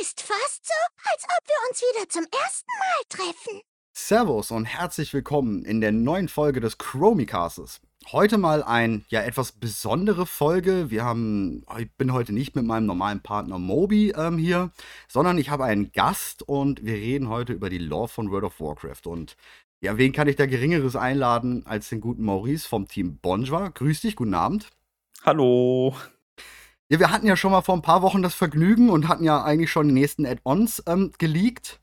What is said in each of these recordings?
Ist fast so, als ob wir uns wieder zum ersten Mal treffen. Servus und herzlich willkommen in der neuen Folge des Chromicastes. Heute mal ein ja etwas besondere Folge. Wir haben, ich bin heute nicht mit meinem normalen Partner Moby ähm, hier, sondern ich habe einen Gast und wir reden heute über die Lore von World of Warcraft. Und ja, wen kann ich da geringeres einladen als den guten Maurice vom Team Bonjwa? Grüß dich, guten Abend. Hallo. Ja, wir hatten ja schon mal vor ein paar Wochen das Vergnügen und hatten ja eigentlich schon die nächsten Add-ons ähm, geleakt.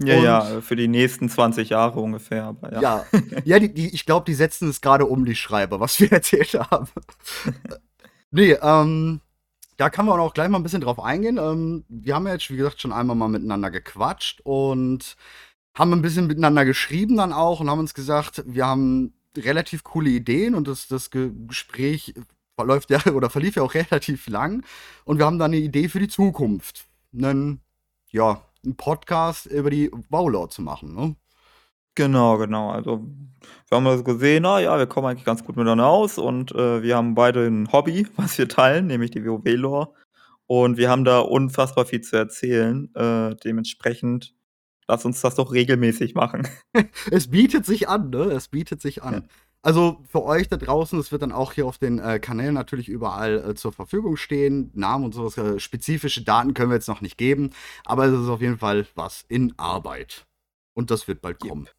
Ja, und ja, für die nächsten 20 Jahre ungefähr. Aber ja, ja, ja die, die, ich glaube, die setzen es gerade um, die Schreiber, was wir erzählt haben. nee, ähm, da kann man auch gleich mal ein bisschen drauf eingehen. Ähm, wir haben ja jetzt, wie gesagt, schon einmal mal miteinander gequatscht und haben ein bisschen miteinander geschrieben dann auch und haben uns gesagt, wir haben relativ coole Ideen und das, das Gespräch verläuft ja oder verlief ja auch relativ lang und wir haben dann eine Idee für die Zukunft. Einen, ja, einen Podcast über die Baulor zu machen. Ne? Genau, genau. Also wir haben das gesehen, na ja, wir kommen eigentlich ganz gut miteinander aus und äh, wir haben beide ein Hobby, was wir teilen, nämlich die WoW-Lore. Und wir haben da unfassbar viel zu erzählen. Äh, dementsprechend lass uns das doch regelmäßig machen. es bietet sich an, ne? Es bietet sich an. Ja. Also für euch da draußen, es wird dann auch hier auf den äh, Kanälen natürlich überall äh, zur Verfügung stehen. Namen und sowas, äh, spezifische Daten können wir jetzt noch nicht geben, aber es ist auf jeden Fall was in Arbeit. Und das wird bald kommen. Yep.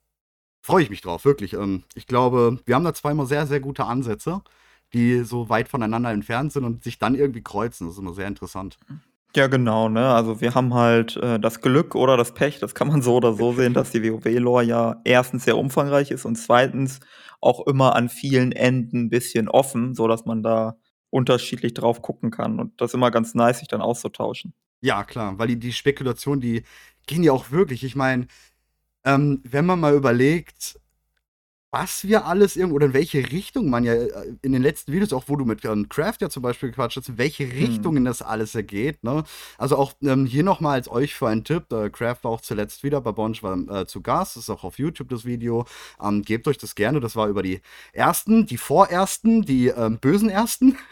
Freue ich mich drauf, wirklich. Ähm, ich glaube, wir haben da zweimal sehr, sehr gute Ansätze, die so weit voneinander entfernt sind und sich dann irgendwie kreuzen. Das ist immer sehr interessant. Ja, genau, ne? Also wir haben halt äh, das Glück oder das Pech, das kann man so oder so sehen, dass die WoW-Lore ja erstens sehr umfangreich ist und zweitens auch immer an vielen Enden ein bisschen offen, so dass man da unterschiedlich drauf gucken kann. Und das ist immer ganz nice, sich dann auszutauschen. Ja, klar, weil die, die Spekulationen, die gehen ja auch wirklich. Ich meine, ähm, wenn man mal überlegt, was wir alles irgendwo oder in welche Richtung man ja äh, in den letzten Videos, auch wo du mit ähm, Craft ja zum Beispiel gequatscht hast, in welche hm. Richtungen hm. das alles ergeht. Ne? Also auch ähm, hier nochmal als euch für einen Tipp, äh, Craft war auch zuletzt wieder bei Bonch war äh, zu Gast, ist auch auf YouTube das Video. Ähm, gebt euch das gerne, das war über die ersten, die vorersten, die ähm, bösen ersten.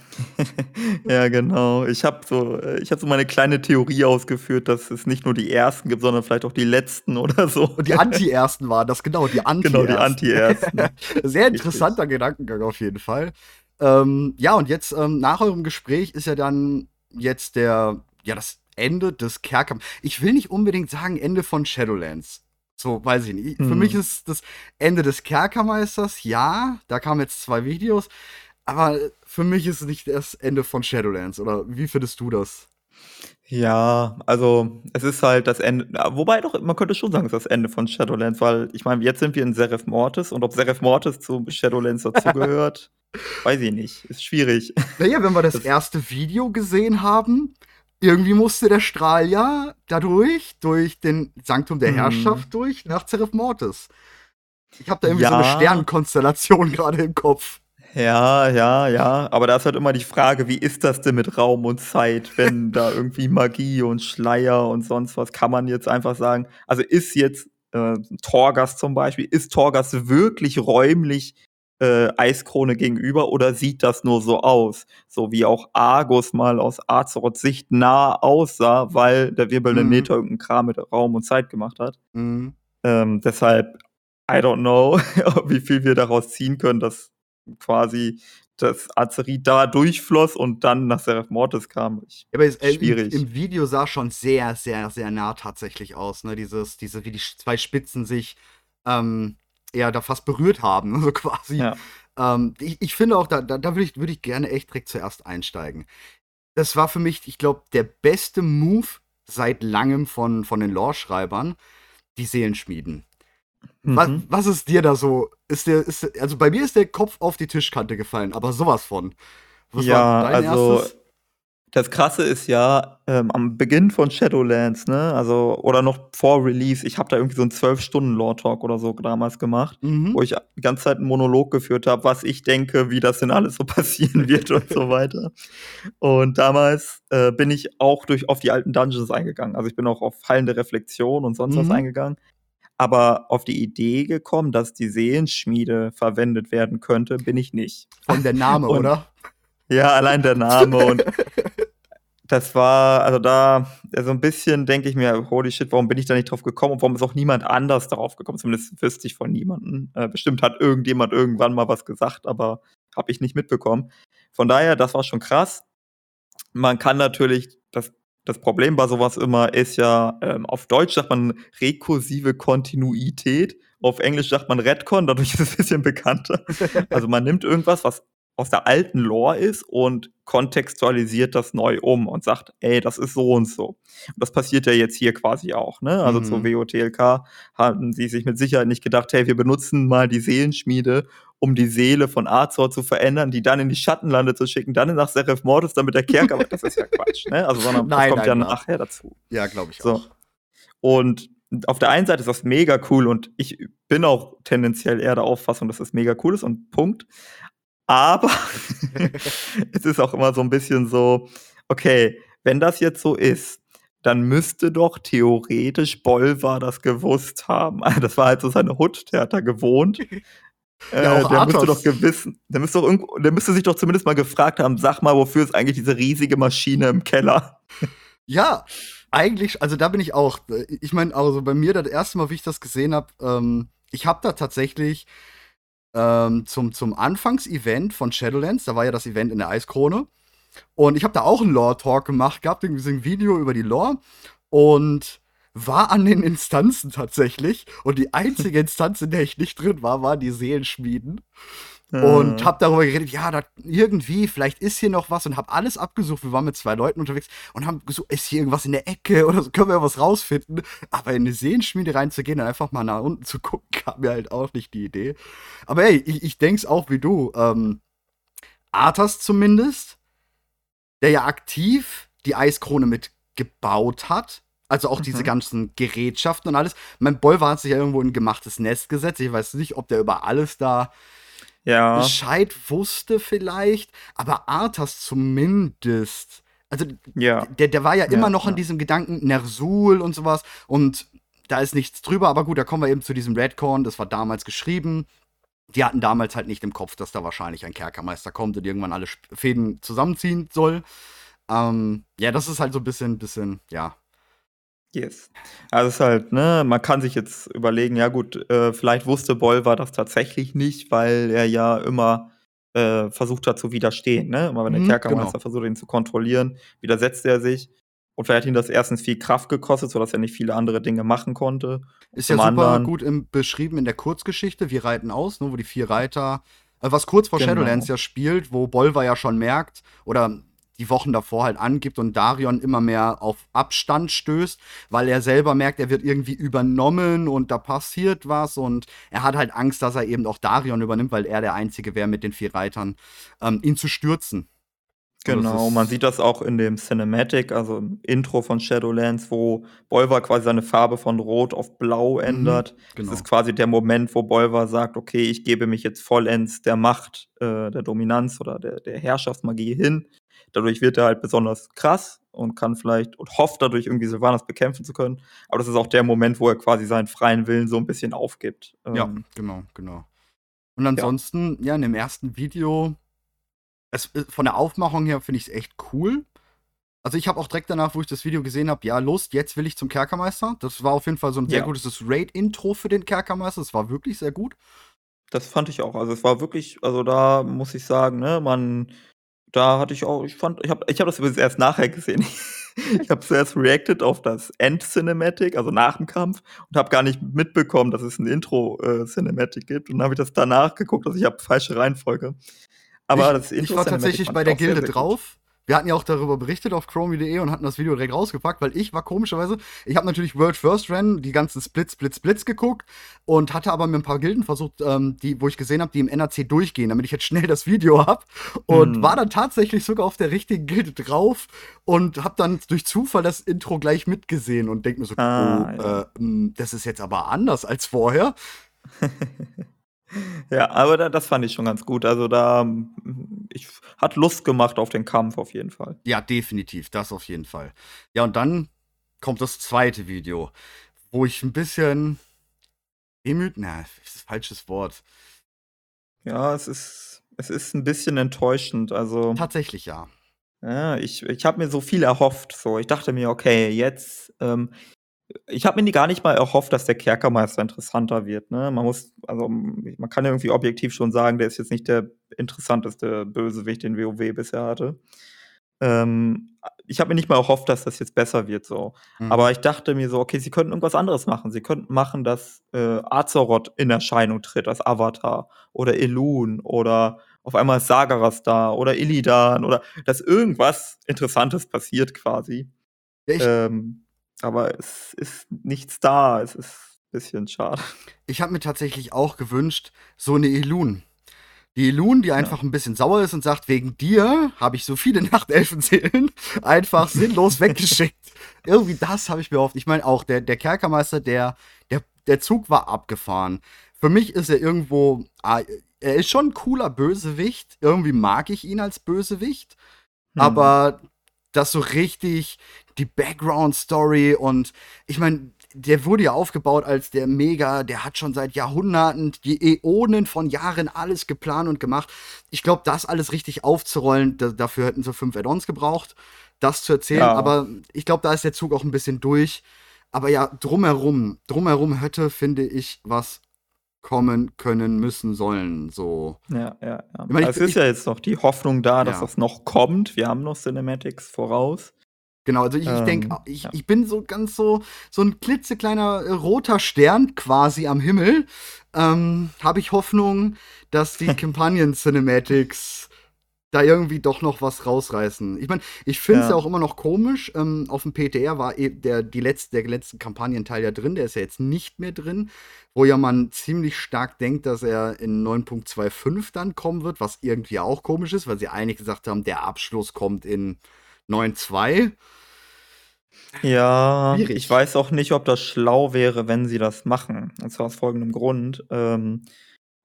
Ja, genau. Ich habe so äh, ich habe so meine kleine Theorie ausgeführt, dass es nicht nur die Ersten gibt, sondern vielleicht auch die Letzten oder so. Die Anti-Ersten waren das, genau, die Anti-Ersten. Genau, die Anti-Ersten. Sehr interessanter Gedankengang auf jeden Fall. Ähm, ja, und jetzt ähm, nach eurem Gespräch ist ja dann jetzt der, ja, das Ende des Kerkam. Ich will nicht unbedingt sagen Ende von Shadowlands. So, weiß ich nicht. Hm. Für mich ist das Ende des Kerkermeisters, ja, da kamen jetzt zwei Videos. Aber für mich ist es nicht das Ende von Shadowlands. Oder wie findest du das? Ja, also es ist halt das Ende. Wobei doch, man könnte schon sagen, es ist das Ende von Shadowlands, weil ich meine, jetzt sind wir in Seraph Mortis und ob Seraph Mortis zu Shadowlands dazugehört, weiß ich nicht. Ist schwierig. Naja, wenn wir das, das erste Video gesehen haben, irgendwie musste der Strahl ja dadurch, durch den Sanktum der mhm. Herrschaft, hm. durch nach Seraph Mortis. Ich habe da irgendwie ja. so eine Sternenkonstellation gerade im Kopf. Ja, ja, ja. Aber da ist halt immer die Frage, wie ist das denn mit Raum und Zeit, wenn da irgendwie Magie und Schleier und sonst was, kann man jetzt einfach sagen, also ist jetzt äh, Torgas zum Beispiel, ist Torgas wirklich räumlich äh, Eiskrone gegenüber oder sieht das nur so aus? So wie auch Argus mal aus Azeroths Sicht nah aussah, weil der wirbelnde mhm. Meter irgendeinen Kram mit Raum und Zeit gemacht hat. Mhm. Ähm, deshalb, I don't know, wie viel wir daraus ziehen können, dass quasi das Azerit da durchfloss und dann nach Seraph Mortis kam. Ich, aber es, äh, schwierig. Im, Im, Video sah schon sehr, sehr, sehr nah tatsächlich aus, ne? Dieses, diese, wie die zwei Spitzen sich ähm, ja da fast berührt haben, so quasi. Ja. Ähm, ich, ich, finde auch, da, da, da würde ich, würd ich gerne echt direkt zuerst einsteigen. Das war für mich, ich glaube, der beste Move seit langem von, von den Lore-Schreibern, die Seelenschmieden. Mhm. Was, was ist dir da so? Ist der, ist, also bei mir ist der Kopf auf die Tischkante gefallen, aber sowas von. Was ja, also erstes? das Krasse ist ja ähm, am Beginn von Shadowlands, ne? Also oder noch vor Release. Ich habe da irgendwie so einen zwölf Stunden Lore Talk oder so damals gemacht, mhm. wo ich die ganze Zeit einen Monolog geführt habe, was ich denke, wie das denn alles so passieren wird und so weiter. Und damals äh, bin ich auch durch auf die alten Dungeons eingegangen. Also ich bin auch auf fallende Reflexion und sonst mhm. was eingegangen aber auf die Idee gekommen, dass die Seelenschmiede verwendet werden könnte, bin ich nicht. Von der Name, und, oder? Ja, allein der Name und Das war, also da, so ein bisschen denke ich mir, holy shit, warum bin ich da nicht drauf gekommen und warum ist auch niemand anders darauf gekommen? Zumindest wüsste ich von niemandem. Äh, bestimmt hat irgendjemand irgendwann mal was gesagt, aber habe ich nicht mitbekommen. Von daher, das war schon krass. Man kann natürlich, das, das Problem bei sowas immer ist ja, ähm, auf Deutsch sagt man rekursive Kontinuität, auf Englisch sagt man Redcon, dadurch ist es ein bisschen bekannter. also man nimmt irgendwas, was aus der alten Lore ist und kontextualisiert das neu um und sagt, ey, das ist so und so. Und das passiert ja jetzt hier quasi auch, ne? Also mhm. zur WOTLK hatten sie sich mit Sicherheit nicht gedacht, hey, wir benutzen mal die Seelenschmiede, um die Seele von Azor zu verändern, die dann in die Schattenlande zu schicken, dann nach Seraph Mortis, damit der Kerker, aber das ist ja Quatsch, ne? Also, sondern nein, das kommt nein, ja nachher dazu. Ja, glaube ich so. auch. Und auf der einen Seite ist das mega cool und ich bin auch tendenziell eher der Auffassung, dass das mega cool ist und Punkt. Aber es ist auch immer so ein bisschen so, okay, wenn das jetzt so ist, dann müsste doch theoretisch Bolvar das gewusst haben. Das war halt so seine Hut, der hat da gewohnt. Ja, äh, der Athos. müsste doch gewissen, der müsste doch irgendwo, der müsste sich doch zumindest mal gefragt haben, sag mal, wofür ist eigentlich diese riesige Maschine im Keller? Ja, eigentlich, also da bin ich auch. Ich meine, also bei mir das erste Mal, wie ich das gesehen habe, ähm, ich habe da tatsächlich ähm, zum, zum Anfangsevent von Shadowlands, da war ja das Event in der Eiskrone. Und ich habe da auch einen Lore-Talk gemacht, gehabt, ein Video über die Lore. Und war an den Instanzen tatsächlich. Und die einzige Instanz, in der ich nicht drin war, war die Seelenschmieden. Und mhm. hab darüber geredet, ja, da irgendwie, vielleicht ist hier noch was und hab alles abgesucht. Wir waren mit zwei Leuten unterwegs und haben gesucht, ist hier irgendwas in der Ecke oder so, können wir was rausfinden. Aber in eine Sehenschmiede reinzugehen und einfach mal nach unten zu gucken, kam mir halt auch nicht die Idee. Aber hey, ich, ich denk's auch wie du. Ähm, Arthas zumindest, der ja aktiv die Eiskrone mitgebaut hat. Also auch mhm. diese ganzen Gerätschaften und alles. Mein Bolvar hat sich ja irgendwo in ein gemachtes Nest gesetzt. Ich weiß nicht, ob der über alles da ja. Bescheid wusste vielleicht, aber Arthas zumindest. Also ja. der, der war ja, ja immer noch in diesem Gedanken Nersul und sowas und da ist nichts drüber, aber gut, da kommen wir eben zu diesem Redcorn, das war damals geschrieben. Die hatten damals halt nicht im Kopf, dass da wahrscheinlich ein Kerkermeister kommt und irgendwann alle Fäden zusammenziehen soll. Ähm, ja, das ist halt so ein bisschen, bisschen, ja, Yes. Also es ist halt, ne, man kann sich jetzt überlegen, ja gut, äh, vielleicht wusste Bolvar das tatsächlich nicht, weil er ja immer äh, versucht hat zu widerstehen, ne? Immer wenn der mhm, Kerkermeister genau. versucht, ihn zu kontrollieren, widersetzt er sich. Und vielleicht hat ihn das erstens viel Kraft gekostet, sodass er nicht viele andere Dinge machen konnte. Ist ja super anderen, gut im, beschrieben in der Kurzgeschichte, Wir reiten aus, ne, wo die vier Reiter, äh, was kurz vor genau. Shadowlands ja spielt, wo Bolvar ja schon merkt, oder die Wochen davor halt angibt und Darion immer mehr auf Abstand stößt, weil er selber merkt, er wird irgendwie übernommen und da passiert was und er hat halt Angst, dass er eben auch Darion übernimmt, weil er der Einzige wäre mit den vier Reitern, ähm, ihn zu stürzen. Genau, man sieht das auch in dem Cinematic, also im Intro von Shadowlands, wo Bolvar quasi seine Farbe von Rot auf Blau mhm, ändert. Mhm, genau. Das ist quasi der Moment, wo Bolvar sagt, okay, ich gebe mich jetzt vollends der Macht, äh, der Dominanz oder der, der Herrschaftsmagie hin. Dadurch wird er halt besonders krass und kann vielleicht und hofft dadurch irgendwie Sylvanas bekämpfen zu können. Aber das ist auch der Moment, wo er quasi seinen freien Willen so ein bisschen aufgibt. Ja, ähm, genau, genau. Und ansonsten, ja, ja in dem ersten Video, es, äh, von der Aufmachung her finde ich es echt cool. Also ich habe auch direkt danach, wo ich das Video gesehen habe, ja, Lust, jetzt will ich zum Kerkermeister. Das war auf jeden Fall so ein sehr ja. gutes Raid-Intro für den Kerkermeister. Das war wirklich sehr gut. Das fand ich auch. Also es war wirklich, also da muss ich sagen, ne, man da hatte ich auch ich fand ich habe ich habe das übrigens erst nachher gesehen. Ich habe zuerst reacted auf das End-Cinematic, also nach dem Kampf und habe gar nicht mitbekommen, dass es ein Intro-Cinematic äh, gibt und dann habe ich das danach geguckt, also ich habe falsche Reihenfolge. Aber ich, das Intro ich war tatsächlich bei der Gilde drauf wir hatten ja auch darüber berichtet auf chromie.de und hatten das Video direkt rausgepackt, weil ich war komischerweise, ich habe natürlich World First Rennen, die ganzen Splits, Splits, Splits geguckt und hatte aber mit ein paar Gilden versucht, ähm, die, wo ich gesehen habe, die im NRC durchgehen, damit ich jetzt schnell das Video habe und hm. war dann tatsächlich sogar auf der richtigen Gilde drauf und habe dann durch Zufall das Intro gleich mitgesehen und denke mir so, ah, oh, ja. äh, hm, das ist jetzt aber anders als vorher. Ja, aber da, das fand ich schon ganz gut. Also da ich, hat Lust gemacht auf den Kampf auf jeden Fall. Ja, definitiv, das auf jeden Fall. Ja, und dann kommt das zweite Video, wo ich ein bisschen demüt, na, ist ein falsches Wort. Ja, es ist, es ist ein bisschen enttäuschend. Also tatsächlich ja. Ja, ich ich habe mir so viel erhofft, so. Ich dachte mir: „Okay, jetzt, ähm“ ich habe mir gar nicht mal erhofft, dass der Kerkermeister interessanter wird, ne? Man muss also, man kann irgendwie objektiv schon sagen, der ist jetzt nicht der interessanteste Bösewicht, den WoW bisher hatte. Ähm, ich habe mir nicht mal erhofft, dass das jetzt besser wird so. Mhm. Aber ich dachte mir so: „Okay, sie könnten irgendwas anderes machen.“ Sie könnten machen, dass, äh, Azeroth in Erscheinung tritt als Avatar oder Elun oder auf einmal ist Sagaras da oder Illidan oder dass irgendwas Interessantes passiert quasi. Ja, ich Ähm, aber es ist nichts da. Es ist bisschen schade. ich habe mir tatsächlich auch gewünscht, so 'ne Elun. Die Elun, die Ja. einfach 'n bisschen sauer ist und sagt: „Wegen dir habe ich so viele Nachtelfenseelen einfach sinnlos weggeschickt.“ Irgendwie das habe ich mir erhofft. Ich meine auch, der der Kerkermeister, der der der Zug war abgefahren. Für mich ist er irgendwo ah, er ist schon 'n cooler Bösewicht. Irgendwie mag ich ihn als Bösewicht, Mhm. aber das so richtig die Background-Story und ich meine, der wurde ja aufgebaut als der Mega der hat schon seit Jahrhunderten, die Äonen von Jahren alles geplant und gemacht. Ich glaube, das alles richtig aufzurollen, da dafür hätten sie 5 Add-ons gebraucht, das zu erzählen, Ja. aber ich glaube, da ist der Zug auch 'n bisschen durch. Aber ja, drumherum drumherum hätte, finde ich, was kommen können, müssen, sollen, so. Ja, ja, ja. Ich meine, ich Es ist ich ja jetzt noch die Hoffnung da, dass Ja. das noch kommt. Wir haben noch Cinematics voraus. Genau, also ich denke Ähm, a ich ja. ich bin so ganz so so 'n klitzekleiner, äh, roter Stern quasi am Himmel. Ähm, habe ich Hoffnung, dass die Companion Cinematics da irgendwie doch noch was rausreißen. Ich meine, ich finde es ja Ja. auch immer noch komisch, ähm, aufm PTR war e der die letz der letzte Kampagnenteil ja drin, der ist ja jetzt nicht mehr drin, wo ja man ziemlich stark denkt, dass er in 9.25 dann kommen wird, was irgendwie auch komisch ist, weil sie eigentlich gesagt haben, der Abschluss kommt in 9.2. Ja, ich Schwierig. weiß auch nicht, ob das schlau wäre, wenn sie das machen. Und zwar aus folgendem Grund. Ähm, hm,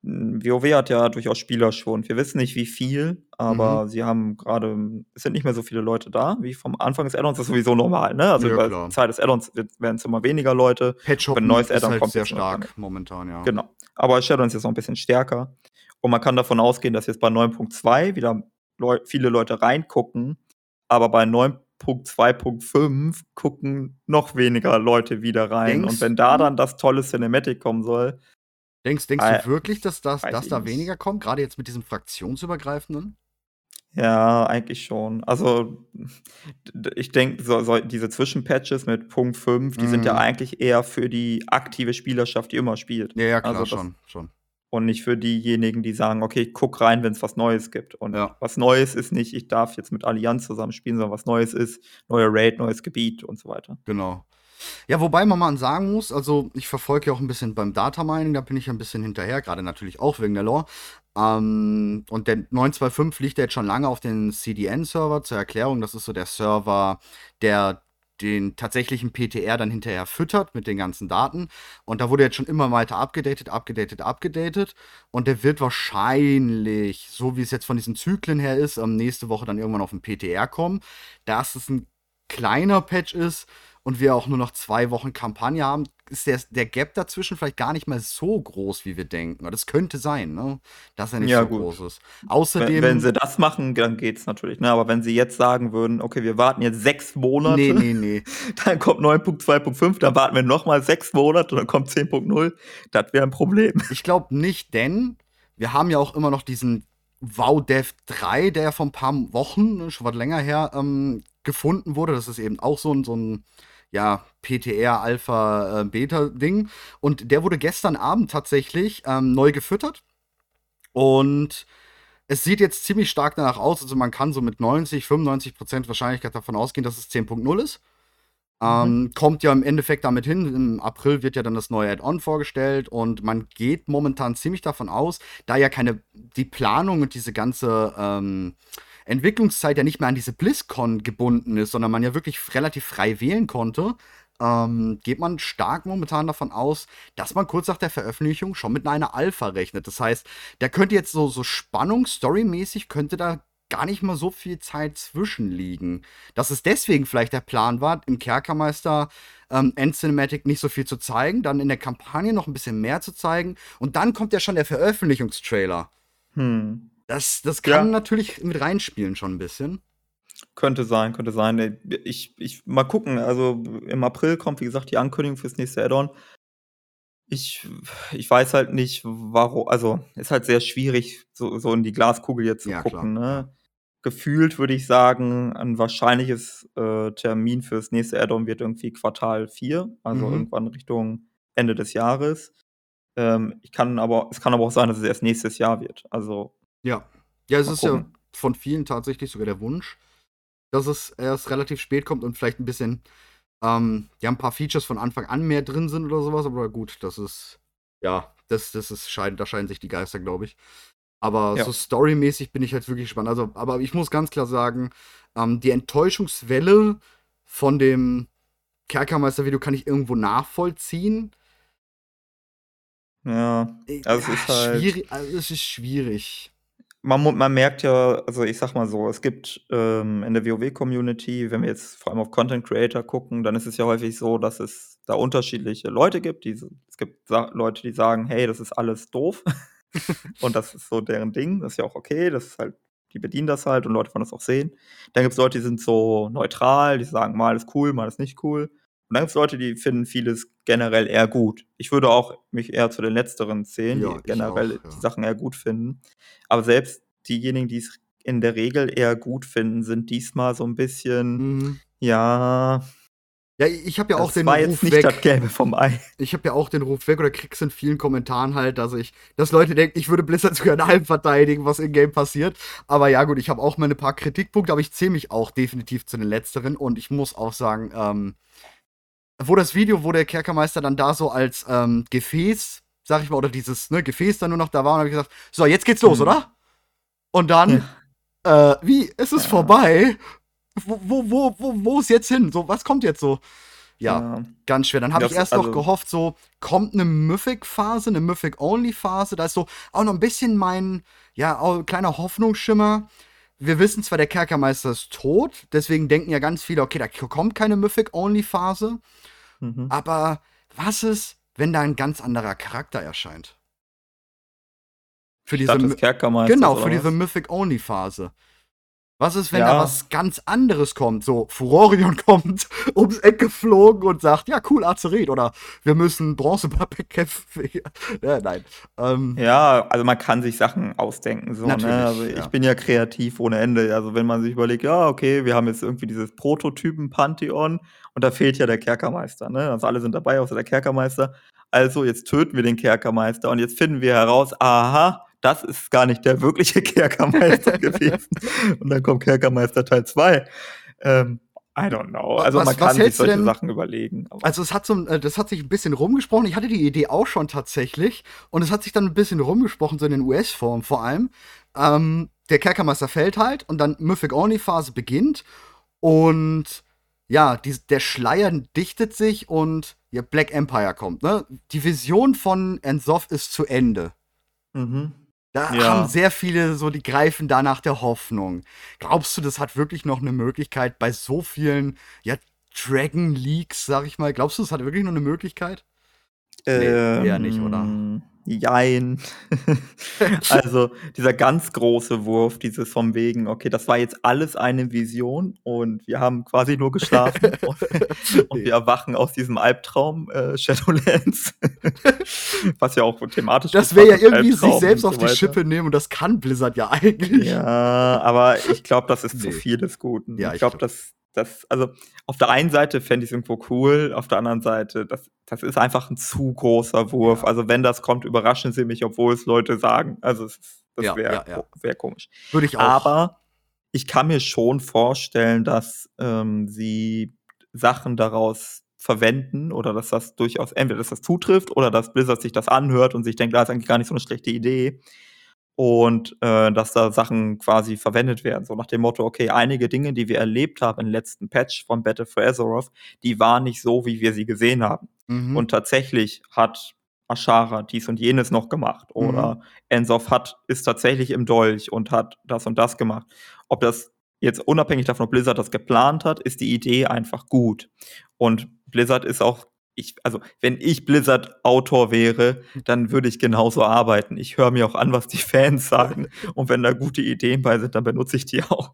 WoW hat ja durchaus Spielerschwund. Wir wissen nicht, wie viel, aber Mhm. sie haben grade es sind nicht mehr so viele Leute da wie vom Anfang des Add-ons. Das ist sowieso normal, ne? Also, Ja, über klar. Zeit des Add-ons wird werden's immer weniger Leute. Patch Wenn 'n Hoppen neues Add-on halt kommt, sehr stark momentan, ja. Genau. Aber Shadowlands ist noch 'n bisschen stärker. Und man kann davon ausgehen, dass jetzt bei 9.2 wieder Leu viele Leute reingucken, aber bei 9.2.5 gucken noch weniger Leute wieder rein. Und Denkst wenn da dann das tolle Cinematic kommen soll denkst denkst du wirklich, dass das dass da nicht. weniger kommt, grade jetzt mit diesem fraktionsübergreifenden? Ja, eigentlich schon. Also, ich denke, so so diese Zwischenpatches mit Punkt 5, die sind ja Mhm. eigentlich eher für die aktive Spielerschaft, die immer spielt. Ja, ja, klar, Also, das schon, schon. und nicht für diejenigen, die sagen: „Okay, ich gucke rein, wenn's was Neues gibt.“ Und Ja. was Neues ist nicht, ich darf jetzt mit Allianz zusammen spielen, sondern was Neues ist, neuer Raid, neues Gebiet und so weiter. Genau. Ja, wobei man mal sagen muss, also, ich verfolge ja auch 'n bisschen beim Data Mining, da bin ich ja 'n bisschen hinterher, grade natürlich auch wegen der Lore. Ähm, und der 9.2.5 liegt ja jetzt schon lange auf den CDN-Server. Zur Erklärung, das ist so der Server, der den tatsächlichen PTR dann hinterher füttert mit den ganzen Daten. Und da wurde jetzt schon immer weiter abgedatet, abgedatet, abgedatet. Und der wird wahrscheinlich, so wie es jetzt von diesen Zyklen her ist, ähm, nächste Woche dann irgendwann auf 'n PTR kommen. Da es 'n kleiner Patch ist und wir auch nur noch 2 Wochen Kampagne haben, ist der der Gap dazwischen vielleicht gar nicht mal so groß, wie wir denken. Das könnte sein, ne, dass er nicht Ja, so gut. groß ist. Wenn wenn Außerdem sie das machen, dann geht's natürlich, ne? Aber wenn sie jetzt sagen würden: „Okay, wir warten jetzt 6 Ne, Monate, ne, ne. dann kommt 9.2.5, dann warten wir noch mal 6 Monate und dann kommt 10.0“, das wäre 'n Problem. Ich glaube nicht, denn wir haben ja auch immer noch diesen WoW Dev 3, der ja vor 'n paar Wochen, ne, schon was länger her, ähm, gefunden wurde. Das ist eben auch so 'n so 'n, ja, PTR Alpha, äh, Beta Ding. Und der wurde gestern Abend tatsächlich, ähm, neu gefüttert. Und es sieht jetzt ziemlich stark danach aus. Also, man kann so mit 90, 95% Wahrscheinlichkeit davon ausgehen, dass es 10.0 ist. Mhm. Ähm, kommt ja im Endeffekt damit hin. Im April wird ja dann das neue Add-on vorgestellt und man geht momentan ziemlich davon aus, da ja keine die Planung und diese ganze, ähm, Entwicklungszeit ja nicht mehr an diese BlizzCon gebunden ist, sondern man ja wirklich relativ frei wählen konnte, ähm, geht man stark momentan davon aus, dass man kurz nach der Veröffentlichung schon mit einer Alpha rechnet. Das heißt, da könnte jetzt so so Spannung storymäßig könnte da gar nicht mal so viel Zeit zwischen liegen. Dass es deswegen vielleicht der Plan war, im Kerkermeister, ähm, End-Cinematic nicht so viel zu zeigen, dann in der Kampagne noch 'n bisschen mehr zu zeigen und dann kommt ja schon der Veröffentlichungstrailer. Hm. Das das Ja. kann natürlich mit reinspielen schon 'n bisschen. Könnte sein, könnte sein. Ich ich mal gucken. Also, im April kommt, wie gesagt, die Ankündigung fürs nächste Add-on. Ich ich weiß halt nicht, warum. also, ist halt sehr schwierig, so so in die Glaskugel jetzt zu Ja, gucken, ne? Gefühlt würde ich sagen, ein wahrscheinliches, äh, Termin fürs nächste Add-on wird irgendwie Quartal 4, also Mhm. irgendwann Richtung Ende des Jahres. Ähm, ich kann aber es kann aber auch sein, dass es erst nächstes Jahr wird. Also Ja. Ja, es Mal ist ja gucken. von vielen tatsächlich sogar der Wunsch, dass es erst relativ spät kommt und vielleicht 'n bisschen ähm, ja, 'n paar Features von Anfang an mehr drin sind oder so was, aber gut, das ist ja, das das ist scheiden da scheiden sich die Geister, glaube ich. Aber Ja. so storymäßig bin ich halt wirklich gespannt. Also, aber ich muss ganz klar sagen, ähm, die Enttäuschungswelle von dem Kerkermeister-Video kann ich irgendwo nachvollziehen. Ja, Äh, also, es ja, ist halt schwierig also, es ist schwierig. Man man merkt ja also, ich sage mal so, es gibt, ähm, in der WoW-Community, wenn wir jetzt vor allem auf Content Creator gucken, dann ist es ja häufig so, dass es da unterschiedliche Leute gibt. Diese es gibt Leute, die sagen: „Hey, das ist alles doof.“ Und das ist so deren Ding. Das ist ja auch okay. Das ist halt die bedienen das halt und Leute wollen das auch sehen. Dann gibt's Leute, die sind so neutral, die sagen, mal ist cool, mal ist nicht cool. Und dann gibt's Leute, die finden vieles generell eher gut. Ich würde auch mich eher zu den Letzteren zählen, Ja, die generell auch, ja. die Sachen eher gut finden. Aber selbst diejenigen, die's in der Regel eher gut finden, sind diesmal so 'n bisschen, Mhm. ja Ja, ich habe ja auch das den war Ruf jetzt nicht weg das Gelbe vom Ei. ich habe ja auch den Ruf weg oder krieg's in vielen Kommentaren halt, dass ich dass Leute denken, ich würde Blizzard sogar in allem verteidigen, was im Game passiert. Aber ja gut, ich habe auch meine paar Kritikpunkte, aber ich zähle mich auch definitiv zu den Letzteren und ich muss auch sagen, ähm, wo das Video, wo der Kerkermeister dann da so als, ähm, Gefäß, sage ich mal, oder dieses, ne, Gefäß dann nur noch da war und habe ich gesagt: „So, jetzt geht's los, Mhm. oder?“ Und dann, äh, wie? Es ist Ja. vorbei? Wo wo wo wo wo ist jetzt hin? So, was kommt jetzt so? Ja, Ja. ganz schwer. Dann habe ich erst noch also gehofft, so kommt 'ne Mythic-Phase, 'ne Mythic-Only-Phase. Da ist so auch noch 'n bisschen mein, ja, kleiner Hoffnungsschimmer. Wir wissen zwar, der Kerkermeister ist tot, deswegen denken ja ganz viele: „Okay, da kommt keine Mythic-Only-Phase.“ Mhm. Aber was ist, wenn da 'n ganz anderer Charakter erscheint? Für diese Statt des My Kerkermeisters genau, für diese? Mythic-Only-Phase. Was ist, wenn da Ja. was ganz anderes kommt? So, Furorion kommt ums Eck geflogen und sagt: „Ja, cool, Azeroth“ oder „Wir müssen Bronzepappe kämpfen.“ Ja, nein. Ähm, Ja, also, man kann sich Sachen ausdenken, so, Natürlich, ne? Also, ja. ich bin ja kreativ ohne Ende. Also, wenn man sich überlegt: „Ja, okay, wir haben jetzt irgendwie dieses Prototypen-Pantheon und da fehlt ja der Kerkermeister“, ne? Also, alle sind dabei, außer der Kerkermeister. Also, jetzt töten wir den Kerkermeister und jetzt finden wir heraus: „Aha, das ist gar nicht der wirkliche Kerkermeister gewesen.“ Und dann kommt Kerkermeister Teil 2. Ähm, I don't know. Also, was man kann sich solche denn Sachen überlegen, Also, es hat so äh, das hat sich 'n bisschen rumgesprochen. Ich hatte die Idee auch schon tatsächlich und es hat sich dann 'n bisschen rumgesprochen, so in den US-Foren vor allem. Ähm, der Kerkermeister fällt halt und dann Mythic-Only-Phase beginnt und ja, dies der Schleier dichtet sich und ja, Black Empire kommt, ne? Die Vision von N'Zoth ist zu Ende. Mhm. Da haben Ja. sehr viele so die greifen da nach der Hoffnung. Glaubst du, das hat wirklich noch 'ne Möglichkeit bei so vielen, ja, Dragon Leaks, sage ich mal glaubst du, das hat wirklich noch 'ne Möglichkeit? Ne, eher nicht, oder? Jein. Also, dieser ganz große Wurf, dieses von wegen: „Okay, das war jetzt alles eine Vision und wir haben quasi nur geschlafen und und wir erwachen aus diesem Albtraum, äh, Shadowlands.“ Was ja auch thematisch Das wäre ja irgendwie sich Albtraum selbst und auf so die. Schippe nehmen und das kann Blizzard ja eigentlich. Ja, aber ich glaube, das ist zu Ne. viel des Guten. Ja, Ich glaube, gl das das also, auf der einen Seite fände ich's irgendwo cool, auf der anderen Seite, das das ist einfach 'n zu großer Wurf. Ja. Also, wenn das kommt, überraschen sie mich, obwohl es Leute sagen. Also, es ist das Ja, wäre ja, wäre komisch. Würde ich auch. Aber ich kann mir schon vorstellen, dass, ähm, sie Sachen daraus verwenden oder dass das durchaus entweder dass das zutrifft oder dass Blizzard sich das anhört und sich denkt: „Ah, ist eigentlich gar nicht so 'ne schlechte Idee.“ Und, äh, dass da Sachen quasi verwendet werden, so nach dem Motto: „Okay, einige Dinge, die wir erlebt haben im letzten Patch von Battle for Azeroth, die waren nicht so, wie wir sie gesehen haben. Mhm. Und tatsächlich hat Azshara dies und jenes noch gemacht Mhm. oder N'Zoth hat ist tatsächlich im Dolch und hat das und das gemacht.“ Ob das jetzt unabhängig davon, ob Blizzard das geplant hat, ist die Idee einfach gut. Und Blizzard ist auch ich also, wenn ich Blizzard-Autor wäre, dann würde ich genauso arbeiten. Ich höre mir auch an, was die Fans sagen und wenn da gute Ideen bei sind, dann benutze ich die auch.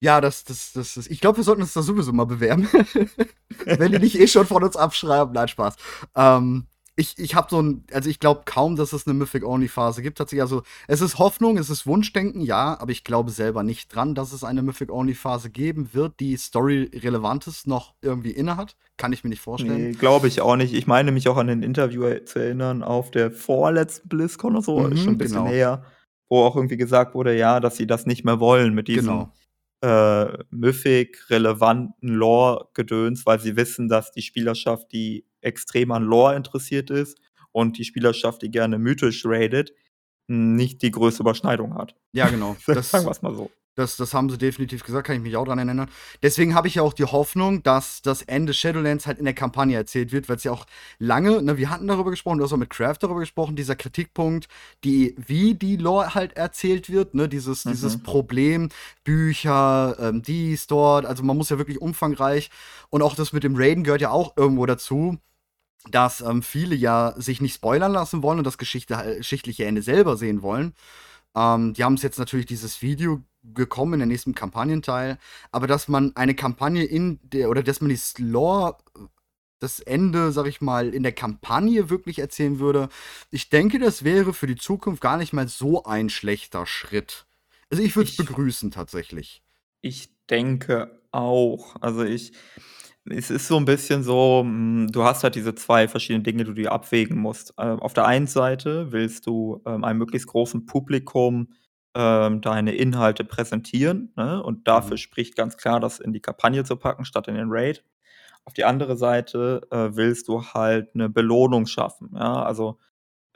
Ja, das, das, das ist. Ich glaube, wir sollten uns da sowieso mal bewerben. Wenn die nicht eh schon von uns abschreiben. Nein, Spaß. Ähm, ich, ich habe so ein, also ich glaube kaum, dass es eine Mythic-Only-Phase gibt. Tatsächlich, also es ist Hoffnung, es ist Wunschdenken, ja, aber ich glaube selber nicht dran, dass es eine Mythic-Only-Phase geben wird, die Story-Relevantes noch irgendwie innehat. Kann ich mir nicht vorstellen. Nee, glaube ich auch nicht. Ich meine mich auch an den Interview zu erinnern auf der vorletzten BlizzCon oder so, Mhm, schon ein bisschen genau. näher, wo auch irgendwie gesagt wurde, ja, dass sie das nicht mehr wollen mit diesem Genau. äh, Mythic relevanten Lore-Gedöns, weil sie wissen, dass die Spielerschaft, die extrem an Lore interessiert ist und die Spielerschaft, die gerne mythisch raidet, nicht die größte Überschneidung hat. Ja, genau. Das, Sagen wir es mal so. Das, das haben sie definitiv gesagt, kann ich mich auch dran erinnern. Deswegen habe ich ja auch die Hoffnung, dass das Ende Shadowlands halt in der Kampagne erzählt wird, weil es ja auch lange, ne, wir hatten darüber gesprochen, du hast auch mit Craft darüber gesprochen, dieser Kritikpunkt, die, wie die Lore halt erzählt wird, ne, dieses, Mhm. dieses Problem, Bücher, ähm, dies, dort, also man muss ja wirklich umfangreich und auch das mit dem Raiden gehört ja auch irgendwo dazu, dass ähm, viele ja sich nicht spoilern lassen wollen und das äh, geschichtliche Ende selber sehen wollen. Ähm, die haben es jetzt natürlich dieses Video gekommen in der nächsten Kampagnenteil, aber dass man eine Kampagne in der, oder dass man die Lore, das Ende, sag ich mal, in der Kampagne wirklich erzählen würde, ich denke, das wäre für die Zukunft gar nicht mal so ein schlechter Schritt. Also ich würde es begrüßen tatsächlich. Ich denke auch. Also ich, es ist so ein bisschen so, mm, du hast halt diese zwei verschiedenen Dinge, die du dir abwägen musst. Ähm, auf der einen Seite willst du ähm, einem möglichst großen Publikum ähm, deine Inhalte präsentieren, ne? Und dafür Mhm. spricht ganz klar, das in die Kampagne zu packen, statt in den Raid. Auf die andere Seite äh, willst du halt eine Belohnung schaffen, ja? Also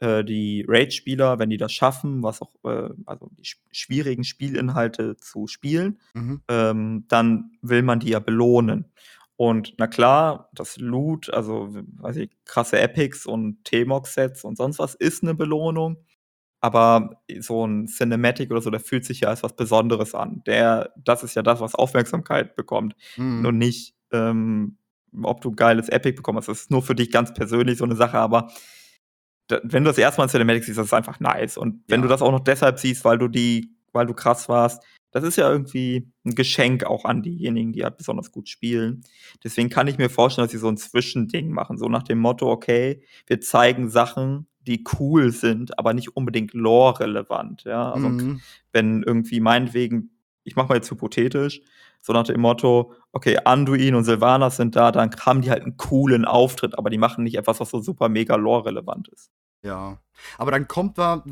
äh, die Raid-Spieler, wenn die das schaffen, was auch, äh, also die sch schwierigen Spielinhalte zu spielen, Mhm. ähm, dann will man die ja belohnen. Und na klar, das Loot, also weiß ich, krasse Epics und T-Mox-Sets und sonst was ist eine Belohnung. Aber so ein Cinematic oder so, der fühlt sich ja als was Besonderes an. Der, das ist ja das, was Aufmerksamkeit bekommt. Mhm. Und nicht, ähm, ob du geiles Epic bekommst. Das ist nur für dich ganz persönlich so eine Sache, aber da, wenn du das erste Mal in Cinematic siehst, das ist einfach nice. Und wenn Ja. du das auch noch deshalb siehst, weil du die, weil du krass warst, das ist ja irgendwie ein Geschenk auch an diejenigen, die halt besonders gut spielen. Deswegen kann ich mir vorstellen, dass sie so ein Zwischending machen, so nach dem Motto, okay, wir zeigen Sachen, die cool sind, aber nicht unbedingt lore-relevant. Ja, also Mhm. wenn irgendwie meinetwegen, ich mache mal jetzt hypothetisch, so nach dem Motto, okay, Anduin und Sylvanas sind da, dann haben die halt einen coolen Auftritt, aber die machen nicht etwas, was so super mega lore-relevant ist. Ja. Aber dann kommt da,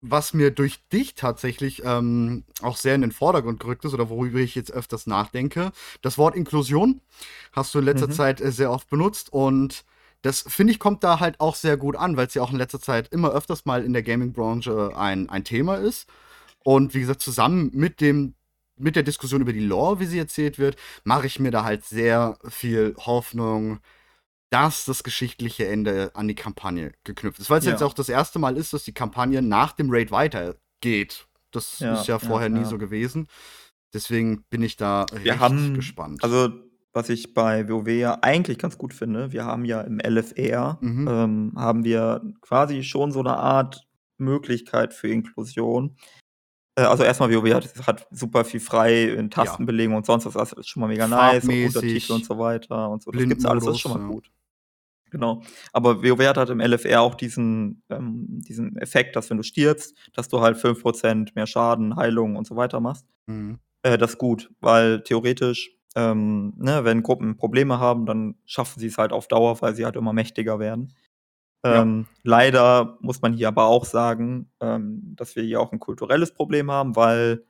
was mir durch dich tatsächlich ähm, auch sehr in den Vordergrund gerückt ist oder worüber ich jetzt öfters nachdenke. Das Wort Inklusion hast du in letzter Mhm. Zeit äh, sehr oft benutzt und das finde ich kommt da halt auch sehr gut an, weil es ja auch in letzter Zeit immer öfters mal in der Gaming-Branche ein, ein Thema ist. Und wie gesagt, zusammen mit dem mit der Diskussion über die Lore, wie sie erzählt wird, mache ich mir da halt sehr viel Hoffnung, dass das geschichtliche Ende an die Kampagne geknüpft ist. Weil es Ja. jetzt auch das erste Mal ist, dass die Kampagne nach dem Raid weitergeht. Das Ja, ist ja ja, vorher nie ja. so gewesen. Deswegen bin ich da Wir recht haben, gespannt. also was ich bei WoW ja eigentlich ganz gut finde, wir haben ja im LFR, Mhm. ähm, haben wir quasi schon so eine Art Möglichkeit für Inklusion. Äh, also erstmal WoW hat, hat super viel frei in Tastenbelegung und sonst was, das ist schon mal mega nice, und Farbmäßig, Untertitel und so weiter und so. Das gibt's alles, das ist schon mal gut. Genau. Aber WoW hat halt im LFR auch diesen, ähm, diesen Effekt, dass wenn du stirbst, dass du halt 5% mehr Schaden, Heilung und so weiter machst. Mhm. Äh, das ist gut, weil theoretisch, ähm, ne, wenn Gruppen Probleme haben, dann schaffen sie es halt auf Dauer, weil sie halt immer mächtiger werden. Ja. Ähm, leider muss man hier aber auch sagen, ähm, dass wir hier auch ein kulturelles Problem haben, weil,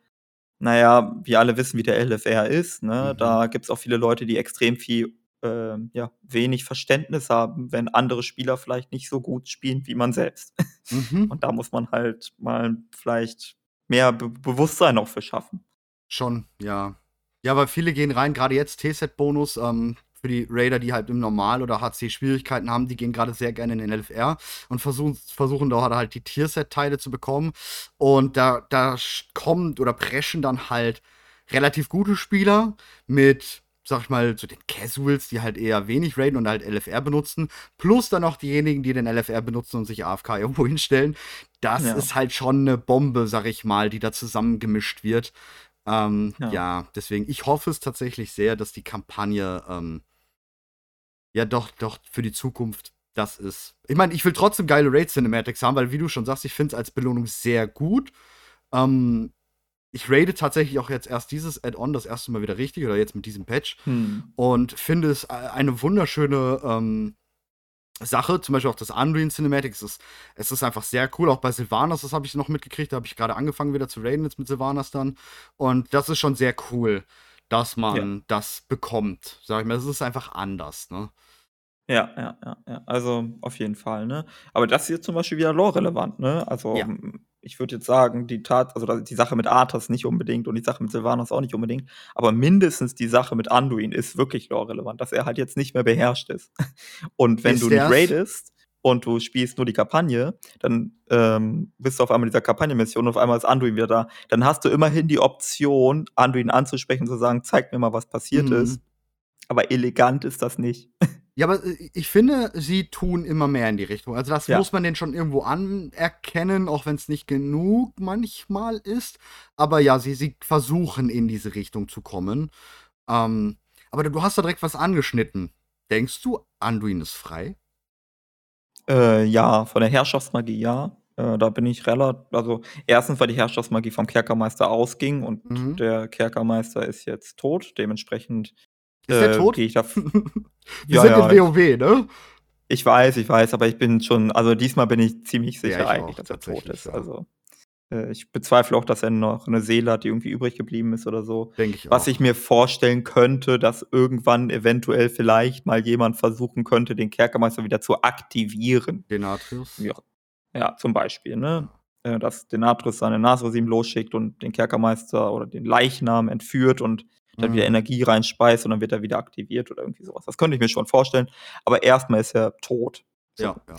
naja, wir alle wissen, wie der LFR ist. Ne? Mhm. Da gibt es auch viele Leute, die extrem viel, ähm, ja, wenig Verständnis haben, wenn andere Spieler vielleicht nicht so gut spielen wie man selbst. Mhm. Und da muss man halt mal vielleicht mehr Be Bewusstsein auch für schaffen. Schon, ja. Ja, weil viele gehen rein, gerade jetzt T-Set-Bonus, ähm, für die Raider, die halt im Normal- oder HC-Schwierigkeiten haben, die gehen gerade sehr gerne in den LFR und versuchen, versuchen dort halt die Tierset-Teile zu bekommen. Und da, da kommen oder preschen dann halt relativ gute Spieler mit, sag ich mal, so den Casuals, die halt eher wenig raiden und halt LFR benutzen, plus dann auch diejenigen, die den LFR benutzen und sich AFK irgendwo hinstellen. Das Ja. ist halt schon eine Bombe, sag ich mal, die da zusammengemischt wird. Ähm, Ja. ja. deswegen, ich hoffe es tatsächlich sehr, dass die Kampagne ähm, ja doch, doch für die Zukunft das ist. Ich meine, ich will trotzdem geile Raid-Cinematics haben, weil, wie du schon sagst, ich finde es als Belohnung sehr gut. Ähm, ich raide tatsächlich auch jetzt erst dieses Add-on das erste Mal wieder richtig oder jetzt mit diesem Patch Hm. und finde es eine wunderschöne ähm, Sache. Zum Beispiel auch das Unreal Cinematics. Es ist, es ist einfach sehr cool. Auch bei Sylvanas, das habe ich noch mitgekriegt. Da habe ich gerade angefangen wieder zu raiden jetzt mit Sylvanas dann. Und das ist schon sehr cool, dass man das bekommt. Sag ich mal, es ist einfach anders, ne? Ja, ja, ja, ja. Also auf jeden Fall, ne? Aber das ist jetzt zum Beispiel wieder lore-relevant, ne? Also Ja. Ich würde jetzt sagen, die Tat, also die Sache mit Arthas nicht unbedingt und die Sache mit Sylvanas auch nicht unbedingt, aber mindestens die Sache mit Anduin ist wirklich lore-relevant, dass er halt jetzt nicht mehr beherrscht ist. Und wenn Ist du nicht raidest und du spielst nur die Kampagne, dann ähm, bist du auf einmal in dieser Kampagnenmission und auf einmal ist Anduin wieder da. Dann hast du immerhin die Option, Anduin anzusprechen und zu sagen, zeig mir mal, was passiert Mhm. ist. Aber elegant ist das nicht. Ja, aber äh, ich finde, sie tun immer mehr in die Richtung. Also das Ja. muss man denen schon irgendwo anerkennen, auch wenn es nicht genug manchmal ist. Aber ja, sie, sie versuchen in diese Richtung zu kommen. Ähm, aber du hast da direkt was angeschnitten. Denkst du, Anduin ist frei? Äh, ja, von der Herrschaftsmagie ja. Äh, da bin ich relativ, also erstens, weil die Herrschaftsmagie vom Kerkermeister ausging und Mhm. der Kerkermeister ist jetzt tot. Dementsprechend Ist der äh, tot? gehe ich da. Wir Ja, sind ja. in WoW, ne? ich weiß, ich weiß, aber ich bin schon, also diesmal bin ich ziemlich sicher Ja, ich eigentlich, auch, dass er tot ist. ja. Also äh, ich bezweifle auch, dass er noch eine Seele hat, die irgendwie übrig geblieben ist oder so. Denke ich Was auch. ich mir vorstellen könnte, dass irgendwann eventuell vielleicht mal jemand versuchen könnte, den Kerkermeister wieder zu aktivieren. Denatrius. Ja, ja zum Beispiel, ne? Äh, Dass Denatrus seine Nasresim losschickt und den Kerkermeister oder den Leichnam entführt und dann wieder Mhm. Energie reinspeist und dann wird er wieder aktiviert oder irgendwie sowas. Das könnte ich mir schon vorstellen. Aber erstmal ist er tot. So. Ja, ja,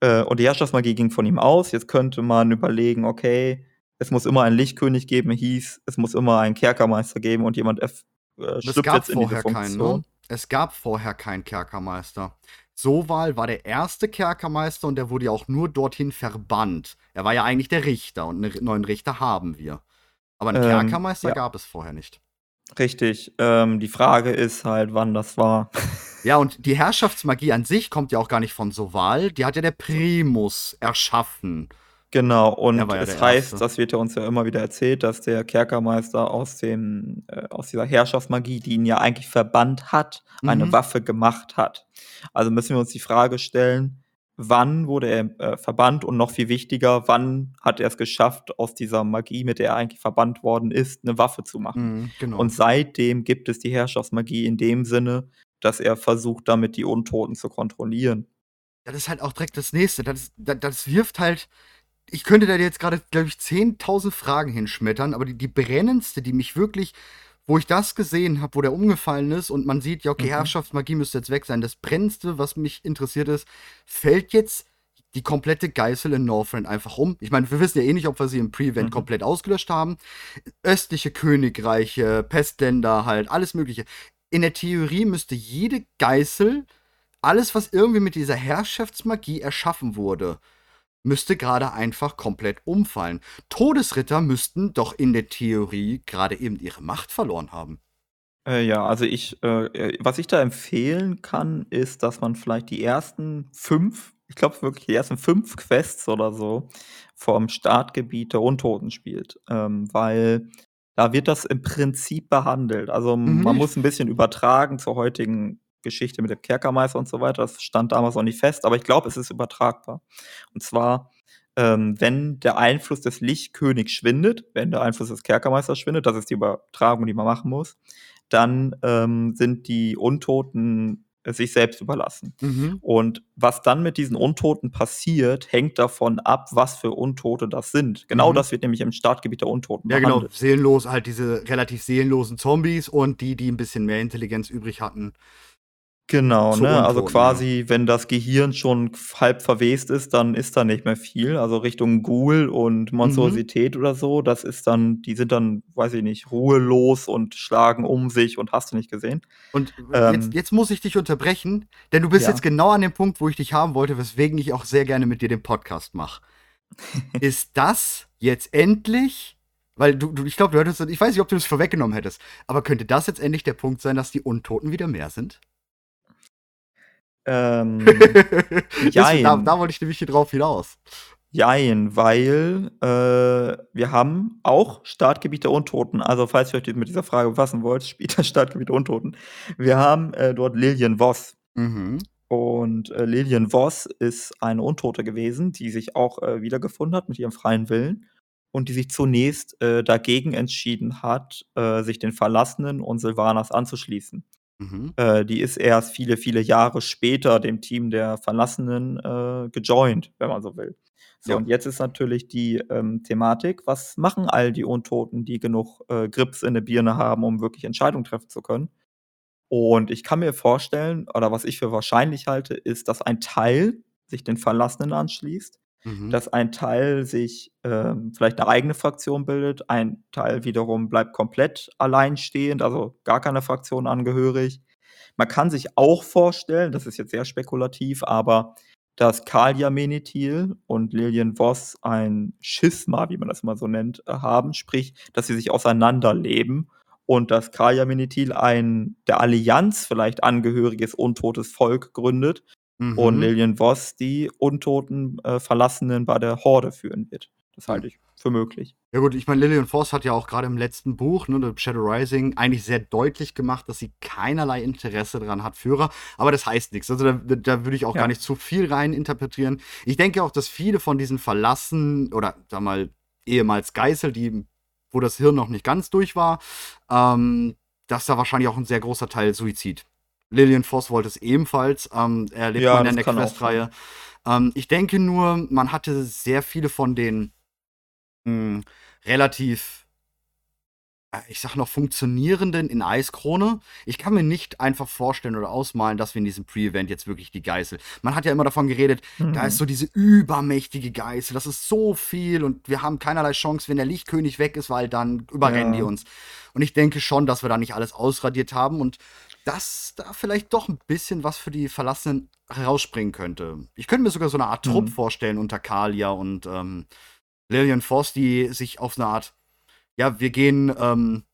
ja. Äh, und die Herrschaftsmagie ging von ihm aus. Jetzt könnte man überlegen, okay, es muss immer einen Lichtkönig geben, hieß, es muss immer einen Kerkermeister geben und jemand F, äh, Es schlüpft gab jetzt in diese vorher keinen, Funktion. ne? Es gab vorher keinen Kerkermeister. Soval war der erste Kerkermeister und der wurde ja auch nur dorthin verbannt. Er war ja eigentlich der Richter und einen neuen Richter haben wir. Aber einen Ähm, Kerkermeister ja. gab es vorher nicht. Richtig. Ähm, die Frage ist halt, wann das war. Ja, und die Herrschaftsmagie an sich kommt ja auch gar nicht von Soval. Die hat ja der Primus erschaffen. Genau, und ja es heißt, Erste. das wird ja uns ja immer wieder erzählt, dass der Kerkermeister aus dem, äh, aus dieser Herrschaftsmagie, die ihn ja eigentlich verbannt hat, eine Mhm. Waffe gemacht hat. Also müssen wir uns die Frage stellen, wann wurde er äh, verbannt und noch viel wichtiger, wann hat er es geschafft, aus dieser Magie, mit der er eigentlich verbannt worden ist, eine Waffe zu machen. Mhm, genau. Und seitdem gibt es die Herrschaftsmagie in dem Sinne, dass er versucht, damit die Untoten zu kontrollieren. das ist halt auch direkt das nächste. Das, das, das wirft halt. Ich könnte da jetzt gerade, glaube ich, 10.000 Fragen hinschmettern, aber die, die brennendste, die mich wirklich, wo ich das gesehen habe, wo der umgefallen ist und man sieht, ja, okay, Mhm. Herrschaftsmagie müsste jetzt weg sein. Das brennendste, was mich interessiert ist, fällt jetzt die komplette Geißel in Northrend einfach um. Ich meine, wir wissen ja eh nicht, ob wir sie im Pre-Event Mhm. komplett ausgelöscht haben. Östliche Königreiche, Pestländer halt, alles Mögliche. In der Theorie müsste jede Geißel alles, was irgendwie mit dieser Herrschaftsmagie erschaffen wurde, müsste gerade einfach komplett umfallen. Todesritter müssten doch in der Theorie gerade eben ihre Macht verloren haben. Äh, ja, also ich, äh, äh, was ich da empfehlen kann, ist, dass man vielleicht die ersten fünf, ich glaube wirklich die ersten fünf Quests oder so vom Startgebiet der Untoten spielt, ähm, weil da wird das im Prinzip behandelt. Also Mhm. man muss ein bisschen übertragen zur heutigen Geschichte mit dem Kerkermeister und so weiter. Das stand damals noch nicht fest, aber ich glaube, es ist übertragbar. Und zwar, ähm, wenn der Einfluss des Lichtkönigs schwindet, wenn der Einfluss des Kerkermeisters schwindet, das ist die Übertragung, die man machen muss, dann ähm, sind die Untoten sich selbst überlassen. Mhm. Und was dann mit diesen Untoten passiert, hängt davon ab, was für Untote das sind. Genau Mhm. das wird nämlich im Startgebiet der Untoten Ja, genau. behandelt. Seelenlos, halt diese relativ seelenlosen Zombies und die, die ein bisschen mehr Intelligenz übrig hatten. Genau, ne? Also quasi, wenn das Gehirn schon halb verwest ist, dann ist da nicht mehr viel. Also Richtung Ghoul und Monstrosität oder so, das ist dann, die sind dann, weiß ich nicht, ruhelos und schlagen um sich und hast du nicht gesehen. Und Ähm. jetzt, jetzt muss ich dich unterbrechen, denn du bist Ja. jetzt genau an dem Punkt, wo ich dich haben wollte, weswegen ich auch sehr gerne mit dir den Podcast mache. Ist das jetzt endlich Weil du, du ich glaube, du hättest, ich weiß nicht, ob du das vorweggenommen hättest, aber könnte das jetzt endlich der Punkt sein, dass die Untoten wieder mehr sind? Ähm, Deswegen, da, jein. da wollte ich nämlich hier drauf hinaus. Jein, weil äh, wir haben auch Startgebiet der Untoten. Also, falls ihr euch mit dieser Frage befassen wollt, spielt das Startgebiet der Untoten. Wir haben äh, dort Lillian Voss. Mhm. Und äh, Lillian Voss ist eine Untote gewesen, die sich auch äh, wiedergefunden hat mit ihrem freien Willen und die sich zunächst äh, dagegen entschieden hat, äh, sich den Verlassenen und Sylvanas anzuschließen. Mhm. Äh, die ist erst viele, viele Jahre später dem Team der Verlassenen äh, gejoint, wenn man so will. So, Ja. und jetzt ist natürlich die ähm, Thematik, was machen all die Untoten, die genug äh, Grips in der Birne haben, um wirklich Entscheidungen treffen zu können? Und ich kann mir vorstellen, oder was ich für wahrscheinlich halte, ist, dass ein Teil sich den Verlassenen anschließt, Mhm. dass ein Teil sich ähm, vielleicht eine eigene Fraktion bildet, ein Teil wiederum bleibt komplett alleinstehend, also gar keiner Fraktion angehörig. Man kann sich auch vorstellen, das ist jetzt sehr spekulativ, aber dass Kalia Menethil und Lillian Voss ein Schisma, wie man das mal so nennt, äh, haben, sprich, dass sie sich auseinanderleben und dass Kalia Menethil ein der Allianz vielleicht angehöriges untotes Volk gründet und Mhm. Lillian Voss die untoten äh, Verlassenen bei der Horde führen wird. Das halte ich für möglich. Ja gut, ich meine, Lillian Force hat ja auch gerade im letzten Buch, ne, The Shadow Rising, eigentlich sehr deutlich gemacht, dass sie keinerlei Interesse daran hat, Führer. Aber das heißt nichts. Also da, da würde ich auch Ja. gar nicht zu viel rein interpretieren. Ich denke auch, dass viele von diesen Verlassen oder sag mal ehemals Geißel, die, wo das Hirn noch nicht ganz durch war, ähm, dass da wahrscheinlich auch ein sehr großer Teil Suizid. Lillian Voss wollte es ebenfalls. Ähm, er lebt Ja, in der Questreihe. Ähm, ich denke nur, man hatte sehr viele von den mh, relativ, äh, ich sag noch, funktionierenden in Eiskrone. Ich kann mir nicht einfach vorstellen oder ausmalen, dass wir in diesem Pre-Event jetzt wirklich die Geißel. Man hat ja immer davon geredet, da Mhm. ist so diese übermächtige Geißel, das ist so viel und wir haben keinerlei Chance, wenn der Lichtkönig weg ist, weil dann überrennen Ja. die uns. Und ich denke schon, dass wir da nicht alles ausradiert haben und dass da vielleicht doch ein bisschen was für die Verlassenen herausspringen könnte. Ich könnte mir sogar so eine Art Trupp Mhm. vorstellen unter Kalia und ähm, Lillian Voss, die sich auf eine Art, ja, wir gehen ähm,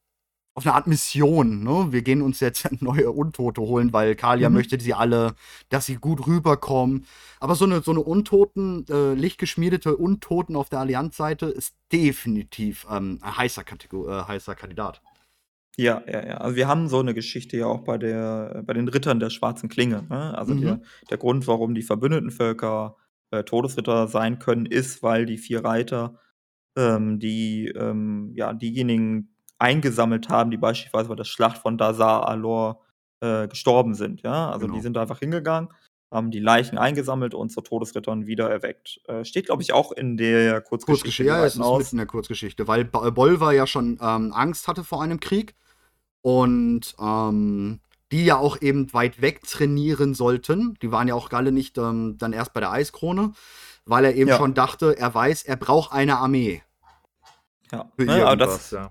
auf eine Art Mission, ne? Wir gehen uns jetzt neue Untote holen, weil Kalia Mhm. möchte sie alle, dass sie gut rüberkommen. Aber so eine, so eine Untoten, äh, lichtgeschmiedete Untoten auf der Allianzseite ist definitiv ähm, ein heißer, Kategor äh, heißer Kandidat. Ja, ja, ja. Also wir haben so eine Geschichte ja auch bei der, bei den Rittern der schwarzen Klinge. Ne? Also Mhm. der, der Grund, warum die verbündeten Völker äh, Todesritter sein können, ist, weil die vier Reiter ähm, die ähm, ja diejenigen eingesammelt haben, die beispielsweise bei der Schlacht von Dazar Alor äh, gestorben sind. Ja, also Genau. die sind einfach hingegangen, haben die Leichen eingesammelt und zu Todesrittern wieder erweckt. Äh, steht, glaube ich, auch in der Kurzgeschichte. Kurzgeschichte, ja, es ist Weiten mit in der Kurzgeschichte, weil Bo- Bolvar ja schon ähm, Angst hatte vor einem Krieg und ähm, die ja auch eben weit weg trainieren sollten. Die waren ja auch alle nicht ähm, dann erst bei der Eiskrone, weil er eben Ja. schon dachte, er weiß, er braucht eine Armee. Ja, ne, aber das, ja.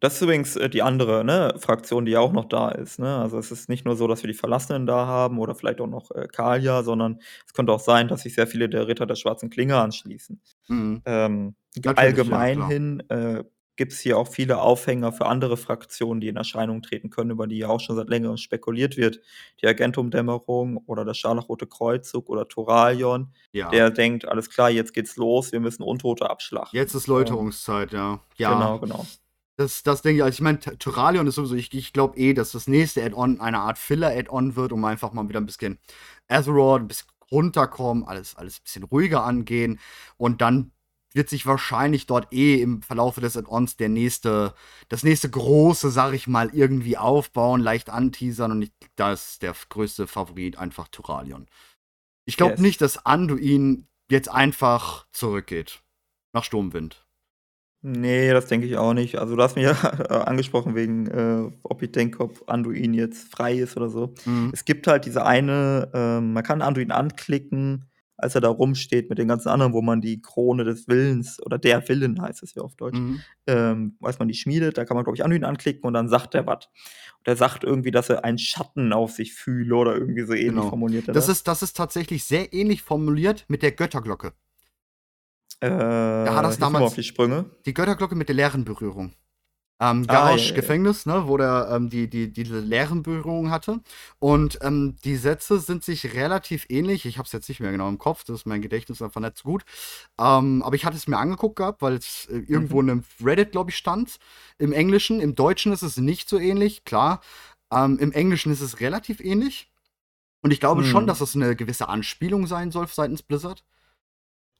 Das ist übrigens äh, die andere ne, Fraktion, die ja auch noch da ist. Ne? Also es ist nicht nur so, dass wir die Verlassenen da haben oder vielleicht auch noch äh, Kalia, sondern es könnte auch sein, dass sich sehr viele der Ritter der Schwarzen Klinge anschließen. Mhm. Ähm, allgemein ja, hin äh, gibt es hier auch viele Aufhänger für andere Fraktionen, die in Erscheinung treten können, über die ja auch schon seit längerem spekuliert wird. Die Agentum-Dämmerung oder das Scharlachrote Kreuzzug oder Toralion, ja. der denkt, alles klar, jetzt geht's los, wir müssen Untote abschlachten. Jetzt ist Läuterungszeit, ja. Ja, Genau, genau. Das, das denke ich, also ich meine, T- Tyralion ist sowieso, ich, ich glaube eh, dass das nächste Add-on eine Art Filler-Add-on wird, um einfach mal wieder ein bisschen Azeroth, ein bisschen runterkommen, alles, alles ein bisschen ruhiger angehen und dann wird sich wahrscheinlich dort eh im Verlauf des Add-ons der nächste, das nächste große, sag ich mal, irgendwie aufbauen, leicht anteasern und ich, da ist der größte Favorit einfach Tyralion. Ich glaube Yes. nicht, dass Anduin jetzt einfach zurückgeht nach Sturmwind. Nee, das denke ich auch nicht. Also, du hast mich ja äh, angesprochen wegen, äh, ob ich denke, ob Anduin jetzt frei ist oder so. Mhm. Es gibt halt diese eine, ähm, man kann Anduin anklicken, als er da rumsteht mit den ganzen anderen, wo man die Krone des Willens oder der Willen heißt es ja auf Deutsch, Mhm. ähm, weiß man die schmiedet, da kann man, glaube ich, Anduin anklicken und dann sagt er was. Und er sagt irgendwie, dass er einen Schatten auf sich fühle oder irgendwie so ähnlich Genau. formuliert er Das ist, das ist tatsächlich sehr ähnlich formuliert mit der Götterglocke. Äh, Da hat das damals auf die Sprünge. die Götterglocke mit der leeren Berührung. Ähm, Ah, ja, Garrosh ja, ja. Gefängnis, ne, wo der ähm, die, die, diese leeren Berührungen hatte. Und ähm, die Sätze sind sich relativ ähnlich. Ich habe es jetzt nicht mehr genau im Kopf, das ist mein Gedächtnis einfach nicht so gut. Ähm, aber ich hatte es mir angeguckt gehabt, weil es äh, irgendwo Mhm. in einem Reddit, glaube ich, stand. Im Englischen, im Deutschen ist es nicht so ähnlich, klar. Ähm, Im Englischen ist es relativ ähnlich. Und ich glaube schon, Hm. dass es eine gewisse Anspielung sein soll seitens Blizzard.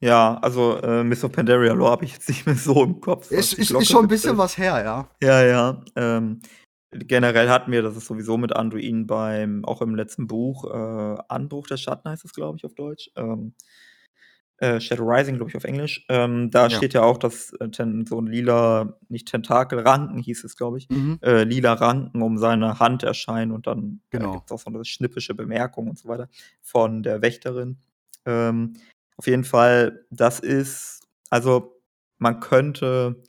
Ja, also äh, Miss of Pandaria Lore habe ich jetzt nicht mehr so im Kopf. Ist, ist, ist schon ein bisschen was her, ja. Ja, ja. Ähm, generell hatten wir, das ist sowieso mit Anduin beim, auch im letzten Buch, äh, Anbruch der Schatten heißt es, glaube ich, auf Deutsch. Ähm, äh, Shadow Rising, glaube ich, auf Englisch. Ähm, da Ja. steht ja auch, dass äh, ten, so ein lila, nicht Tentakel, Ranken hieß es, glaube ich, Mhm. äh, lila Ranken um seine Hand erscheinen und dann äh, Genau. gibt es auch so eine schnippische Bemerkung und so weiter von der Wächterin. Ähm, auf jeden Fall, das ist, also man könnte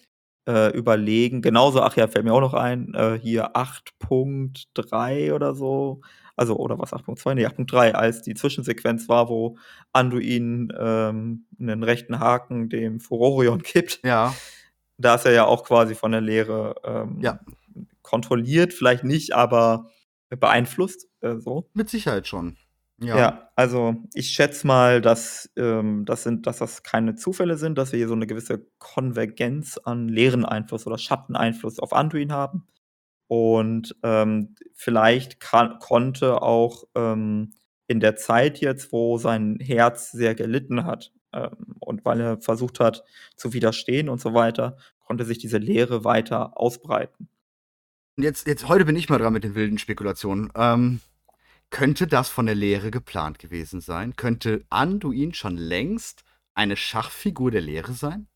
äh, überlegen, genauso, ach ja, fällt mir auch noch ein, äh, hier 8.3 oder so, also, oder was, 8.2? Nee, 8.3, als die Zwischensequenz war, wo Anduin ähm, einen rechten Haken dem Furorion kippt. Ja. Da ist er ja auch quasi von der Lehre ähm, Ja. kontrolliert, vielleicht nicht, aber beeinflusst. Äh, so. Mit Sicherheit schon. Ja. Ja. also ich schätze mal, dass, ähm, das sind, dass das keine Zufälle sind, dass wir hier so eine gewisse Konvergenz an leeren Einfluss oder Schatteneinfluss auf Anduin haben. Und ähm, vielleicht kann, konnte auch ähm, in der Zeit jetzt, wo sein Herz sehr gelitten hat ähm, und weil er versucht hat zu widerstehen und so weiter, konnte sich diese Leere weiter ausbreiten. Jetzt, jetzt, heute bin ich mal dran mit den wilden Spekulationen. Ähm, könnte das von der Lehre geplant gewesen sein? Könnte Anduin schon längst eine Schachfigur der Lehre sein?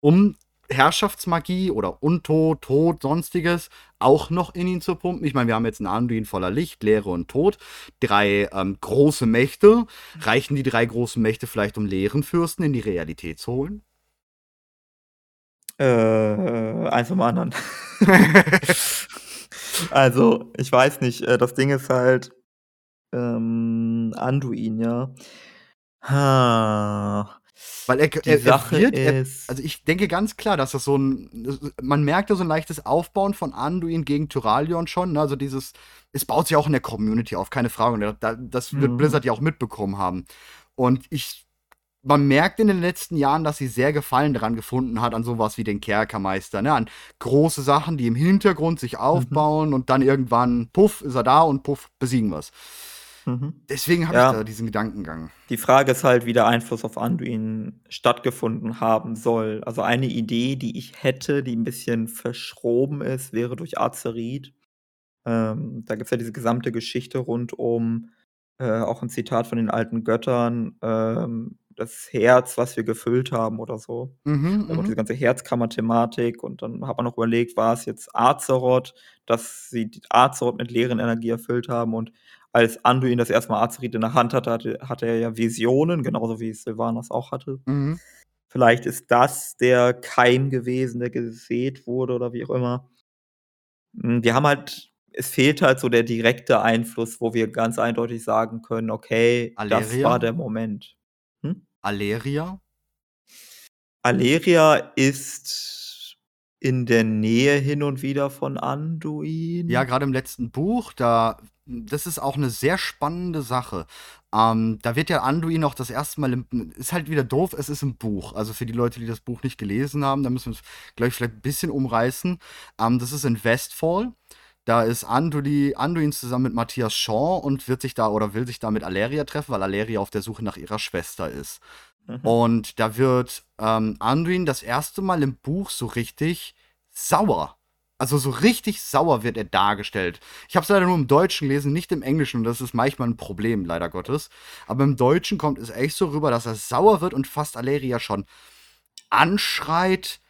Um Herrschaftsmagie oder Untod, Tod, sonstiges auch noch in ihn zu pumpen. Ich meine, wir haben jetzt einen Anduin voller Licht, Leere und Tod. Drei ähm, große Mächte. Reichen die drei großen Mächte vielleicht, um Leerenfürsten in die Realität zu holen? Äh, eins vom anderen. also, ich weiß nicht. äh, Das Ding ist halt, ähm, Anduin, ja. Ha. Weil er, Die er, er Sache wird, er, also ich denke ganz klar, dass das so ein, man merkt da so ein leichtes Aufbauen von Anduin gegen Tyralion schon, ne? also dieses, es baut sich auch in der Community auf, keine Frage, das wird Mhm. Blizzard ja auch mitbekommen haben. Und ich, man merkt in den letzten Jahren, dass sie sehr Gefallen daran gefunden hat, an sowas wie den Kerkermeister, ne? an große Sachen, die im Hintergrund sich aufbauen und dann irgendwann, puff, ist er da und puff, besiegen wir's. Mhm. Deswegen habe Ja. ich da diesen Gedankengang. Die Frage ist halt, wie der Einfluss auf Anduin stattgefunden haben soll. Also eine Idee, die ich hätte, die ein bisschen verschroben ist, wäre durch Azerit. Ähm, da gibt es ja diese gesamte Geschichte rund um, äh, auch ein Zitat von den alten Göttern, ähm, das Herz, was wir gefüllt haben oder so. Mhm, Und mhm. diese ganze Herzkammer-Thematik. Und dann hat man noch überlegt, war es jetzt Azeroth, dass sie Azeroth mit leeren Energie erfüllt haben. Und als Anduin das erste Mal Azeroth in der Hand hatte, hatte, hatte er ja Visionen, genauso wie Sylvanas auch hatte. Mhm. Vielleicht ist das der Keim gewesen, der gesät wurde oder wie auch immer. Mm, Die haben halt, es fehlt halt so der direkte Einfluss, wo wir ganz eindeutig sagen können, okay, das Aleria? war der Moment. Aleria? Aleria ist in der Nähe hin und wieder von Anduin. Ja, gerade im letzten Buch, da, das ist auch eine sehr spannende Sache. Ähm, da wird ja Anduin noch das erste Mal, im, ist halt wieder doof, es ist im Buch. Also für die Leute, die das Buch nicht gelesen haben, da müssen wir es gleich vielleicht ein bisschen umreißen. Ähm, das ist in Westfall. Da ist Anduli, Anduin zusammen mit Matthias Shaw und wird sich da oder will sich da mit Aleria treffen, weil Aleria auf der Suche nach ihrer Schwester ist. Mhm. Und da wird ähm, Anduin das erste Mal im Buch so richtig sauer. Also so richtig sauer wird er dargestellt. Ich habe es leider nur im Deutschen gelesen, nicht im Englischen. Und das ist manchmal ein Problem, leider Gottes. Aber im Deutschen kommt es echt so rüber, dass er sauer wird und fast Aleria schon anschreit.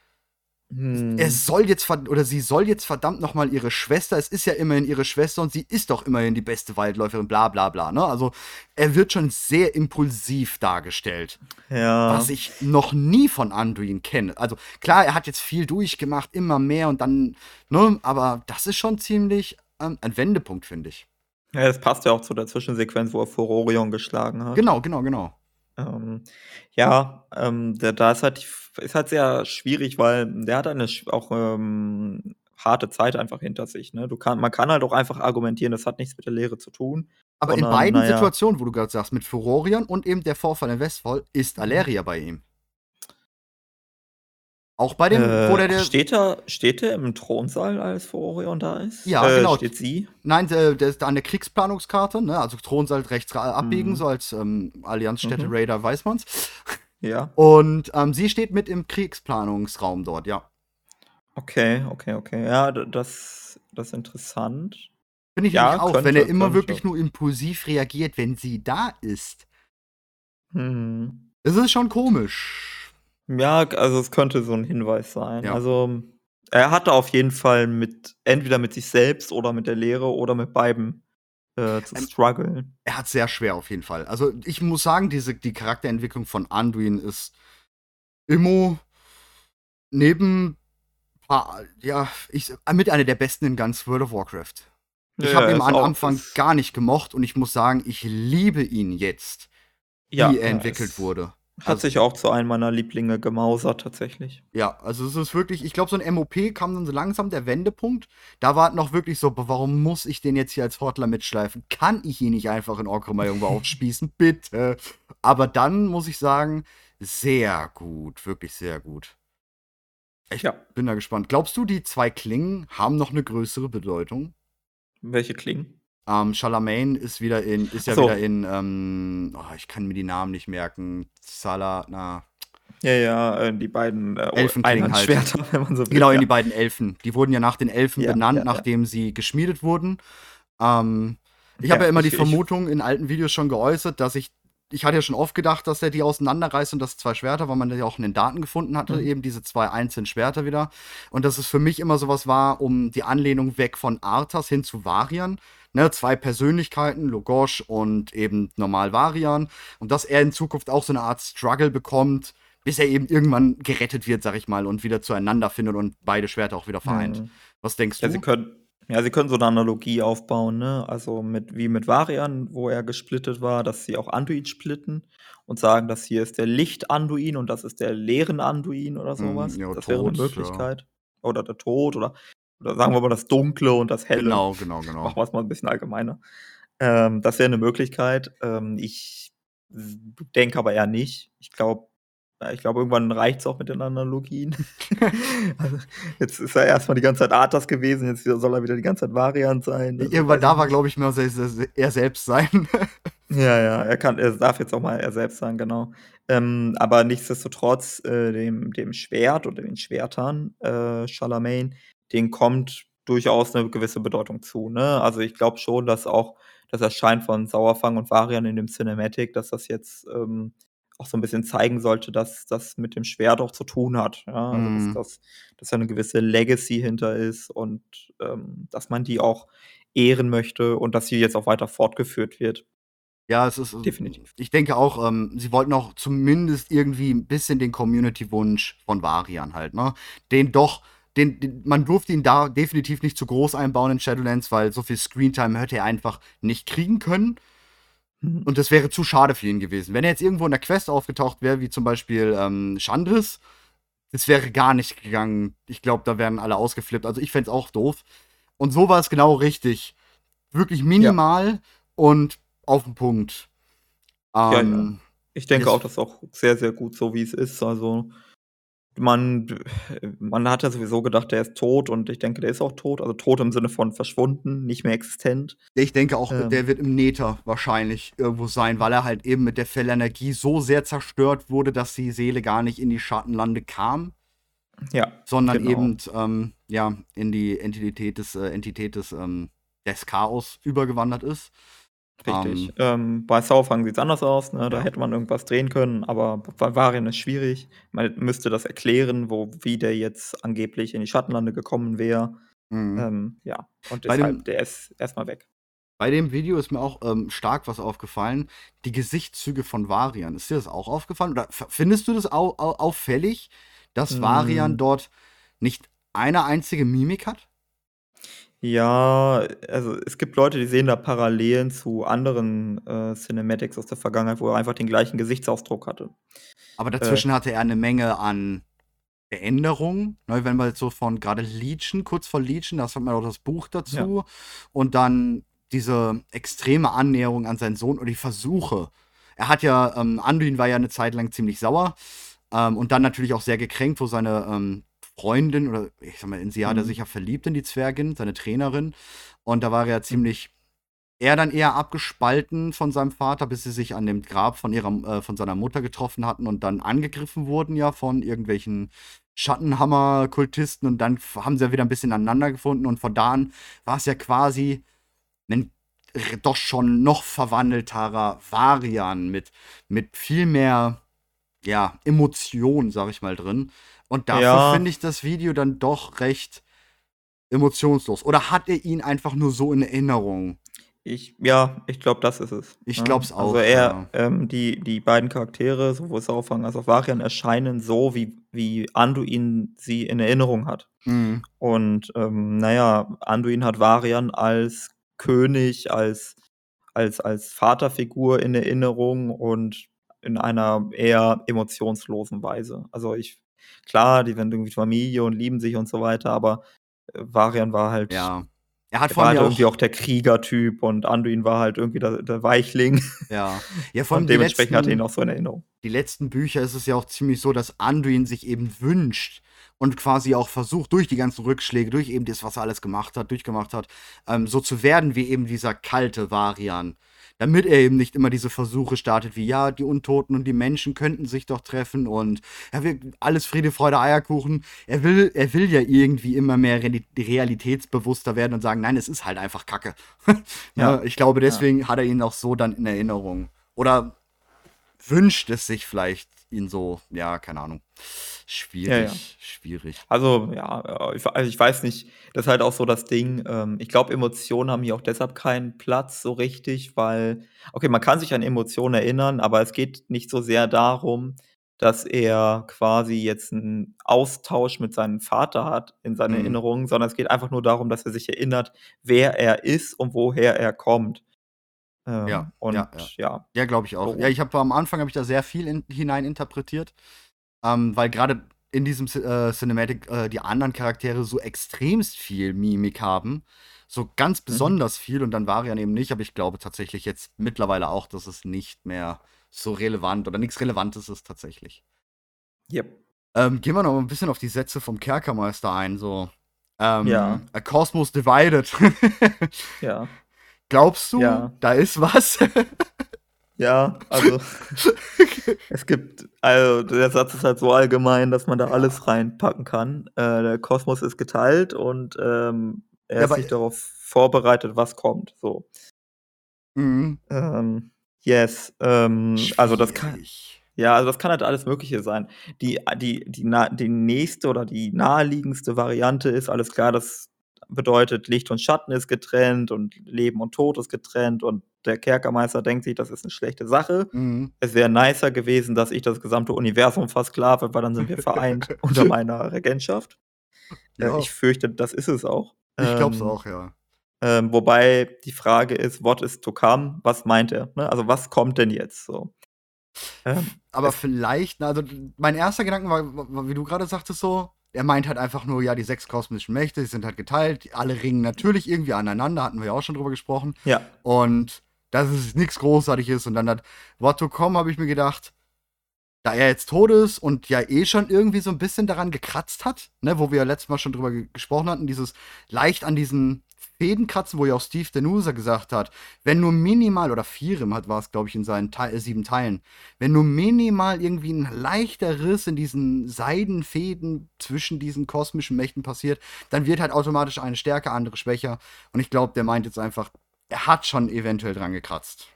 Hm. Er soll jetzt oder sie soll jetzt verdammt noch mal ihre Schwester. Es ist ja immerhin ihre Schwester und sie ist doch immerhin die beste Waldläuferin. Bla bla bla. Ne? Also er wird schon sehr impulsiv dargestellt ja. was ich noch nie von Anduin kenne. Also klar, er hat jetzt viel durchgemacht, immer mehr und dann, ne, aber das ist schon ziemlich ähm, ein Wendepunkt, finde ich. ja, das passt ja auch zu der Zwischensequenz, wo er Furorion geschlagen hat. Genau, genau, genau. Ähm, ja, ähm, da da ist halt ist halt sehr schwierig, weil der hat eine auch, ähm, harte Zeit einfach hinter sich, ne? Du kann man kann halt auch einfach argumentieren, das hat nichts mit der Lehre zu tun, Aber in sondern, beiden na ja Situationen, wo du gerade sagst, mit Furorion und eben der Vorfall in Westfall, ist Mhm. Aleria bei ihm. Auch bei dem, wo der, Äh, der steht er steht er im Thronsaal, als Furorion da ist? Ja, Äh, genau. steht sie? Nein, der, der ist an der Kriegsplanungskarte, ne? Also Thronsaal rechts abbiegen, Mhm. so als ähm, Allianzstädte Mhm. Raider weiß man's. Ja. Und ähm, sie steht mit im Kriegsplanungsraum dort, ja. Okay, okay, okay. Ja, das das ist interessant. Finde ich Ja, auch, wenn könnte er immer wirklich nur impulsiv reagiert, wenn sie da ist. Mhm. Das ist schon komisch. Ja, also, es könnte so 'n Hinweis sein. Ja. Also, er hatte auf jeden Fall mit entweder mit sich selbst oder mit der Lehre oder mit beiden, äh, zu Ähm, struggeln. Er hat's sehr schwer auf jeden Fall. Also, ich muss sagen, diese die Charakterentwicklung von Anduin ist immer neben ja, ich mit einer der besten in ganz World of Warcraft. Ich Ja, habe ihn am Anfang gar nicht gemocht und ich muss sagen, ich liebe ihn jetzt, Ja, wie er entwickelt wurde. Hat Also sich auch zu einem meiner Lieblinge gemausert tatsächlich. Ja, also es ist wirklich ich glaube, so 'n MOP kam dann so langsam der Wendepunkt. Da war noch wirklich so: „Boah, warum muss ich den jetzt hier als Hortler mitschleifen? Kann ich ihn nicht einfach in Orgrimmar irgendwo aufspießen? Bitte!“ Aber dann muss ich sagen, sehr gut, wirklich sehr gut. Ich Ja. bin da gespannt. Glaubst du, die 2 Klingen haben noch 'ne größere Bedeutung? Welche Klingen? Ähm, Charlemagne ist wieder in ist ja so. wieder in, ähm oh, ich kann mir die Namen nicht merken. Zala na Ja, ja, äh, die beiden, äh, Elfenklingen halt. Einhandschwerter, wenn man so will, Genau, in ja. die beiden Elfen. Die wurden ja nach den Elfen Ja, benannt, ja, nachdem sie geschmiedet wurden. Ähm, ich habe Ja, immer ich die Vermutung in alten Videos schon geäußert, dass ich ich hatte ja schon oft gedacht, dass er die auseinanderreißt und das 2 Schwerter, weil man ja auch in den Daten gefunden hatte, Mhm. eben diese 2 einzelnen Schwerter wieder. Und dass es für mich immer so was war, um die Anlehnung weg von Arthas hin zu Varian, ne? 2 Persönlichkeiten, Logosh und eben normal Varian. Und dass er in Zukunft auch so 'ne Art Struggle bekommt, bis er eben irgendwann gerettet wird, sage ich mal, und wieder zueinander findet und beide Schwerter auch wieder vereint. Mhm. Was denkst Ja, sie du? können ja, sie können so 'ne Analogie aufbauen, ne? Also, mit wie mit Varian, wo er gesplittet war, dass sie auch Anduin splitten und sagen, das hier ist der Licht-Anduin und das ist der Leeren-Anduin oder so Mhm, was. ja, Das wäre 'ne Tod, ja. Möglichkeit. Oder der Tod oder oder sagen wir mal das Dunkle und das Helle. Genau, genau, genau. Machen wir's mal 'n bisschen allgemeiner. Ähm, das wäre 'ne Möglichkeit. Ähm, ich denke aber eher nicht. Ich glaube ich glaube, irgendwann reicht's auch mit den Analogien. Also, jetzt ist er erst mal die ganze Zeit Arthas gewesen, jetzt soll er wieder die ganze Zeit Varian sein. Also, Irgendwann weiß da ich war, nicht. glaube ich, mehr er selbst sein. Ja, ja, er kann er darf jetzt auch mal er selbst sein, genau. Ähm, aber nichtsdestotrotz, äh, dem dem Schwert oder den Schwertern, äh, Charlemagne, denen kommt durchaus 'ne gewisse Bedeutung zu, ne? Also, ich glaube schon, dass auch das Erscheinen von Sauerfang und Varian in dem Cinematic, dass das jetzt, ähm, auch so 'n bisschen zeigen sollte, dass das mit dem Schwert auch zu tun hat, ja? Also, dass Mhm. das dass da 'ne gewisse Legacy hinter ist und, ähm, dass man die auch ehren möchte und dass sie jetzt auch weiter fortgeführt wird. Ja, es ist Definitiv. ich denke auch, ähm, sie wollten auch zumindest irgendwie 'n bisschen den Community-Wunsch von Varian halt, ne? Den doch den den man durfte ihn da definitiv nicht zu groß einbauen in Shadowlands, weil so viel Screentime hätte er einfach nicht kriegen können. Mhm. Und das wäre zu schade für ihn gewesen. Wenn er jetzt irgendwo in der Quest aufgetaucht wäre, wie zum Beispiel, ähm, Chandris, das wäre gar nicht gegangen. Ich glaube, da wären alle ausgeflippt. Also, ich fände es auch doof. Und so war es genau richtig. Wirklich Ja. minimal und auf 'n Punkt. Ja, ja. Ähm, Ich denke auch, das ist auch sehr, sehr gut so, wie es ist. Also, man man hat ja sowieso gedacht, der ist tot und ich denke, der ist auch tot. Also, tot im Sinne von verschwunden, nicht mehr existent. Ich denke auch, Ähm. der wird im Nether wahrscheinlich irgendwo sein, weil er halt eben mit der Fellenergie so sehr zerstört wurde, dass die Seele gar nicht in die Schattenlande kam. Ja, Sondern genau. eben, ähm, ja, in die Entität des äh, Entität des, ähm des Chaos übergewandert ist. Richtig. Ähm Ähm, bei Sauerfang sieht's anders aus, ne? Da Ja. hätte man irgendwas drehen können, aber bei Varian ist schwierig. Man müsste das erklären, wo wie der jetzt angeblich in die Schattenlande gekommen wäre. Mhm. Ähm, ja, und deshalb, dem der ist erst mal weg. bei dem Video ist mir auch, ähm, stark was aufgefallen, die Gesichtszüge von Varian. Ist dir das auch aufgefallen? Oder findest du das au au auffällig, dass Varian Hm. dort nicht eine einzige Mimik hat? Ja, also es gibt Leute, die sehen da Parallelen zu anderen, äh, Cinematics aus der Vergangenheit, wo er einfach den gleichen Gesichtsausdruck hatte. Aber Äh dazwischen hatte er 'ne Menge an Veränderungen, ne? Wenn man jetzt so von grade Legion kurz vor Legion, da hat man auch das Buch Ja. dazu und dann diese extreme Annäherung an seinen Sohn und die Versuche. Er hat ja ähm, Anduin war ja 'ne Zeit lang ziemlich sauer, ähm, und dann natürlich auch sehr gekränkt, wo seine, ähm, Freundin oder ich sage mal, in sie hat er Mhm. sich ja verliebt in die Zwergin, seine Trainerin. Und da war er ja ziemlich er dann eher abgespalten von seinem Vater, bis sie sich an dem Grab von ihrer äh, von seiner Mutter getroffen hatten und dann angegriffen wurden ja von irgendwelchen Schattenhammer-Kultisten und dann haben sie ja wieder 'n bisschen aneinander gefunden und von da an war's ja quasi r doch schon noch verwandelterer Varian mit mit viel mehr, ja, Emotion, sage ich mal, drin. Und dafür Ja. finde ich das Video dann doch recht emotionslos. Oder hat er ihn einfach nur so in Erinnerung? Ich ja, ich glaube, das ist es, Ich ne? glaube es auch, Also er ja. ähm, die die beiden Charaktere, sowohl Saurfang als auch Varian, erscheinen so, wie wie Anduin sie in Erinnerung hat. Mhm. Und, ähm, na ja, Anduin hat Varian als König, als als als Vaterfigur in Erinnerung und in einer eher emotionslosen Weise. Also ich klar, die sind irgendwie Familie und lieben sich und so weiter, aber, äh, Varian war halt Ja. Er hat vor war allem halt ja irgendwie auch auch der Kriegertyp und Anduin war halt irgendwie der der Weichling. Ja. Ja, vor allem Und die dementsprechend hat er ihn letzten auch so in Erinnerung. die letzten Bücher ist es ja auch ziemlich so, dass Anduin sich eben wünscht und quasi auch versucht, durch die ganzen Rückschläge, durch eben das, was er alles gemacht hat durchgemacht hat, ähm, so zu werden wie eben dieser kalte Varian. Damit er eben nicht immer diese Versuche startet wie: „Ja, die Untoten und die Menschen könnten sich doch treffen und er will alles Friede, Freude, Eierkuchen.“ Er will er will ja irgendwie immer mehr reali realitätsbewusster werden und sagen: „Nein, es ist halt einfach Kacke.“ Ja. Ich glaube, Ja. deswegen hat er ihn auch so dann in Erinnerung. Oder wünscht es sich vielleicht, ihn so ja, keine Ahnung. Ja, ja. Schwierig, schwierig. Also, ja, äh, ich also ich weiß nicht, das ist halt auch so das Ding, ähm, ich glaube, Emotionen haben hier auch deshalb keinen Platz so richtig, weil okay, man kann sich an Emotionen erinnern, aber es geht nicht so sehr darum, dass er quasi jetzt 'n Austausch mit seinem Vater hat in seinen Mhm. Erinnerungen, sondern es geht einfach nur darum, dass er sich erinnert, wer er ist und woher er kommt. Ja, Ähm, und ja, ja. ja. Ja, glaube ich auch. So. Ja, ich habe am Anfang habe ich da sehr viel in hinein interpretiert, ähm, weil grade in diesem äh, Cinematic, äh, die anderen Charaktere so extremst viel Mimik haben, so ganz Mhm. besonders viel und dann Varian eben nicht, aber ich glaube tatsächlich jetzt mittlerweile auch, dass es nicht mehr so relevant oder nix Relevantes ist tatsächlich. Jep. Ähm, gehen wir noch 'n bisschen auf die Sätze vom Kerkermeister ein, so. Ähm, Ja. „A cosmos divided.“ Ja. Glaubst du, Ja. da ist was? Ja, also es gibt also der Satz ist halt so allgemein, dass man da Ja. alles reinpacken kann. Äh, der Kosmos ist geteilt und, ähm, er Ja, ist nicht darauf vorbereitet, was kommt, so. Mhm. Ähm, yes, ähm, also das kann ja, also das kann halt alles Mögliche sein. Die die die die nächste oder die naheliegendste Variante ist, alles klar, das bedeutet, Licht und Schatten ist getrennt und Leben und Tod ist getrennt und der Kerkermeister denkt sich, das ist 'ne schlechte Sache. Mhm. Es wäre nicer gewesen, dass ich das gesamte Universum versklave, weil dann sind wir vereint unter meiner Regentschaft. Äh, Ja. ich fürchte, das ist es auch. Ich glaube es Ähm, auch, ja. ähm, wobei die Frage ist: „What is to come?“ Was meint er, ne? Also, was kommt denn jetzt so? Ähm, Aber vielleicht also, mein erster Gedanke war, w w wie du grade sagtest so, er meint halt einfach nur, ja, die 6 kosmischen Mächte, die sind halt geteilt, alle ringen natürlich irgendwie aneinander, hatten wir ja auch schon drüber gesprochen. Ja. Und dass es nix Großartiges und dann hat What to come, habe ich mir gedacht, da er jetzt tot ist und ja eh schon irgendwie so 'n bisschen daran gekratzt hat, ne, wo wir ja letztes Mal schon drüber ge gesprochen hatten, dieses leicht an diesen Fäden kratzen, wo ja auch Steve Denuser gesagt hat, wenn nur minimal oder Firim hat war's, glaube ich, in seinen Tei äh, 7 Teilen, wenn nur minimal irgendwie 'n leichter Riss in diesen Seidenfäden zwischen diesen kosmischen Mächten passiert, dann wird halt automatisch eine stärker, andere schwächer. Und ich glaube, der meint jetzt einfach, er hat schon eventuell dran gekratzt.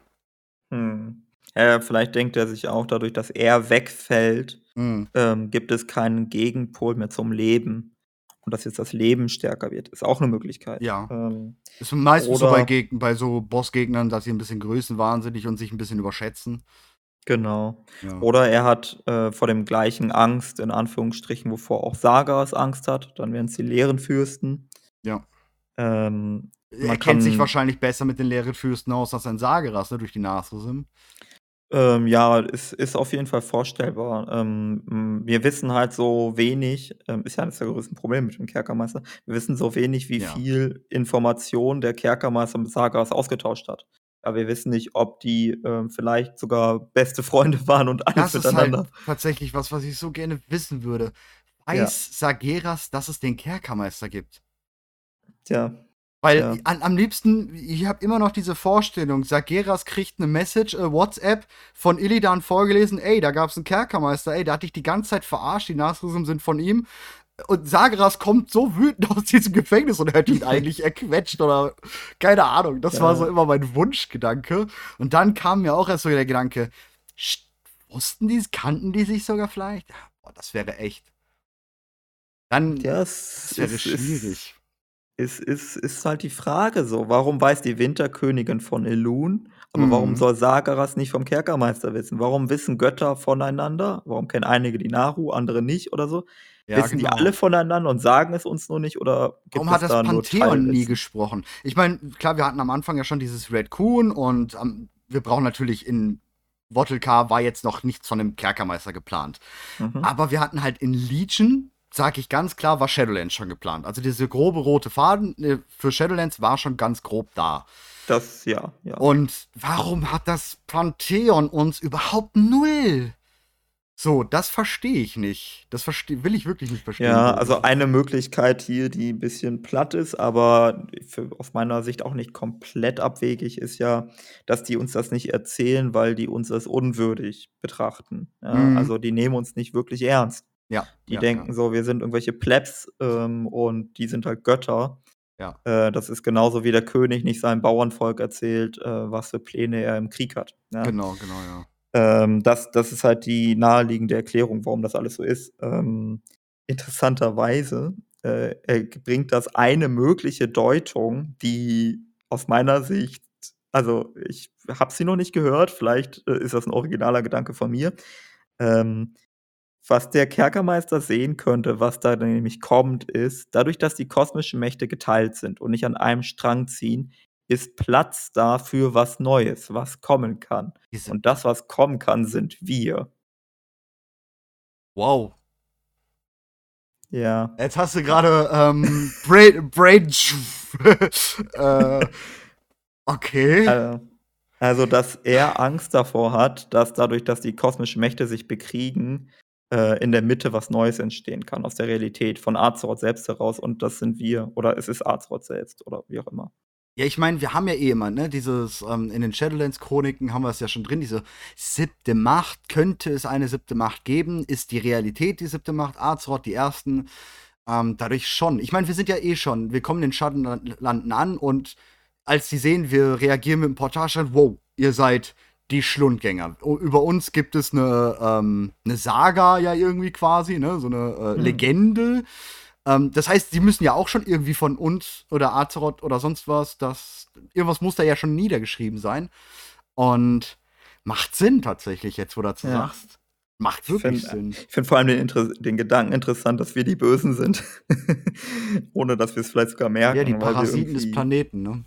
Mhm. Ja, vielleicht denkt er sich auch, dadurch, dass er wegfällt, Mhm. ähm, gibt es keinen Gegenpol mehr zum Leben. Und dass jetzt das Leben stärker wird, ist auch 'ne Möglichkeit. Ja. Ähm, Ist meistens so bei Geg bei so Bossgegnern, dass sie 'n bisschen größenwahnsinnig und sich 'n bisschen überschätzen. Genau. Ja. Oder er hat, äh, vor dem gleichen Angst, in Anführungsstrichen, wovor auch Sagas Angst hat. Dann wären's die leeren Fürsten. Ja. Ähm, Er man kennt sich wahrscheinlich besser mit den leeren Fürsten aus als ein Sageras, ne, durch die Nasrusim. Ähm, ja, ist, ist auf jeden Fall vorstellbar. Ähm, m, wir wissen halt so wenig, ähm, ist ja eines der größten Probleme mit dem Kerkermeister. Wir wissen so wenig, wie Ja. viel Information der Kerkermeister mit Sagas ausgetauscht hat. Aber wir wissen nicht, ob die ähm, vielleicht sogar beste Freunde waren und alles Das ist halt miteinander. tatsächlich was, was ich so gerne wissen würde. Ja. Weiß Sageras, dass es den Kerkermeister gibt? Tja, Weil Ja. an, am liebsten, ich habe immer noch diese Vorstellung, Sageras kriegt eine Message, äh, WhatsApp von Illidan vorgelesen, ey, da gab's einen Kerkermeister, ey, der hat dich die ganze Zeit verarscht, die Nasrusim sind von ihm. Und Sageras kommt so wütend aus diesem Gefängnis und hört ihn eigentlich erquetscht oder keine Ahnung. Das war Ja. so immer mein Wunschgedanke. Und dann kam mir auch erst so der Gedanke, st- wussten die, kannten die sich sogar vielleicht? Boah, das wäre echt. Dann, ja, das es wäre ist, schwierig. Ist, ist, ist halt die Frage so. Warum weiß die Winterkönigin von Elun, aber Mhm. warum soll Sagaras nicht vom Kerkermeister wissen? Warum wissen Götter voneinander? Warum kennen einige die Naru, andere nicht oder so? Ja, wissen die genau. alle voneinander und sagen es uns nur nicht oder gibt Warum hat das da Pantheon nie gesprochen? Ich meine, klar, wir hatten am Anfang ja schon dieses Red Coon und ähm, wir brauchen natürlich in Wottelkar war jetzt noch nichts von dem Kerkermeister geplant. Mhm. Aber wir hatten halt in Legion, sag ich ganz klar, war Shadowlands schon geplant. Also diese grobe rote Faden äh, für Shadowlands war schon ganz grob da. Das, ja, ja. Und warum hat das Pantheon uns überhaupt null? So, das verstehe ich nicht. Das will ich wirklich nicht verstehen. Ja, also eine Möglichkeit hier, die ein bisschen platt ist, aber für, aus meiner Sicht auch nicht komplett abwegig, ist ja, dass die uns das nicht erzählen, weil die uns als unwürdig betrachten. Ja, Mhm. Also die nehmen uns nicht wirklich ernst. Ja, Die ja, denken so, wir sind irgendwelche Plebs ähm, und die sind halt Götter. Ja. Äh, das ist genauso wie der König nicht seinem Bauernvolk erzählt, äh, was für Pläne er im Krieg hat. Ja? Ja. Genau, genau, ja. Ähm, das, das ist halt die naheliegende Erklärung, warum das alles so ist. Ähm, interessanterweise äh, bringt das eine mögliche Deutung, die aus meiner Sicht, also ich habe sie noch nicht gehört, vielleicht äh, ist das ein originaler Gedanke von mir. Ähm, was der Kerkermeister sehen könnte, was da nämlich kommt, ist, dadurch, dass die kosmischen Mächte geteilt sind und nicht an einem Strang ziehen, ist Platz da für was Neues, was kommen kann. Diese, Und das, was kommen kann, sind wir. wow. Ja. Jetzt hast du gerade ähm, Brain, Brain äh, okay. Äh, also, dass er Angst davor hat, dass dadurch, dass die kosmischen Mächte sich bekriegen, äh, in der Mitte was Neues entstehen kann aus der Realität, von Azeroth selbst heraus. Und das sind wir. Oder es ist Azeroth selbst oder wie auch immer. Ja, ich meine, wir haben ja eh immer, ne, dieses, ähm, in den Shadowlands-Chroniken haben wir es ja schon drin, diese siebte Macht, könnte es eine siebte Macht geben? Ist die Realität die siebte Macht? Azeroth, die ersten, ähm, dadurch schon. Ich meine, wir sind ja eh schon, wir kommen in den Schattenlanden an und als sie sehen, wir reagieren mit dem Portalstand, wow, ihr seid die Schlundgänger. O- Über uns gibt es eine, ähm, eine Saga ja irgendwie quasi, ne, so eine äh, Hm. Legende. Ähm, das heißt, sie müssen ja auch schon irgendwie von uns oder Azeroth oder sonst was, das irgendwas muss da ja schon niedergeschrieben sein. Und macht Sinn tatsächlich, jetzt wo du dazu Ja. sagst. Macht Ich wirklich find- Sinn. Ich finde vor allem den, Inter den Gedanken interessant, dass wir die Bösen sind. Ohne dass wir es vielleicht sogar merken. Ja, die Parasiten des Planeten, ne?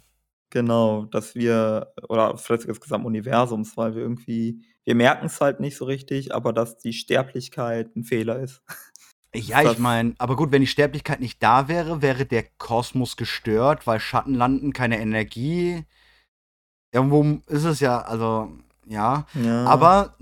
Genau, dass wir, oder vielleicht sogar des gesamten Universums, weil wir irgendwie, wir merken es halt nicht so richtig, aber dass die Sterblichkeit ein Fehler ist. Ja, ich das- meine, aber gut, wenn die Sterblichkeit nicht da wäre, wäre der Kosmos gestört, weil Schattenlanden keine Energie. Irgendwo ist es ja, also, ja. Ja. Aber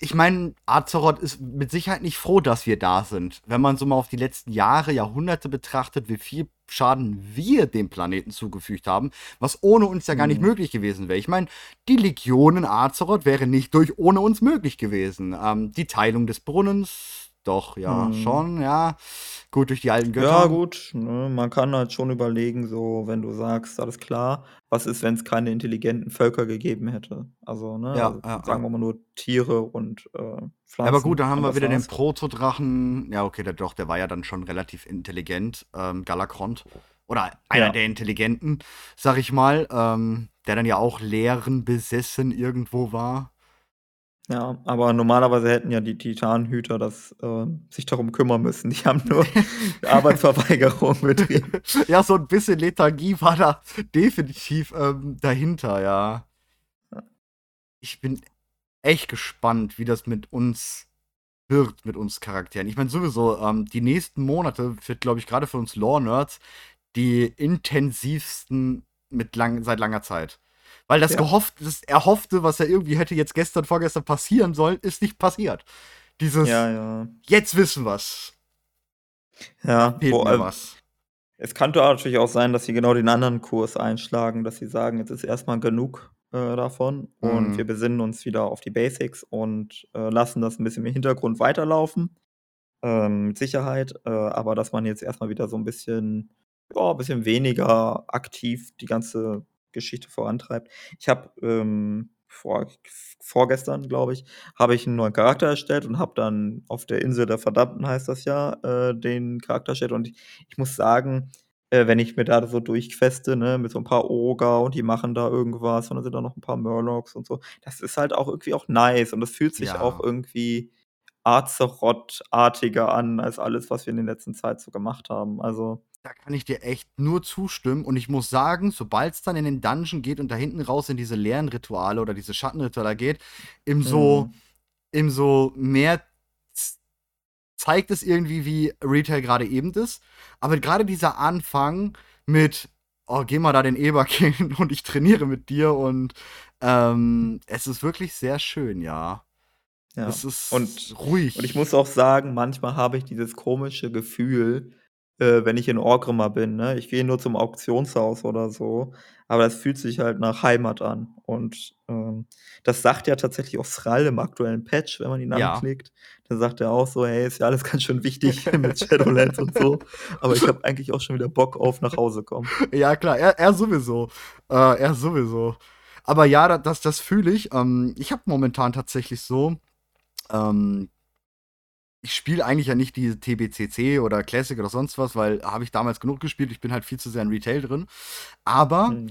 ich meine, Azeroth ist mit Sicherheit nicht froh, dass wir da sind. Wenn man so mal auf die letzten Jahre, Jahrhunderte betrachtet, wie viel Schaden wir dem Planeten zugefügt haben, was ohne uns ja gar nicht Mhm. möglich gewesen wäre. Ich meine, die Legion in Azeroth wäre nicht durch ohne uns möglich gewesen. Ähm, die Teilung des Brunnens, doch, ja, Mhm. schon, ja. Gut, durch die alten Götter. Ja, gut, ne, man kann halt schon überlegen, so, wenn du sagst, alles klar, was ist, wenn es keine intelligenten Völker gegeben hätte? Also, ne, Ja, also, ja, sagen wir mal nur Tiere und äh, Pflanzen. Ja, aber gut, dann haben wir wieder den. Protodrachen. Ja, okay, der, doch, der war ja dann schon relativ intelligent, ähm, Galakrond. Oder einer der Intelligenten, sag ich mal, ähm, der dann ja auch Lehren besessen irgendwo war. Ja, aber normalerweise hätten ja die Titanhüter das, äh, sich darum kümmern müssen. Die haben nur Arbeitsverweigerung betrieben. Ja, so ein bisschen Lethargie war da definitiv, ähm, dahinter, ja. Ich bin echt gespannt, wie das mit uns wird, mit uns Charakteren. Ich meine sowieso, ähm, die nächsten Monate wird, glaube ich, gerade für uns Lore-Nerds die intensivsten mit lang seit langer Zeit. Weil das Ja. gehofft, das Erhoffte, was ja irgendwie hätte jetzt gestern, vorgestern passieren sollen, ist nicht passiert. Dieses, Ja, ja. jetzt wissen wir's. Ja, Fehlt vor mir was. es könnte natürlich auch sein, dass sie genau den anderen Kurs einschlagen, dass sie sagen: „Jetzt ist erst mal genug, äh, davon und Mhm. wir besinnen uns wieder auf die Basics und, äh, lassen das 'n bisschen im Hintergrund weiterlaufen.“ Ähm, mit Sicherheit, äh, aber dass man jetzt erst mal wieder so 'n bisschen ja, bisschen weniger aktiv die ganze Geschichte vorantreibt. Ich habe, ähm, vor vorgestern, glaube ich, habe ich 'n neuen Charakter erstellt und habe dann auf der Insel der Verdammten, heißt das ja, äh, den Charakter erstellt und ich muss sagen, äh, wenn ich mir da so durchqueste, ne, mit so 'n paar Oger und die machen da irgendwas und dann sind da noch 'n paar Murlocs und so. Das ist halt auch irgendwie auch nice und das fühlt sich auch Ja. irgendwie Azeroth-artiger an als alles, was wir in der letzten Zeit so gemacht haben. Also Da kann ich dir echt nur zustimmen und ich muss sagen, sobald's dann in den Dungeon geht und da hinten raus in diese leeren Rituale oder diese Schattenrituale geht, im so Mhm. im so mehr zeigt es irgendwie, wie Retail gerade eben ist. Aber gerade dieser Anfang mit: „Oh, geh mal da den Eber killen und ich trainiere mit dir“ und, ähm, es ist wirklich sehr schön, ja. Ja, Es ist und ruhig. und ich muss auch sagen, manchmal habe ich dieses komische Gefühl, äh, wenn ich in Orgrimmar bin, ne? Ich gehe nur zum Auktionshaus oder so, aber das fühlt sich halt nach Heimat an und, ähm, das sagt ja tatsächlich auch Thrall im aktuellen Patch, wenn man ihn Ja. anklickt. Da sagt er auch so: „Hey, ist ja alles ganz schön wichtig mit Shadowlands und so, aber ich habe eigentlich auch schon wieder Bock auf nach Hause kommen.“ Ja, klar, er er sowieso. Äh, er sowieso. Aber ja, da das das fühle ich. Ähm, ich habe momentan tatsächlich so ähm ich spiele eigentlich ja nicht diese TBCC oder Classic oder sonst was, weil habe ich damals genug gespielt. Ich bin halt viel zu sehr in Retail drin. Aber, Mhm.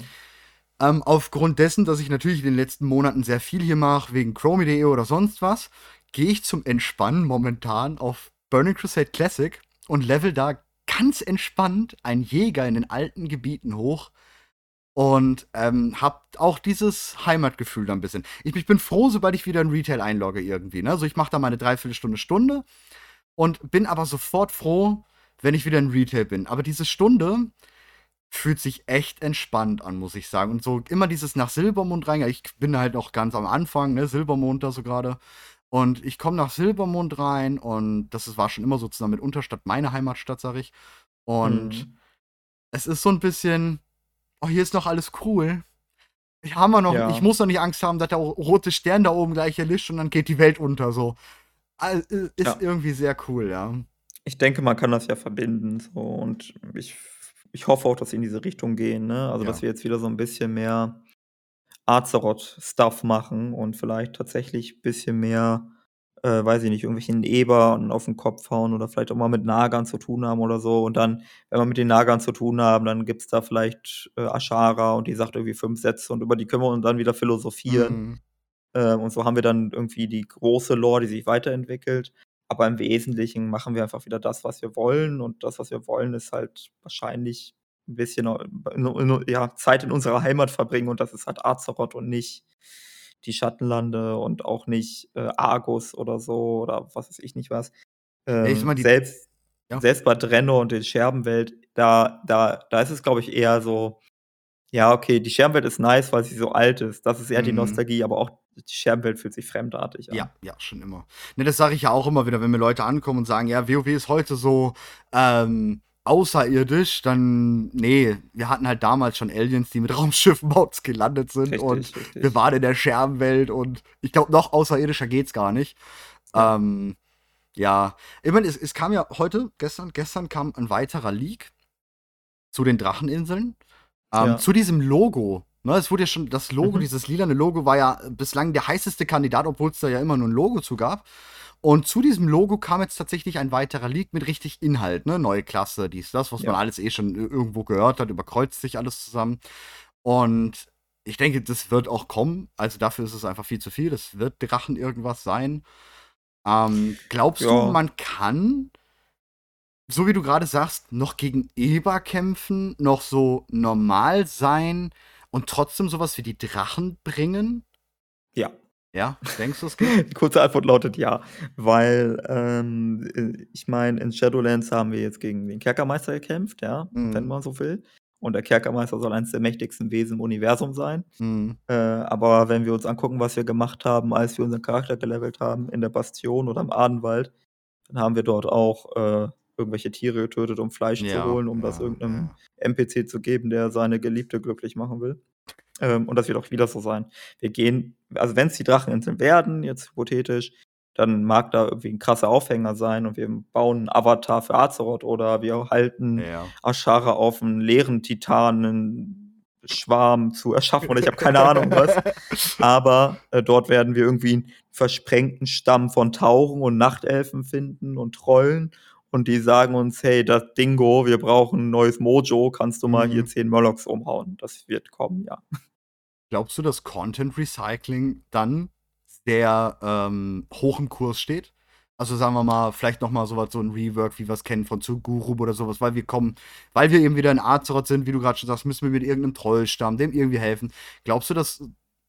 ähm, aufgrund dessen, dass ich natürlich in den letzten Monaten sehr viel hier mache, wegen Chromie.de oder sonst was, gehe ich zum Entspannen momentan auf Burning Crusade Classic und level da ganz entspannt einen Jäger in den alten Gebieten hoch und, ähm, habe auch dieses Heimatgefühl da 'n bisschen. Ich ich bin froh, sobald ich wieder in Retail einlogge irgendwie, ne? Also, ich mache da meine 3/4 Stunde, und bin aber sofort froh, wenn ich wieder in Retail bin. Aber diese Stunde fühlt sich echt entspannt an, muss ich sagen. Und so immer dieses nach Silbermond rein ich bin halt noch ganz am Anfang, ne, Silbermond da so grade. Und ich komme nach Silbermond rein und das war schon immer so zusammen mit Unterstadt meine Heimatstadt, sage ich. Und Mhm. es ist so 'n bisschen: „Oh, hier ist noch alles cool. Ich haben wir noch ich Ja. muss doch nicht Angst haben, dass der ro rote Stern da oben gleich erlischt und dann geht die Welt unter“, so. Al i ist Ja. irgendwie sehr cool, ja. Ich denke, man kann das ja verbinden so und ich ich hoffe auch, dass sie in diese Richtung gehen, ne? Also, dass Ja. wir jetzt wieder so 'n bisschen mehr Azeroth-Stuff machen und vielleicht tatsächlich bisschen mehr, äh, weiß ich nicht, irgendwelchen Ebern auf 'n Kopf hauen oder vielleicht auch mal mit Nagern zu tun haben oder so. Und dann, wenn wir mit den Nagern zu tun haben, dann gibt's da vielleicht, äh, Ashara und die sagt irgendwie 5 Sätze und über die können wir uns dann wieder philosophieren. Mhm. Ähm, und so haben wir dann irgendwie die große Lore, die sich weiterentwickelt. Aber im Wesentlichen machen wir einfach wieder das, was wir wollen. Und das, was wir wollen, ist halt wahrscheinlich 'n bisschen in ja, Zeit in unserer Heimat verbringen und das ist halt Azeroth und nicht die Schattenlande und auch nicht, äh, Argus oder so oder was weiß ich nicht was. Ja, ich Ähm, die selbst ja. selbst bei Draenor und den Scherbenwelt, da da da ist es, glaube ich, eher so ja, okay, die Scherbenwelt ist nice, weil sie so alt ist. Das ist eher die Mhm. Nostalgie, aber auch die Scherbenwelt fühlt sich fremdartig an. Ja, ja, schon immer. Ne, das sage ich ja auch immer wieder, wenn mir Leute ankommen und sagen: „Ja, WoW ist heute so, ähm, außerirdisch“, dann ne, wir hatten halt damals schon Aliens, die mit Raumschiffen bei uns gelandet sind Richtig, und richtig. wir waren in der Scherbenwelt und ich glaube, noch außerirdischer geht's gar nicht. Ja. Ähm, ja, ich meine, es es kam ja heute gestern gestern kam 'n weiterer Leak zu den Dracheninseln, ähm, Ja. zu diesem Logo, ne? Es wurde ja schon das Logo Mhm. dieses lilane Logo war ja bislang der heißeste Kandidat, obwohl's da ja immer nur 'n Logo zu gab. Und zu diesem Logo kam jetzt tatsächlich ein weiterer Leak mit richtig Inhalt, ne? Neue Klasse, dies, das, was man Ja. alles eh schon irgendwo gehört hat, überkreuzt sich alles zusammen. Und ich denke, das wird auch kommen. Also dafür ist es einfach viel zu viel. Das wird Drachen irgendwas sein. Ähm, glaubst Ja. du, man kann, so wie du gerade sagst, noch gegen Eber kämpfen, noch so normal sein und trotzdem sowas wie die Drachen bringen? Ja. Denkst du, es geht? Die kurze Antwort lautet ja, weil ähm, äh, ich meine, in Shadowlands haben wir jetzt gegen den Kerkermeister gekämpft, ja, Mhm. wenn man so will. Und der Kerkermeister soll eines der mächtigsten Wesen im Universum sein. Hm, Äh, aber wenn wir uns angucken, was wir gemacht haben, als wir unseren Charakter gelevelt haben, in der Bastion oder im Adenwald, dann haben wir dort auch äh, irgendwelche Tiere getötet, um Fleisch ja, zu holen, um das ja, irgendeinem ja. NPC zu geben, der seine Geliebte glücklich machen will. Ähm, und das wird auch wieder so sein. Wir gehen, also wenn es die Dracheninseln werden, jetzt hypothetisch, dann mag da irgendwie ein krasser Aufhänger sein und wir bauen einen Avatar für Azeroth oder wir halten Ja. Ashara auf einen leeren Titanen-Schwarm zu erschaffen oder ich habe keine Ahnung was. Aber äh, dort werden wir irgendwie einen versprengten Stamm von Tauchen und Nachtelfen finden und Trollen. Und die sagen uns, hey, das Dingo, wir brauchen ein neues Mojo, kannst du mal Mhm. hier zehn Murlocs umhauen? Das wird kommen, ja. Glaubst du, dass Content Recycling dann sehr ähm, hoch im Kurs steht? Also sagen wir mal, vielleicht noch mal sowas, so ein Rework, wie wir es kennen von Zuguru oder sowas, weil wir kommen, weil wir eben wieder in Azeroth sind, wie du gerade schon sagst, müssen wir mit irgendeinem Trollstamm, dem irgendwie helfen. Glaubst du, dass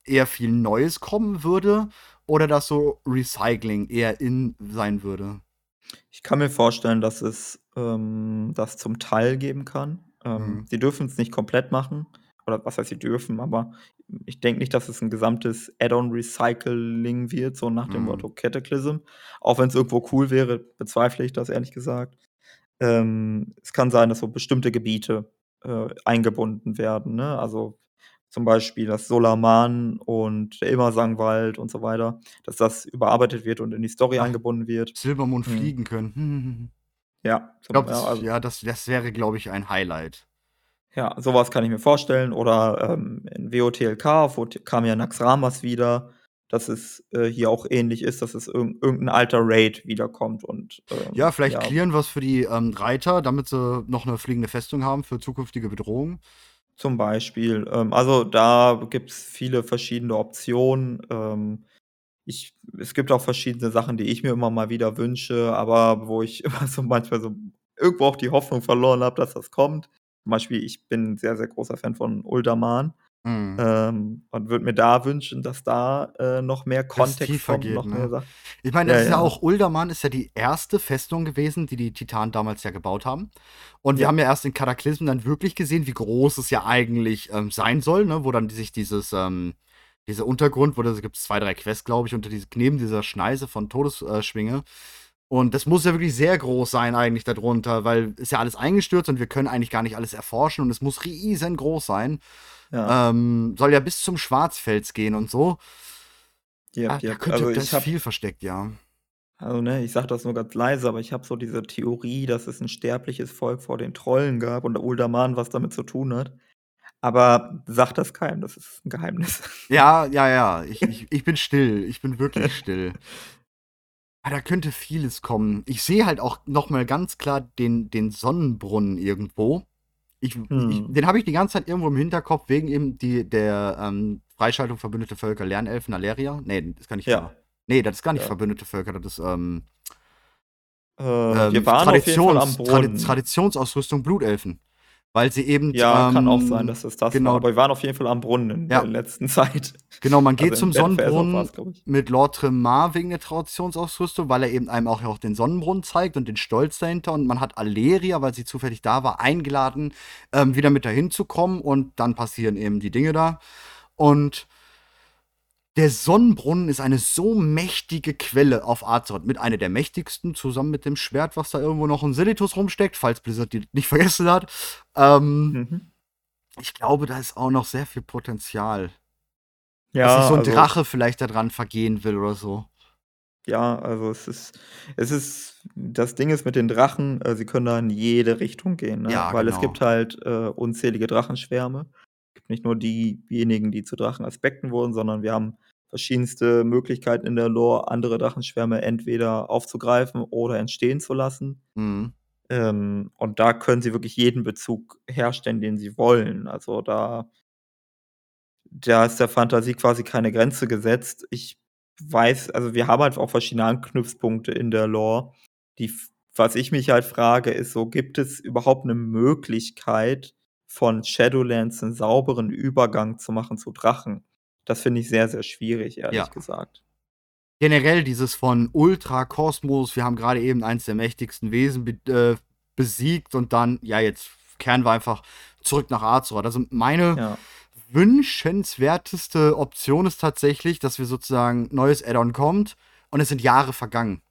eher viel Neues kommen würde oder dass so Recycling eher in sein würde? Ich kann mir vorstellen, dass es ähm, das zum Teil geben kann. Ähm, Mhm. Sie dürfen es nicht komplett machen. Oder was heißt, sie dürfen, aber ich denke nicht, dass es ein gesamtes Add-on-Recycling wird, so nach dem Mhm. Motto Cataclysm. Auch wenn es irgendwo cool wäre, bezweifle ich das ehrlich gesagt. Ähm, es kann sein, dass so bestimmte Gebiete äh, eingebunden werden. Ne? Also zum Beispiel das Solaman und der Immersangwald und so weiter, dass das überarbeitet wird und in die Story Ach. eingebunden wird. Silbermond Mhm. fliegen können. Hm. Ja, Ich zum, glaube, ja, das, also, ja, das, das wäre, glaube ich, ein Highlight. ja, sowas kann ich mir vorstellen. Oder ähm, in WOTLK kam ja Naxramas wieder, dass es äh, hier auch ähnlich ist, dass es irg irgendein alter Raid wiederkommt. Und, ähm, Ja, vielleicht ja, clearen wir es für die ähm, Reiter, damit sie noch eine fliegende Festung haben für zukünftige Bedrohungen. Zum Beispiel. Ähm, also da gibt es viele verschiedene Optionen. Ähm, ich, es gibt auch verschiedene Sachen, die ich mir immer mal wieder wünsche, aber wo ich immer so manchmal so irgendwo auch die Hoffnung verloren habe, dass das kommt. Zum Beispiel, ich bin ein sehr, sehr großer Fan von Uldaman Mhm. ähm, und würde mir da wünschen, dass da äh, noch mehr Kontext kommt, geht, noch ne? mehr Sachen. Ich meine, das Ja, ist ja ja. auch, Uldaman ist ja die erste Festung gewesen, die die Titanen damals ja gebaut haben. Und wir Ja. haben ja erst in Kataklysmen dann wirklich gesehen, wie groß es ja eigentlich ähm, sein soll, ne? wo dann sich dieses, ähm, dieser Untergrund, wo da gibt es zwei, drei Quests, glaube ich, unter diese, neben dieser Schneise von Todesschwinge. Und das muss ja wirklich sehr groß sein, eigentlich darunter, weil ist ja alles eingestürzt und wir können eigentlich gar nicht alles erforschen und es muss riesengroß sein. Ja, Ähm, soll ja bis zum Schwarzfels gehen und so. yep, Ah, da yep. könnte, Also da ich habe viel versteckt, ja. Also, ne, ich sage das nur ganz leise, aber ich habe so diese Theorie, dass es ein sterbliches Volk vor den Trollen gab und der Uldaman was damit zu tun hat. Aber sag das keinem, das ist ein Geheimnis. Ja, ja, ja. Ich, ich, ich bin still. Ich bin wirklich still. Ah, da könnte vieles kommen. Ich sehe halt auch noch mal ganz klar den, den Sonnenbrunnen irgendwo. Ich, ich, Hm. den habe ich die ganze Zeit irgendwo im Hinterkopf, wegen eben die, der ähm, Freischaltung verbündete Völker, Lernelfen, Aleria. Nee, das kann nicht Ja. Nee, das ist gar nicht Ja. verbündete Völker, das ist ähm, Äh, ähm, Traditions, Tradi Brunnen. Traditionsausrüstung Blutelfen. Weil sie eben. Ja, kann auch ähm, sein, dass es das genau. war. Aber wir waren auf jeden Fall am Brunnen in Ja. der letzten Zeit. Genau, man geht Also zum Sonnenbrunnen mit Lord Tremar wegen der Traditionsausrüstung, weil er eben einem auch, auch den Sonnenbrunnen zeigt und den Stolz dahinter. Und man hat Aleria, weil sie zufällig da war, eingeladen, ähm, wieder mit dahin zu kommen. Und dann passieren eben die Dinge da. Und der Sonnenbrunnen ist eine so mächtige Quelle auf Azeroth. Mit einer der mächtigsten, zusammen mit dem Schwert, was da irgendwo noch in Silitus rumsteckt, falls Blizzard die nicht vergessen hat. Ähm, Mhm. ich glaube, da ist auch noch sehr viel Potenzial dass Ja, sich so ein also, Drache vielleicht daran vergehen will oder so. ja, also es ist, es ist, das Ding ist mit den Drachen, äh, sie können da in jede Richtung gehen, ne? Ja, Weil es genau. gibt halt äh, unzählige Drachenschwärme. Gibt nicht nur diejenigen, die zu Drachenaspekten wurden, sondern wir haben verschiedenste Möglichkeiten in der Lore, andere Drachenschwärme entweder aufzugreifen oder entstehen zu lassen. Mhm. Ähm, und da können sie wirklich jeden Bezug herstellen, den sie wollen. Also da da ist der Fantasie quasi keine Grenze gesetzt. Ich weiß also, wir haben halt auch verschiedene Anknüpfpunkte in der Lore. Die was ich mich halt frage, ist so, gibt es überhaupt eine Möglichkeit, von Shadowlands einen sauberen Übergang zu machen zu Drachen? Das finde ich sehr, sehr schwierig, ehrlich Ja. gesagt. Generell dieses von Ultra Kosmos, wir haben gerade eben eins der mächtigsten Wesen be äh, besiegt und dann, ja, jetzt kehren wir einfach zurück nach Azeroth. Also meine Ja. wünschenswerteste Option ist tatsächlich, dass wir sozusagen neues Add-on kommt und es sind Jahre vergangen.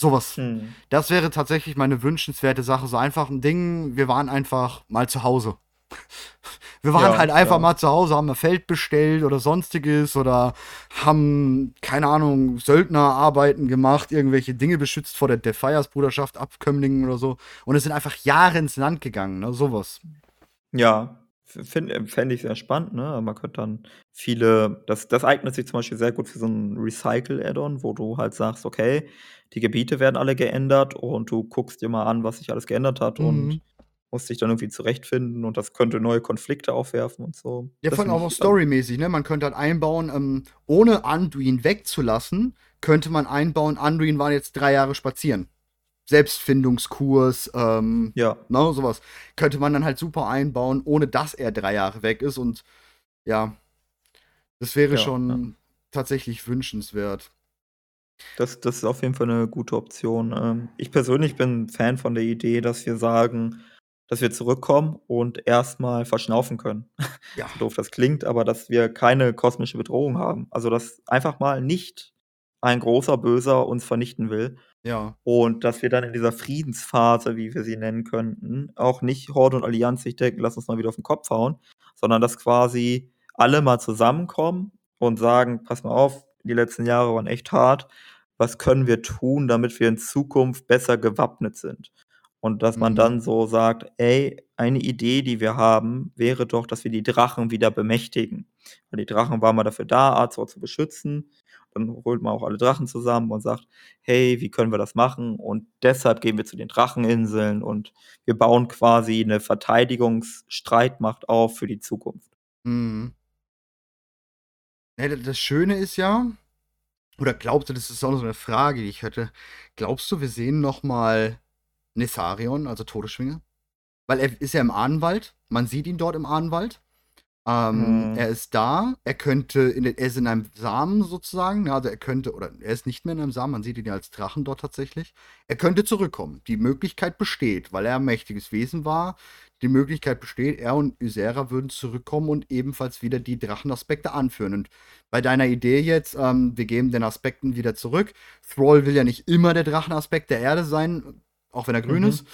Sowas. Hm. Das wäre tatsächlich meine wünschenswerte Sache. So einfach ein Ding, wir waren einfach mal zu Hause. Wir waren Ja, halt einfach ja. mal zu Hause, haben ein Feld bestellt oder sonstiges oder haben, keine Ahnung, Söldnerarbeiten gemacht, irgendwelche Dinge beschützt vor der Defias-Bruderschaft, Abkömmlingen oder so. Und es sind einfach Jahre ins Land gegangen, ne? Sowas. Ja, fände ich sehr spannend, ne? Man könnte dann viele das das eignet sich zum Beispiel sehr gut für so 'n Recycle-Add-on, wo du halt sagst: „Okay, die Gebiete werden alle geändert und du guckst dir mal an, was sich alles geändert hat Mhm. und musst dich dann irgendwie zurechtfinden und das könnte neue Konflikte aufwerfen und so.“ Ja, Das vor allem auch noch storymäßig, ne? Man könnte halt einbauen, ähm, ohne Anduin wegzulassen, könnte man einbauen, Anduin war jetzt drei Jahre spazieren. Selbstfindungskurs, ähm, Ja. ne, sowas. Könnte man dann halt super einbauen, ohne dass er drei Jahre weg ist und ja, das wäre Ja, schon ja. tatsächlich wünschenswert. Das das ist auf jeden Fall 'ne gute Option. Ähm, ich persönlich bin Fan von der Idee, dass wir sagen, dass wir zurückkommen und erst mal verschnaufen können. Ja. So doof das klingt, aber dass wir keine kosmische Bedrohung haben. Also, dass einfach mal nicht ein großer Böser uns vernichten will Ja. und dass wir dann in dieser Friedensphase, wie wir sie nennen könnten, auch nicht Horde und Allianz sich denken: „Lass uns mal wieder auf 'n Kopf hauen“, sondern dass quasi alle mal zusammenkommen und sagen: „Pass mal auf, die letzten Jahre waren echt hart. Was können wir tun, damit wir in Zukunft besser gewappnet sind?“ Und dass man Mhm. dann so sagt: „Ey, eine Idee, die wir haben, wäre doch, dass wir die Drachen wieder bemächtigen.“ Weil die Drachen waren mal dafür da, Azeroth zu beschützen. Dann holt man auch alle Drachen zusammen und sagt: „Hey, wie können wir das machen?“ Und deshalb gehen wir zu den Dracheninseln und wir bauen quasi 'ne Verteidigungsstreitmacht auf für die Zukunft. Mhm. Ja, das Schöne ist ja oder glaubst du, das ist auch noch so 'ne Frage, die ich hätte. Glaubst du, wir sehen noch mal Netharion, also Todesschwinge? Weil er ist ja im Ahnenwald. Man sieht ihn dort im Ahnenwald. Ähm, Mhm. er ist da. Er könnte in den er ist in einem Samen sozusagen. Also er könnte oder er ist nicht mehr in einem Samen. Man sieht ihn ja als Drachen dort tatsächlich. Er könnte zurückkommen. Die Möglichkeit besteht, weil er ein mächtiges Wesen war. Die Möglichkeit besteht, er und Ysera würden zurückkommen und ebenfalls wieder die Drachenaspekte anführen. Und bei deiner Idee jetzt, ähm, wir geben den Aspekten wieder zurück. Thrall will ja nicht immer der Drachenaspekt der Erde sein, auch wenn er grün Mhm. ist.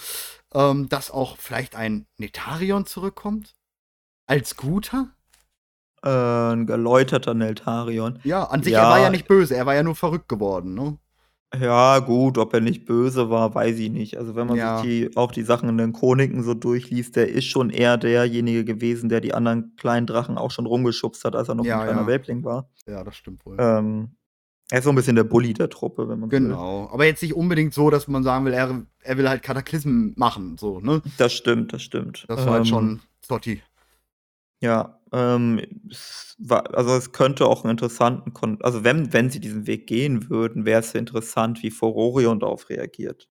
Ähm, dass auch vielleicht ein Netharion zurückkommt? Als guter? Äh, 'n geläuterter Neltarion. Ja, an sich, er war ja Ja. nicht böse, er war ja nur verrückt geworden, ne? Ja, gut, ob er nicht böse war, weiß ich nicht. Also, wenn man Ja. sich die auch die Sachen in den Chroniken so durchliest, der ist schon eher derjenige gewesen, der die anderen kleinen Drachen auch schon rumgeschubst hat, als er noch Ja, kleiner ja. Welpling war. Ja, das stimmt wohl. Ähm, er ist so 'n bisschen der Bully der Truppe, wenn man so will. Genau. Aber jetzt nicht unbedingt so, dass man sagen will, er er will halt Kataklysmen machen, so, ne? Das stimmt, das stimmt. Das war halt Ähm schon Zotti. Ja, ähm, es war also, es könnte auch 'n interessanten Kon also, wenn wenn sie diesen Weg gehen würden, wäre es interessant, wie Furorion darauf reagiert.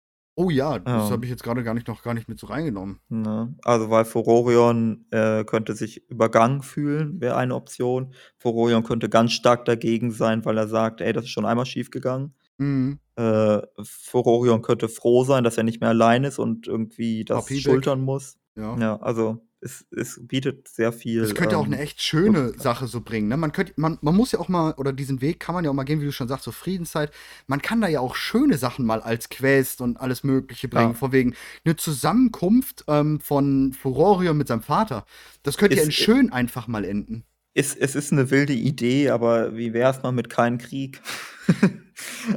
Oh ja, das Ähm. habe ich jetzt grade gar nicht noch gar nicht mit so reingenommen. Ne? Also, weil Furorion, äh, könnte sich übergangen fühlen, wäre eine Option. Furorion könnte ganz stark dagegen sein, weil er sagt: „Ey, das ist schon einmal schiefgegangen.“ Mhm. Äh, Furorion könnte froh sein, dass er nicht mehr allein ist und irgendwie das Papi weg. schultern muss. Ja. Ja, also, es es bietet sehr viel, Das könnte auch ähm, 'ne echt schöne. Sache so bringen, ne? Man könnte man man muss ja auch mal oder diesen Weg kann man ja auch mal gehen, wie du schon sagst, so Friedenszeit. Man kann da ja auch schöne Sachen mal als Quest und alles Mögliche bringen. Ja. Von wegen 'ne Zusammenkunft, ähm, von Furorion mit seinem Vater. Das könnte ja Ist, in äh schön einfach mal enden. Es es ist 'ne wilde Idee, aber wie wär's mal mit kein Krieg?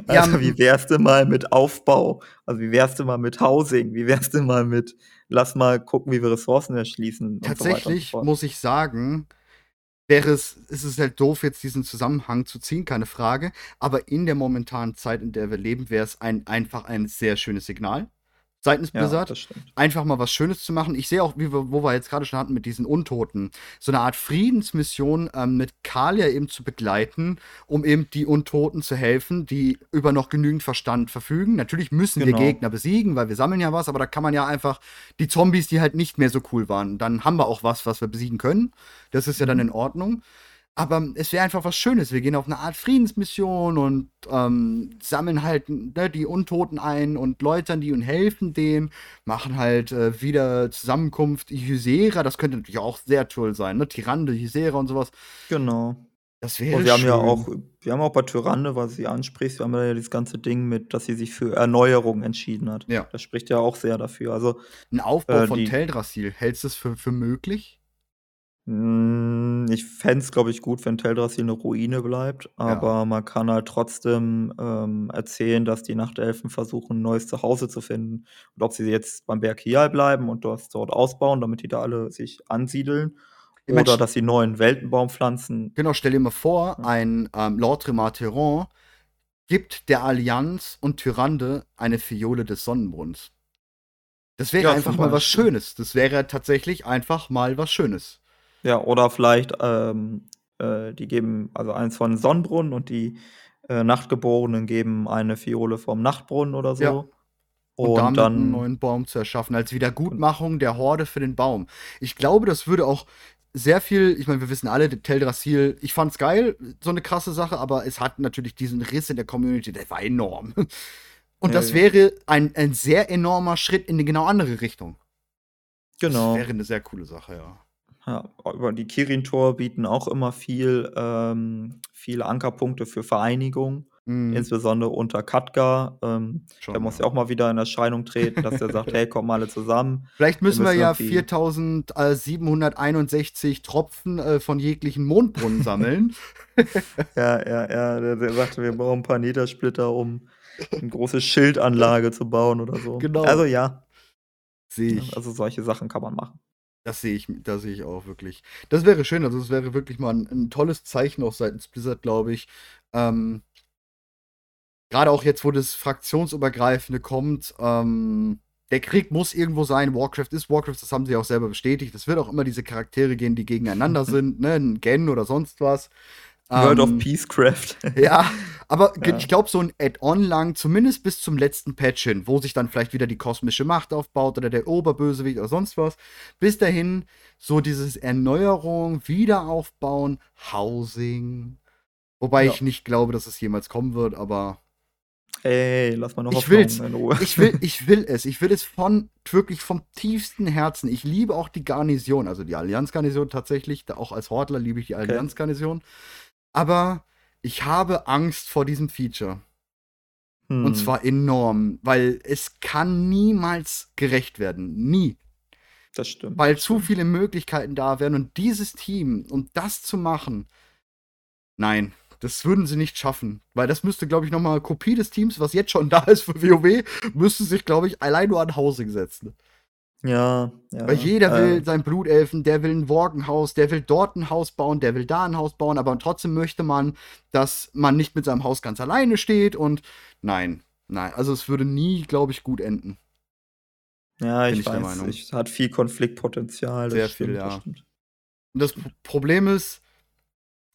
Ja, Also, wie hm wär's denn mal mit Aufbau? Also, wie wär's denn mal mit Housing? Wie wär's denn mal mit: „Lass mal gucken, wie wir Ressourcen erschließen“ und so so Tatsächlich muss ich sagen, wäre es ist es halt doof, jetzt diesen Zusammenhang zu ziehen, keine Frage. Aber in der momentanen Zeit, in der wir leben, wäre es ein einfach ein sehr schönes Signal. Seitens Blizzard. einfach mal was Schönes zu machen. Ich sehe auch, wie wir, wo wir jetzt gerade schon hatten mit diesen Untoten, so eine Art Friedensmission ähm, mit Kalia eben zu begleiten, um eben die Untoten zu helfen, die über noch genügend Verstand verfügen. Natürlich müssen Genau. wir Gegner besiegen, weil wir sammeln ja was, aber da kann man ja einfach die Zombies, die halt nicht mehr so cool waren, dann haben wir auch was, was wir besiegen können. Das ist ja dann in Ordnung. Aber es wäre einfach was Schönes. Wir gehen auf eine Art Friedensmission und ähm, sammeln halt ne, die Untoten ein und läutern die und helfen denen. Machen halt äh, wieder Zusammenkunft Ysera. Das könnte natürlich auch sehr toll sein. Ne? Tyrande, Ysera und sowas. Genau. Das wäre Und wir haben ja auch, wir haben auch bei Tyrande, was sie anspricht, wir haben ja dieses ganze Ding mit, dass sie sich für Erneuerung entschieden hat. Ja. Das spricht ja auch sehr dafür. Also, Ein Aufbau äh, von Teldrassil. Hältst du es für, für möglich? Mh, ich fände es, glaube ich, gut, wenn Teldrassil eine Ruine bleibt, aber man kann halt trotzdem ähm, erzählen, dass die Nachtelfen versuchen, ein neues Zuhause zu finden. Und ob sie jetzt beim Berg Hial bleiben und das dort ausbauen, damit die da alle sich ansiedeln, Ich mein, oder dass sie neuen Weltenbaum pflanzen. Genau, stell dir mal vor, Ja. ein ähm, Lord Tremarteron gibt der Allianz und Tyrande eine Fiole des Sonnenbrunns. Das wäre Ja, einfach mal was. Schönes. Das wäre tatsächlich einfach mal was Schönes. Ja, oder vielleicht, ähm, äh, die geben also eins von Sonnenbrunnen und die äh, Nachtgeborenen geben eine Fiole vom Nachtbrunnen oder so. Ja. Und, Und, damit einen dann, neuen Baum zu erschaffen, als Wiedergutmachung der Horde für den Baum. Ich glaube, das würde auch sehr viel, ich meine, wir wissen alle, Teldrassil, ich fand's geil, so eine krasse Sache, aber es hat natürlich diesen Riss in der Community, der war enorm. Und das ja. wäre ein, ein sehr enormer Schritt in die genau andere Richtung. genau. Das wäre eine sehr coole Sache, ja. Ja, über die Kirin-Tor bieten auch immer viel, ähm, viele Ankerpunkte für Vereinigung, Mhm, insbesondere unter Katka. Ähm, schon, der muss ja. auch mal wieder in Erscheinung treten, dass der sagt, hey, kommen alle zusammen. Vielleicht müssen wir müssen ja irgendwie- 4761 Tropfen äh, von jeglichen Mondbrunnen sammeln. Ja, ja, ja, der, der sagte, wir brauchen ein paar Niedersplitter, um eine große Schildanlage zu bauen oder so. Genau. Also ja, Sehe ich. also solche Sachen kann man machen. Das sehe ich, das sehe ich auch wirklich. Das wäre schön, also das wäre wirklich mal ein, ein tolles Zeichen auch seitens Blizzard, glaube ich. Ähm, Gerade auch jetzt, wo das Fraktionsübergreifende kommt, ähm, der Krieg muss irgendwo sein. Warcraft ist Warcraft, das haben sie auch selber bestätigt. Es wird auch immer diese Charaktere gehen, die gegeneinander sind, ne? Ein Gen oder sonst was. World of Ähm, Peacecraft. Ja, aber Ja. ich glaube, so ein Add-on lang, zumindest bis zum letzten Patch hin, wo sich dann vielleicht wieder die kosmische Macht aufbaut oder der Oberbösewicht oder sonst was. Bis dahin so dieses Erneuerung, Wiederaufbauen, Housing. Wobei Ja. ich nicht glaube, dass es jemals kommen wird, aber Hey, lass mal noch Ich will's. in Ruhe. ich will, ich will es. Ich will es von wirklich vom tiefsten Herzen. Ich liebe auch die Garnison, also die Allianz-Garnison tatsächlich. Auch als Hortler liebe ich die Okay. Aber ich habe Angst vor diesem Feature. Und Hm, zwar enorm, weil es kann niemals gerecht werden. Nie. das stimmt. Weil das zu stimmt. viele Möglichkeiten da wären und dieses Team, um das zu machen, nein, das würden sie nicht schaffen. Weil das müsste, glaube ich, nochmal Kopie des Teams, was jetzt schon da ist für WoW, müsste sich, glaube ich, allein nur an Housing setzen. Ja, ja. Weil jeder will äh, sein Blutelfen, der will ein Worgenhaus, der will dort ein Haus bauen, der will da ein Haus bauen, aber trotzdem möchte man, dass man nicht mit seinem Haus ganz alleine steht und nein, nein, also es würde nie, glaube ich, gut enden. Ja, bin ich ich der weiß, Meinung. es hat viel Konfliktpotenzial. Das Sehr stimmt, viel, das ja. das P- Problem ist,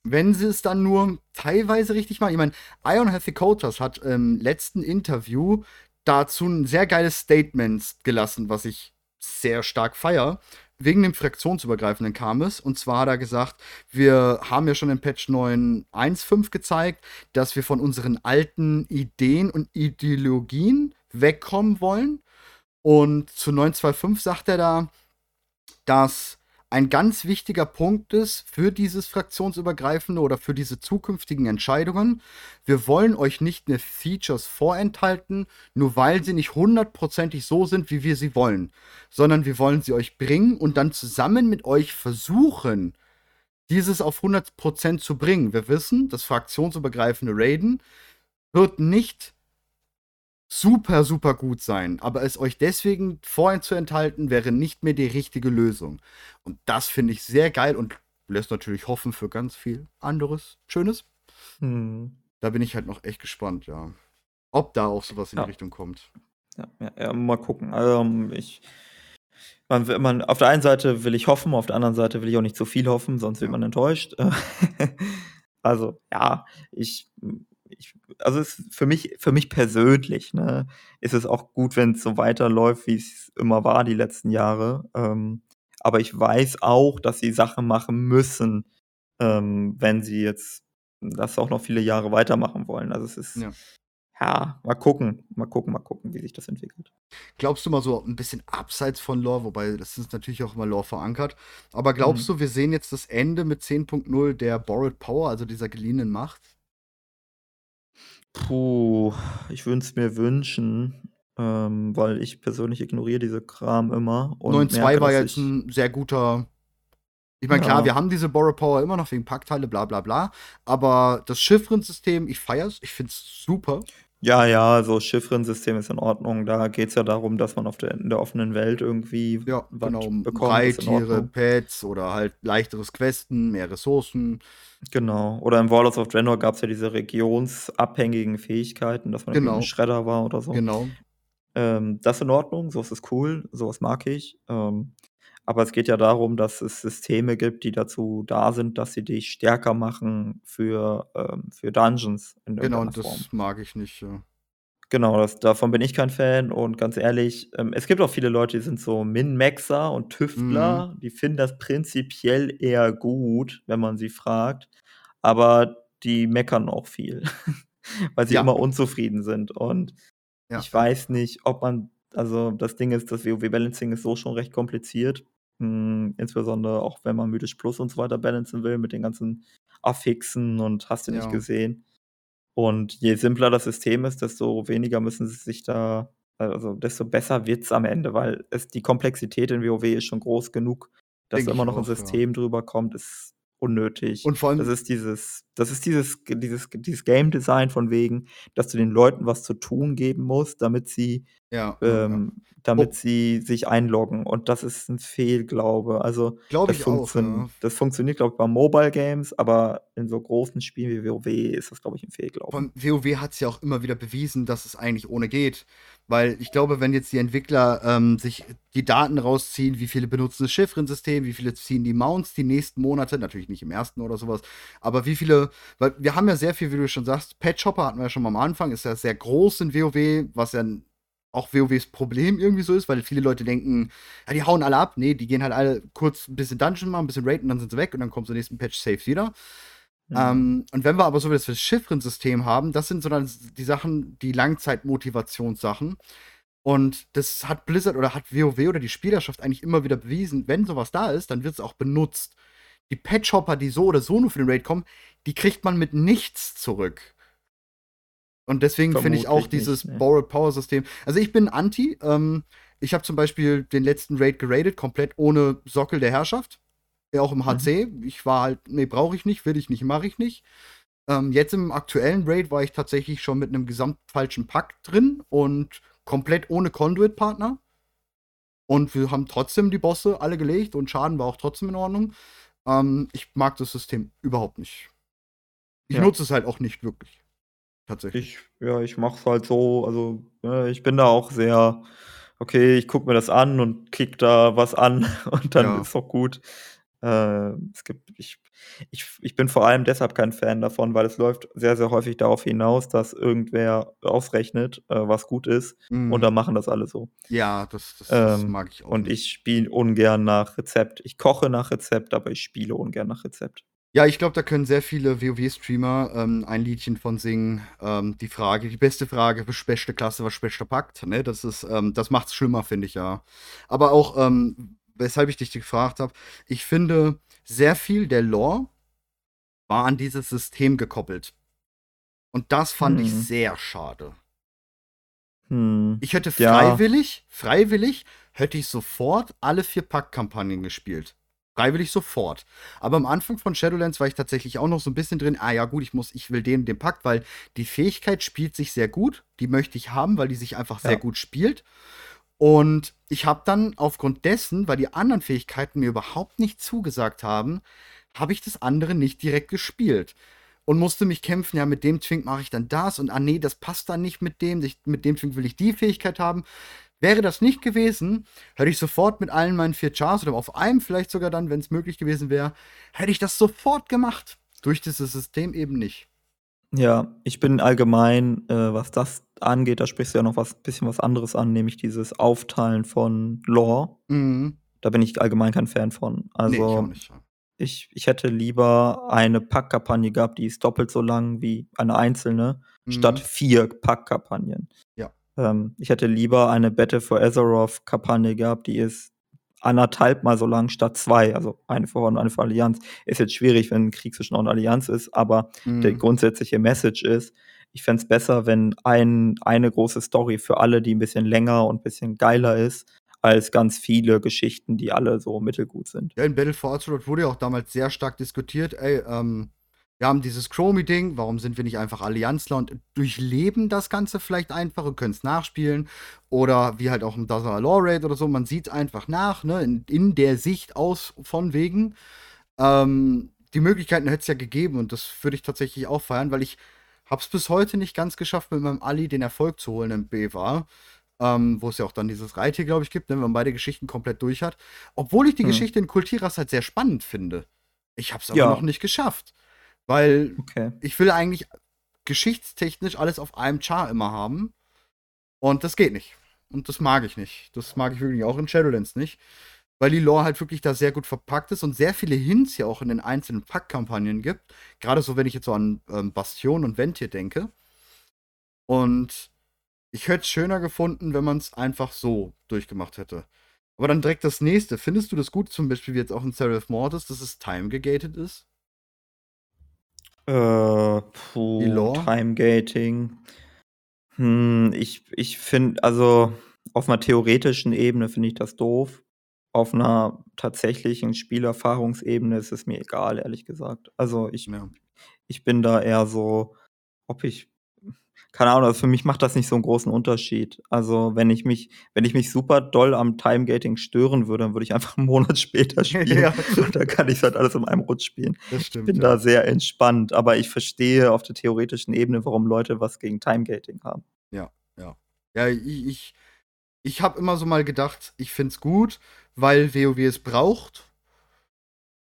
wenn sie es dann nur teilweise richtig machen, ich meine, Ion Hethecotas hat im letzten Interview dazu ein sehr geiles Statement gelassen, was ich sehr stark feier. Wegen dem fraktionsübergreifenden kam es. Und zwar hat er gesagt, wir haben ja schon in Patch 9.1.5 gezeigt, dass wir von unseren alten Ideen und Ideologien wegkommen wollen. Und zu 9.2.5 sagt er da, dass ein ganz wichtiger Punkt ist für dieses fraktionsübergreifende oder für diese zukünftigen Entscheidungen. Wir wollen euch nicht mehr Features vorenthalten, nur weil sie nicht hundertprozentig so sind, wie wir sie wollen, sondern wir wollen sie euch bringen und dann zusammen mit euch versuchen, dieses auf 100% zu bringen. Wir wissen, das fraktionsübergreifende Raiden wird nicht super, super gut sein. Aber es euch deswegen vorhin zu enthalten, wäre nicht mehr die richtige Lösung. Und das finde ich sehr geil und lässt natürlich hoffen für ganz viel anderes Schönes. Hm. Da bin ich halt noch echt gespannt, ja. Ob da auch sowas in Ja. die Richtung kommt. Ja, ja, ja, mal gucken. Ähm, ich man man auf der einen Seite will ich hoffen, auf der anderen Seite will ich auch nicht zu viel hoffen, sonst wird man enttäuscht. Also, ja, ich ich also, es für mich für mich persönlich, ne, ist es auch gut, wenn's so weiterläuft, wie's immer war die letzten Jahre. Ähm, aber ich weiß auch, dass sie Sachen machen müssen, ähm, wenn sie jetzt das auch noch viele Jahre weitermachen wollen. Also, es ist Ja. ja, mal gucken, mal gucken, mal gucken, wie sich das entwickelt. Glaubst du mal so ein bisschen abseits von Lore, wobei das ist natürlich auch immer Lore verankert. Aber glaubst Mhm. du, wir sehen jetzt das Ende mit 10.0 der Borrowed Power, also dieser geliehenen Macht? Puh, ich würde es mir wünschen, ähm, weil ich persönlich ignoriere diese Kram immer und 9.2 merke, war jetzt ein sehr guter. Ich meine, klar, Ja. wir haben diese Borrow Power immer noch wegen Packteile, bla bla bla. Aber das Chiffren-System, ich feier's, ich find's super. Ja, ja, so Chiffrensystem ist in Ordnung. Da geht's ja darum, dass man auf der in der offenen Welt irgendwie Ja, genau. bekommt, ist Reittiere. Pets oder halt leichteres Questen, mehr Ressourcen. Genau. Oder in Warlords of Draenor gab's ja diese regionsabhängigen Fähigkeiten, dass man Genau. Schredder war oder so. Genau. Ähm, das in Ordnung, so was ist cool, so was mag ich. Ähm, aber es geht ja darum, dass es Systeme gibt, die dazu da sind, dass sie dich stärker machen für, ähm für Dungeons in Genau, und Form. das mag ich nicht, ja. Genau, das davon bin ich kein Fan und ganz ehrlich, ähm, es gibt auch viele Leute, die sind so Min-Maxer und Mhm. Tüftler, die finden das prinzipiell eher gut, wenn man sie fragt, aber die meckern auch viel, weil sie Ja. immer unzufrieden sind und Ja. ich weiß nicht, ob man also, das Ding ist, das WoW-Balancing ist so schon recht kompliziert, hm, insbesondere auch, wenn man Mythisch Plus und so weiter balancen will mit den ganzen Affixen und hast du nicht Ja. gesehen. Und je simpler das System ist, desto weniger müssen sie sich da also, desto besser wird's am Ende, weil es die Komplexität in WoW ist schon groß genug, dass Denke immer noch auch, ja. System drüber kommt, ist unnötig. Und vor allem Das ist dieses das ist dieses dieses dieses Game Design von wegen, dass du den Leuten was zu tun geben musst, damit sie Ja, ja, ja. ähm, damit Oh. sie sich einloggen und das ist 'n Fehlglaube. Also, Glaube das ich auch, ja. das funktioniert, glaube ich, bei Mobile Games, aber in so großen Spielen wie WoW ist das, glaube ich, 'n Fehlglaube. Von WoW hat's ja auch immer wieder bewiesen, dass es eigentlich ohne geht. Weil ich glaube, wenn jetzt die Entwickler, ähm, sich die Daten rausziehen, wie viele benutzen das Chiffrensystem, wie viele ziehen die Mounts die nächsten Monate, natürlich nicht im ersten oder so was, aber wie viele weil wir haben ja sehr viel, wie du schon sagst, Pet Shopper hatten wir ja schon mal am Anfang, ist ja sehr groß in WoW, was ja auch WoWs Problem irgendwie so ist, weil viele Leute denken: „Ja, die hauen alle ab.“ Ne, die gehen halt alle kurz 'n bisschen Dungeon machen, 'n bisschen Raiden, dann sind sie weg und dann kommen zur nächsten Patch safe wieder. Mhm. Ähm, und wenn wir aber so wie das Chiffrensystem haben, das sind so dann die Sachen, die Langzeitmotivationssachen. Und das hat Blizzard oder hat WoW oder die Spielerschaft eigentlich immer wieder bewiesen, wenn so was da ist, dann wird's auch benutzt. Die Patch Hopper, die so oder so nur für den Raid kommen, die kriegt man mit nichts zurück. Und deswegen finde ich auch Vermutlich dieses nicht, ne. Borrowed Power System also, ich bin anti, ähm, ich habe zum Beispiel den letzten Raid geradet, komplett ohne Sockel der Herrschaft. Auch im Mhm. HC. Ich war halt: „Ne, brauche ich nicht, will ich nicht, mache ich nicht.“ Ähm, jetzt im aktuellen Raid war ich tatsächlich schon mit 'nem gesamt falschen Pakt drin und komplett ohne Conduit-Partner. Und wir haben trotzdem die Bosse alle gelegt und Schaden war auch trotzdem in Ordnung. Ähm, ich mag das System überhaupt nicht. Ich Ja. nutze es halt auch nicht wirklich. Tatsächlich. Ich ja, ich mache es halt so also, ne, ich bin da auch sehr: „Okay, ich gucke mir das an und klicke da was an und dann Ja. ist auch gut.“ Äh, es gibt ich ich ich bin vor allem deshalb kein Fan davon, weil es läuft sehr, sehr häufig darauf hinaus, dass irgendwer ausrechnet, äh, was gut ist und Mhm. dann machen das alle so. Ja, das das das Ähm, mag ich auch und nicht. ich spiele ungern nach Rezept. Ich koche nach Rezept, aber ich spiele ungern nach Rezept. Ja, ich glaube, da können sehr viele WoW-Streamer, ähm, ein Liedchen von singen. Ähm, die Frage die beste Frage: „Was beste Klasse, was bester Pakt?“ Ne, das ist ähm, das macht's schlimmer, finde ich, ja. Aber auch, ähm, weshalb ich dich gefragt habe, ich finde, sehr viel der Lore war an dieses System gekoppelt. Und das fand ich Mhm. sehr schade. Hm, Ich hätte ja. freiwillig freiwillig hätte ich sofort alle 4 Paktkampagnen gespielt. Freiwillig sofort. Aber am Anfang von Shadowlands war ich tatsächlich auch noch so 'n bisschen drin: „Ah ja gut, ich muss ich will den den Pakt“, weil die Fähigkeit spielt sich sehr gut. Die möchte ich haben, weil die sich einfach sehr Ja. gut spielt. Und ich habe dann aufgrund dessen, weil die anderen Fähigkeiten mir überhaupt nicht zugesagt haben, habe ich das andere nicht direkt gespielt. und musste mich kämpfen, ja, mit dem Twink mache ich dann das und ah nee, das passt dann nicht mit dem, ich, mit dem Twink will ich die Fähigkeit haben. Wäre das nicht gewesen, hätte ich sofort mit allen meinen vier Chars oder auf einem vielleicht sogar dann, wenn es möglich gewesen wäre, hätte ich das sofort gemacht. Durch dieses System eben nicht. Ja, ich bin allgemein, äh, was das angeht, da sprichst du ja noch was bisschen was anderes an, nämlich dieses Aufteilen von Lore. Mhm. Da bin ich allgemein kein Fan von. Nee, ich Also, ich ich hätte lieber eine Packkampagne gehabt, die ist doppelt so lang wie eine einzelne, statt Mhm. 4 Packkampagnen. Ja. Ähm, ich hätte lieber eine Battle for Azeroth-Kampagne gehabt, die ist anderthalb Mal so lang statt 2, also eine für und eine für Allianz. Ist jetzt schwierig, wenn 'n Krieg zwischen und Allianz ist, aber der Mhm. grundsätzliche Message ist, ich fände es besser, wenn ein eine große Story für alle, die 'n bisschen länger und bisschen geiler ist, als ganz viele Geschichten, die alle so mittelgut sind. Ja, in Battle for Azeroth wurde ja auch damals sehr stark diskutiert, ey, ähm, wir haben dieses Chromie-Ding, warum sind wir nicht einfach Allianzler und durchleben das Ganze vielleicht einfach und können es nachspielen? Oder wie halt auch im Dazzler Law Raid oder so, man sieht einfach nach, ne, in, in der Sicht aus von wegen. Ähm, die Möglichkeiten hätte es ja gegeben und das würde ich tatsächlich auch feiern, weil ich hab's bis heute nicht ganz geschafft, mit meinem Ali den Erfolg zu holen im BWA. Ähm, wo es ja auch dann dieses Reittier, glaube ich, gibt, ne, wenn man beide Geschichten komplett durch hat. Obwohl ich die Mhm. Geschichte in Kultiras halt sehr spannend finde. Ich hab's aber Ja. noch nicht geschafft. Weil Okay. ich will eigentlich geschichtstechnisch alles auf einem Char immer haben. Und das geht nicht. Und das mag ich nicht. Das mag ich wirklich auch in Shadowlands nicht. Weil die Lore halt wirklich da sehr gut verpackt ist und sehr viele Hints ja auch in den einzelnen Packkampagnen gibt. Gerade so, wenn ich jetzt so an ähm, Bastion und Ventir denke. Und ich hätte es schöner gefunden, wenn man es einfach so durchgemacht hätte. Aber dann direkt das nächste. Findest du das gut, zum Beispiel wie jetzt auch in Seraph Mortis, dass es time-gegated ist? Äh, Die puh, Lore? Timegating. Hm, ich ich finde also, auf 'ner theoretischen Ebene finde ich das doof. Auf 'ner tatsächlichen Spielerfahrungsebene ist es mir egal, ehrlich gesagt. Also, ich Ja. ich bin da eher so, ob ich keine Ahnung, also für mich macht das nicht so 'n großen Unterschied. Also, wenn ich mich wenn ich mich super doll am Timegating stören würde, dann würde ich einfach 'n Monat später spielen Ja. und dann kann ich's halt alles in einem Rutsch spielen. Das Ich stimmt, bin ja. da sehr entspannt, aber ich verstehe auf der theoretischen Ebene, warum Leute was gegen Timegating haben. Ja, ja. Ja, i ich ich habe immer so mal gedacht, ich finde es gut, weil WoW es braucht.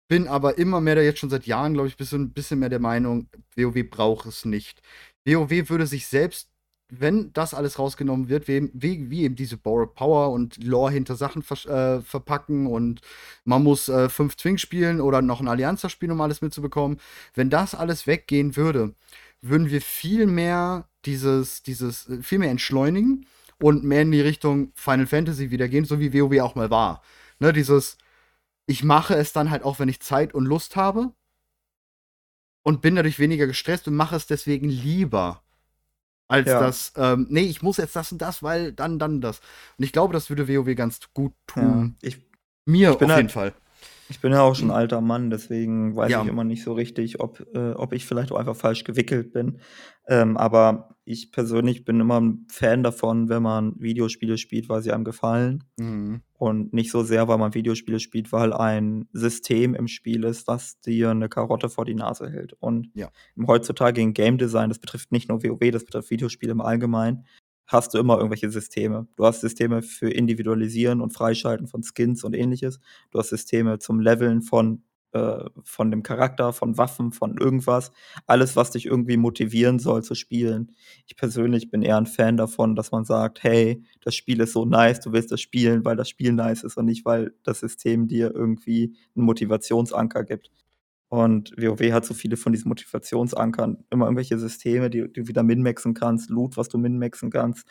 Bin aber immer mehr da jetzt schon seit Jahren, glaube ich, bisschen bisschen mehr der Meinung, WoW braucht es nicht. WoW würde sich selbst, wenn das alles rausgenommen wird, wie wie eben diese Borrowed Power und Lore hinter Sachen versch äh, verpacken und man muss, äh, 5 Twink spielen oder noch 'n Allianzer spielen, um alles mitzubekommen. Wenn das alles weggehen würde, würden wir viel mehr dieses dieses äh, viel mehr entschleunigen und mehr in die Richtung Final Fantasy wieder gehen, so wie WoW auch mal war. Ne, dieses ich mache es dann halt auch, wenn ich Zeit und Lust habe und bin dadurch weniger gestresst und mache es deswegen lieber, als Ja. das, ähm: „Ne, ich muss jetzt das und das, weil dann dann das.“ Und ich glaube, das würde WoW ganz gut Ja, tun. ich Mir ich auf jeden halt Fall. Ich bin ja auch schon 'n alter Mann, deswegen weiß Ja. ich immer nicht so richtig, ob äh, ob ich vielleicht auch einfach falsch gewickelt bin. Ähm, aber ich persönlich bin immer 'n Fan davon, wenn man Videospiele spielt, weil sie einem gefallen Mhm. und nicht so sehr, weil man Videospiele spielt, weil ein System im Spiel ist, das dir 'ne Karotte vor die Nase hält. Und Ja. im heutzutage in Game Design, das betrifft nicht nur WoW, das betrifft Videospiele im Allgemeinen, hast du immer irgendwelche Systeme. Du hast Systeme für Individualisieren und Freischalten von Skins und Ähnliches. Du hast Systeme zum Leveln von äh, von dem Charakter, von Waffen, von irgendwas. Alles, was dich irgendwie motivieren soll zu spielen. Ich persönlich bin eher 'n Fan davon, dass man sagt: „Hey, das Spiel ist so nice, du willst das spielen, weil das Spiel nice ist und nicht, weil das System dir irgendwie 'n Motivationsanker gibt.“ Und WoW hat so viele von diesen Motivationsankern. Immer irgendwelche Systeme, die du wieder min-maxen kannst, Loot, was du min-maxen kannst.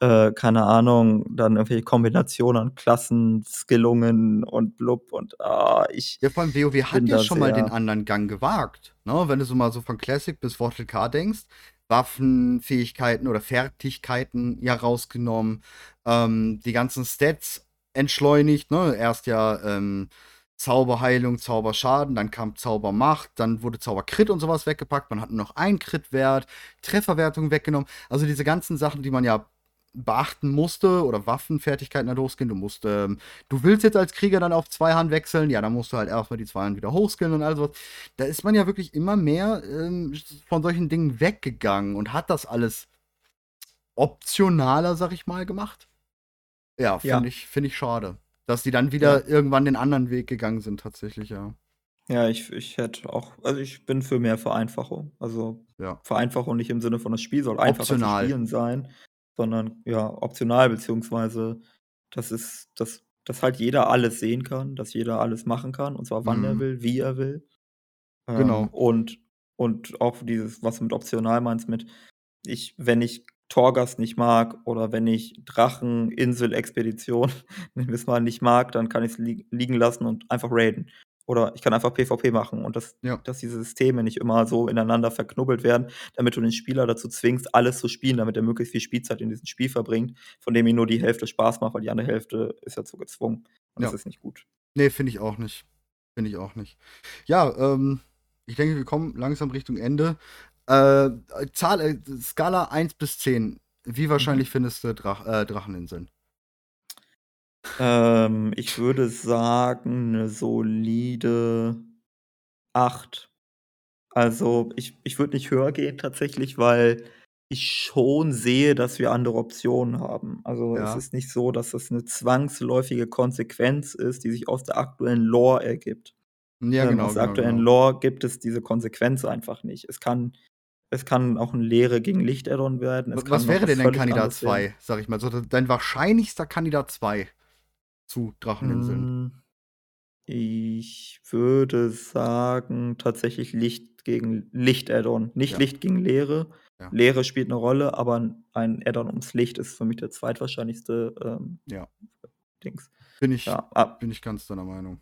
Äh, keine Ahnung, dann irgendwelche Kombinationen an Klassen, Skillungen und blub und, ah, ich Ja, vor allem WoW hat ja schon mal den anderen Gang gewagt, ne? Wenn du so mal so von Classic bis Mortal K denkst, Waffenfähigkeiten oder Fertigkeiten ja rausgenommen, ähm, die ganzen Stats entschleunigt, ne? Erst ja, ähm, Zauberheilung, Zauberschaden, dann kam Zaubermacht, dann wurde Zaubercrit und so was weggepackt. Man hat nur noch einen Crit-Wert, Trefferwertung weggenommen. Also, diese ganzen Sachen, die man ja beachten musste oder Waffenfertigkeiten da hochskillen. Du musst, ähm, du willst jetzt als Krieger dann auf Zweihand wechseln, ja, dann musst du halt erstmal die Zweihand wieder hochskillen und all sowas. Da ist man ja wirklich immer mehr ähm, von solchen Dingen weggegangen und hat das alles optionaler, sag ich mal, gemacht. Ja, finde Ja. ich, find ich schade. Dass die dann wieder irgendwann den anderen Weg gegangen sind, tatsächlich, ja. Ja, ich, ich hätte auch, also ich bin für mehr Vereinfachung. Also Ja. Vereinfachung nicht im Sinne von das Spiel soll Optional. zu spielen sein, sondern ja, optional, beziehungsweise das ist, dass, dass halt jeder alles sehen kann, dass jeder alles machen kann, und zwar wann er Mhm. will, wie er will. Genau. Ähm, und, und auch dieses, was du mit optional meinst, mit ich, wenn ich Torgast nicht mag oder wenn ich Drachen, Insel, Expedition, nennen wir mal, nicht mag, dann kann ich es li liegen lassen und einfach raiden. Oder ich kann einfach PvP machen und dass, Ja. dass diese Systeme nicht immer so ineinander verknubbelt werden, damit du den Spieler dazu zwingst, alles zu spielen, damit er möglichst viel Spielzeit in diesem Spiel verbringt, von dem ihm nur die Hälfte Spaß macht, weil die andere Hälfte ist dazu gezwungen. Und das Ja. ist nicht gut. Nee, finde ich auch nicht. Finde ich auch nicht. Ja, ähm, ich denke, wir kommen langsam Richtung Ende. Äh, Zahl, äh, Skala 1 bis 10. Wie wahrscheinlich Mhm. findest du Drach, äh, Dracheninseln? Ähm, ich würde sagen, eine solide 8. Also, ich ich würde nicht höher gehen tatsächlich, weil ich schon sehe, dass wir andere Optionen haben. Also, es Ja. ist nicht so, dass das eine zwangsläufige Konsequenz ist, die sich aus der aktuellen Lore ergibt. Ja, Ähm, genau, aus der genau, aktuellen genau. Lore gibt es diese Konsequenz einfach nicht. Es kann es kann auch 'n Leere gegen Licht-Addon werden. Es was wäre denn dein Kandidat anderes werden. 2, sag ich mal? So, dein wahrscheinlichster Kandidat 2 zu Dracheninseln. Hm, ich würde sagen, tatsächlich Licht gegen Licht-Addon. Nicht Ja. Licht gegen Leere. Ja. Leere spielt eine Rolle, aber ein Addon ums Licht ist für mich der zweitwahrscheinlichste, ähm, Ja. Dings. Bin ich Ja, bin ich ganz deiner Meinung.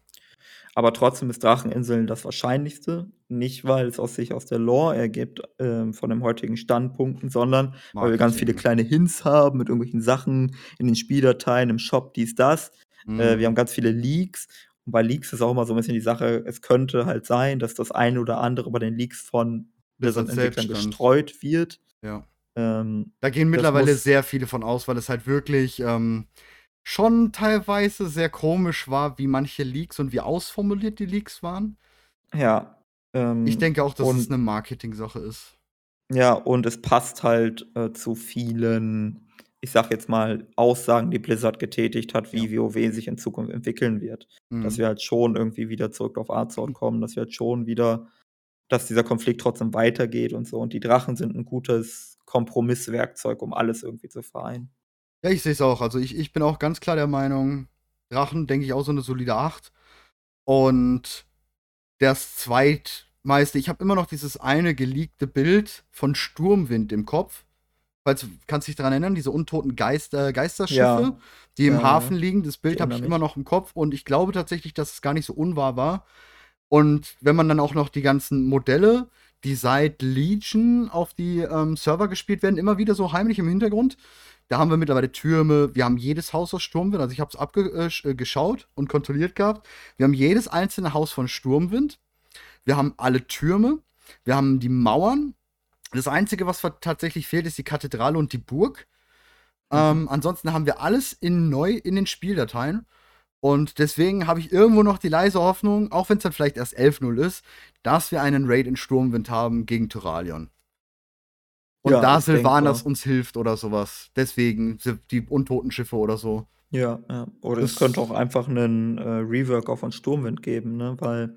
Aber trotzdem ist Dracheninseln das Wahrscheinlichste. Nicht, weil es aus sich aus der Lore ergibt, ähm, von den heutigen Standpunkten, sondern weil wir ganz viele Marketing. kleine Hints haben mit irgendwelchen Sachen in den Spieldateien, im Shop, dies, das. Äh, Mhm. wir haben ganz viele Leaks. Und bei Leaks ist auch immer so 'n bisschen die Sache, es könnte halt sein, dass das eine oder andere bei den Leaks von Blizzard Blizzard-Entwicklern gestreut wird. Ja. Ähm, Da gehen mittlerweile sehr viele von aus, weil es halt wirklich, ähm, schon teilweise sehr komisch war, wie manche Leaks und wie ausformuliert die Leaks waren. Ja, Ich ähm, denke auch, dass es und 'ne Marketing-Sache ist. ja, und es passt halt, äh, zu vielen, ich sage jetzt mal, Aussagen, die Blizzard getätigt hat, Ja. wie WoW sich in Zukunft entwickeln wird. Dass Mhm. wir halt schon irgendwie wieder zurück auf Azeroth kommen, dass wir halt schon wieder dass dieser Konflikt trotzdem weitergeht und so. Und die Drachen sind 'n gutes Kompromisswerkzeug, um alles irgendwie zu vereinen. Ja, ich sehe es auch. Also, ich ich bin auch ganz klar der Meinung, Drachen, denke ich, auch so 'ne solide 8. Und das zweitmeiste ich habe immer noch dieses eine geleakte Bild von Sturmwind im Kopf. Falls du kannst dich dran erinnern, diese untoten Geister Geisterschiffe, Ja. die im Ja. Hafen liegen. Das Bild habe ich immer noch im Kopf und ich glaube tatsächlich, dass es gar nicht so unwahr war. Und wenn man dann auch noch die ganzen Modelle, die seit Legion auf die, ähm, Server gespielt werden, immer wieder so heimlich im Hintergrund. Da haben wir mittlerweile Türme, wir haben jedes Haus aus Sturmwind. Also, ich habe es abge äh, äh, und kontrolliert gehabt. Wir haben jedes einzelne Haus von Sturmwind. Wir haben alle Türme. Wir haben die Mauern. Das Einzige, was tatsächlich fehlt, ist die Kathedrale und die Burg. Mhm. Ähm, ansonsten haben wir alles in neu in den Spieldateien. Und deswegen habe ich irgendwo noch die leise Hoffnung, auch wenn's dann vielleicht erst 11:0 ist, dass wir einen Raid in Sturmwind haben gegen Tyralion. Und Ja, da denkbar. uns hilft oder so was. Deswegen die untoten Schiffe oder so. Ja, ja. Oder es Das könnte auch einfach 'nen, äh, Rework auch von Sturmwind geben, ne? Weil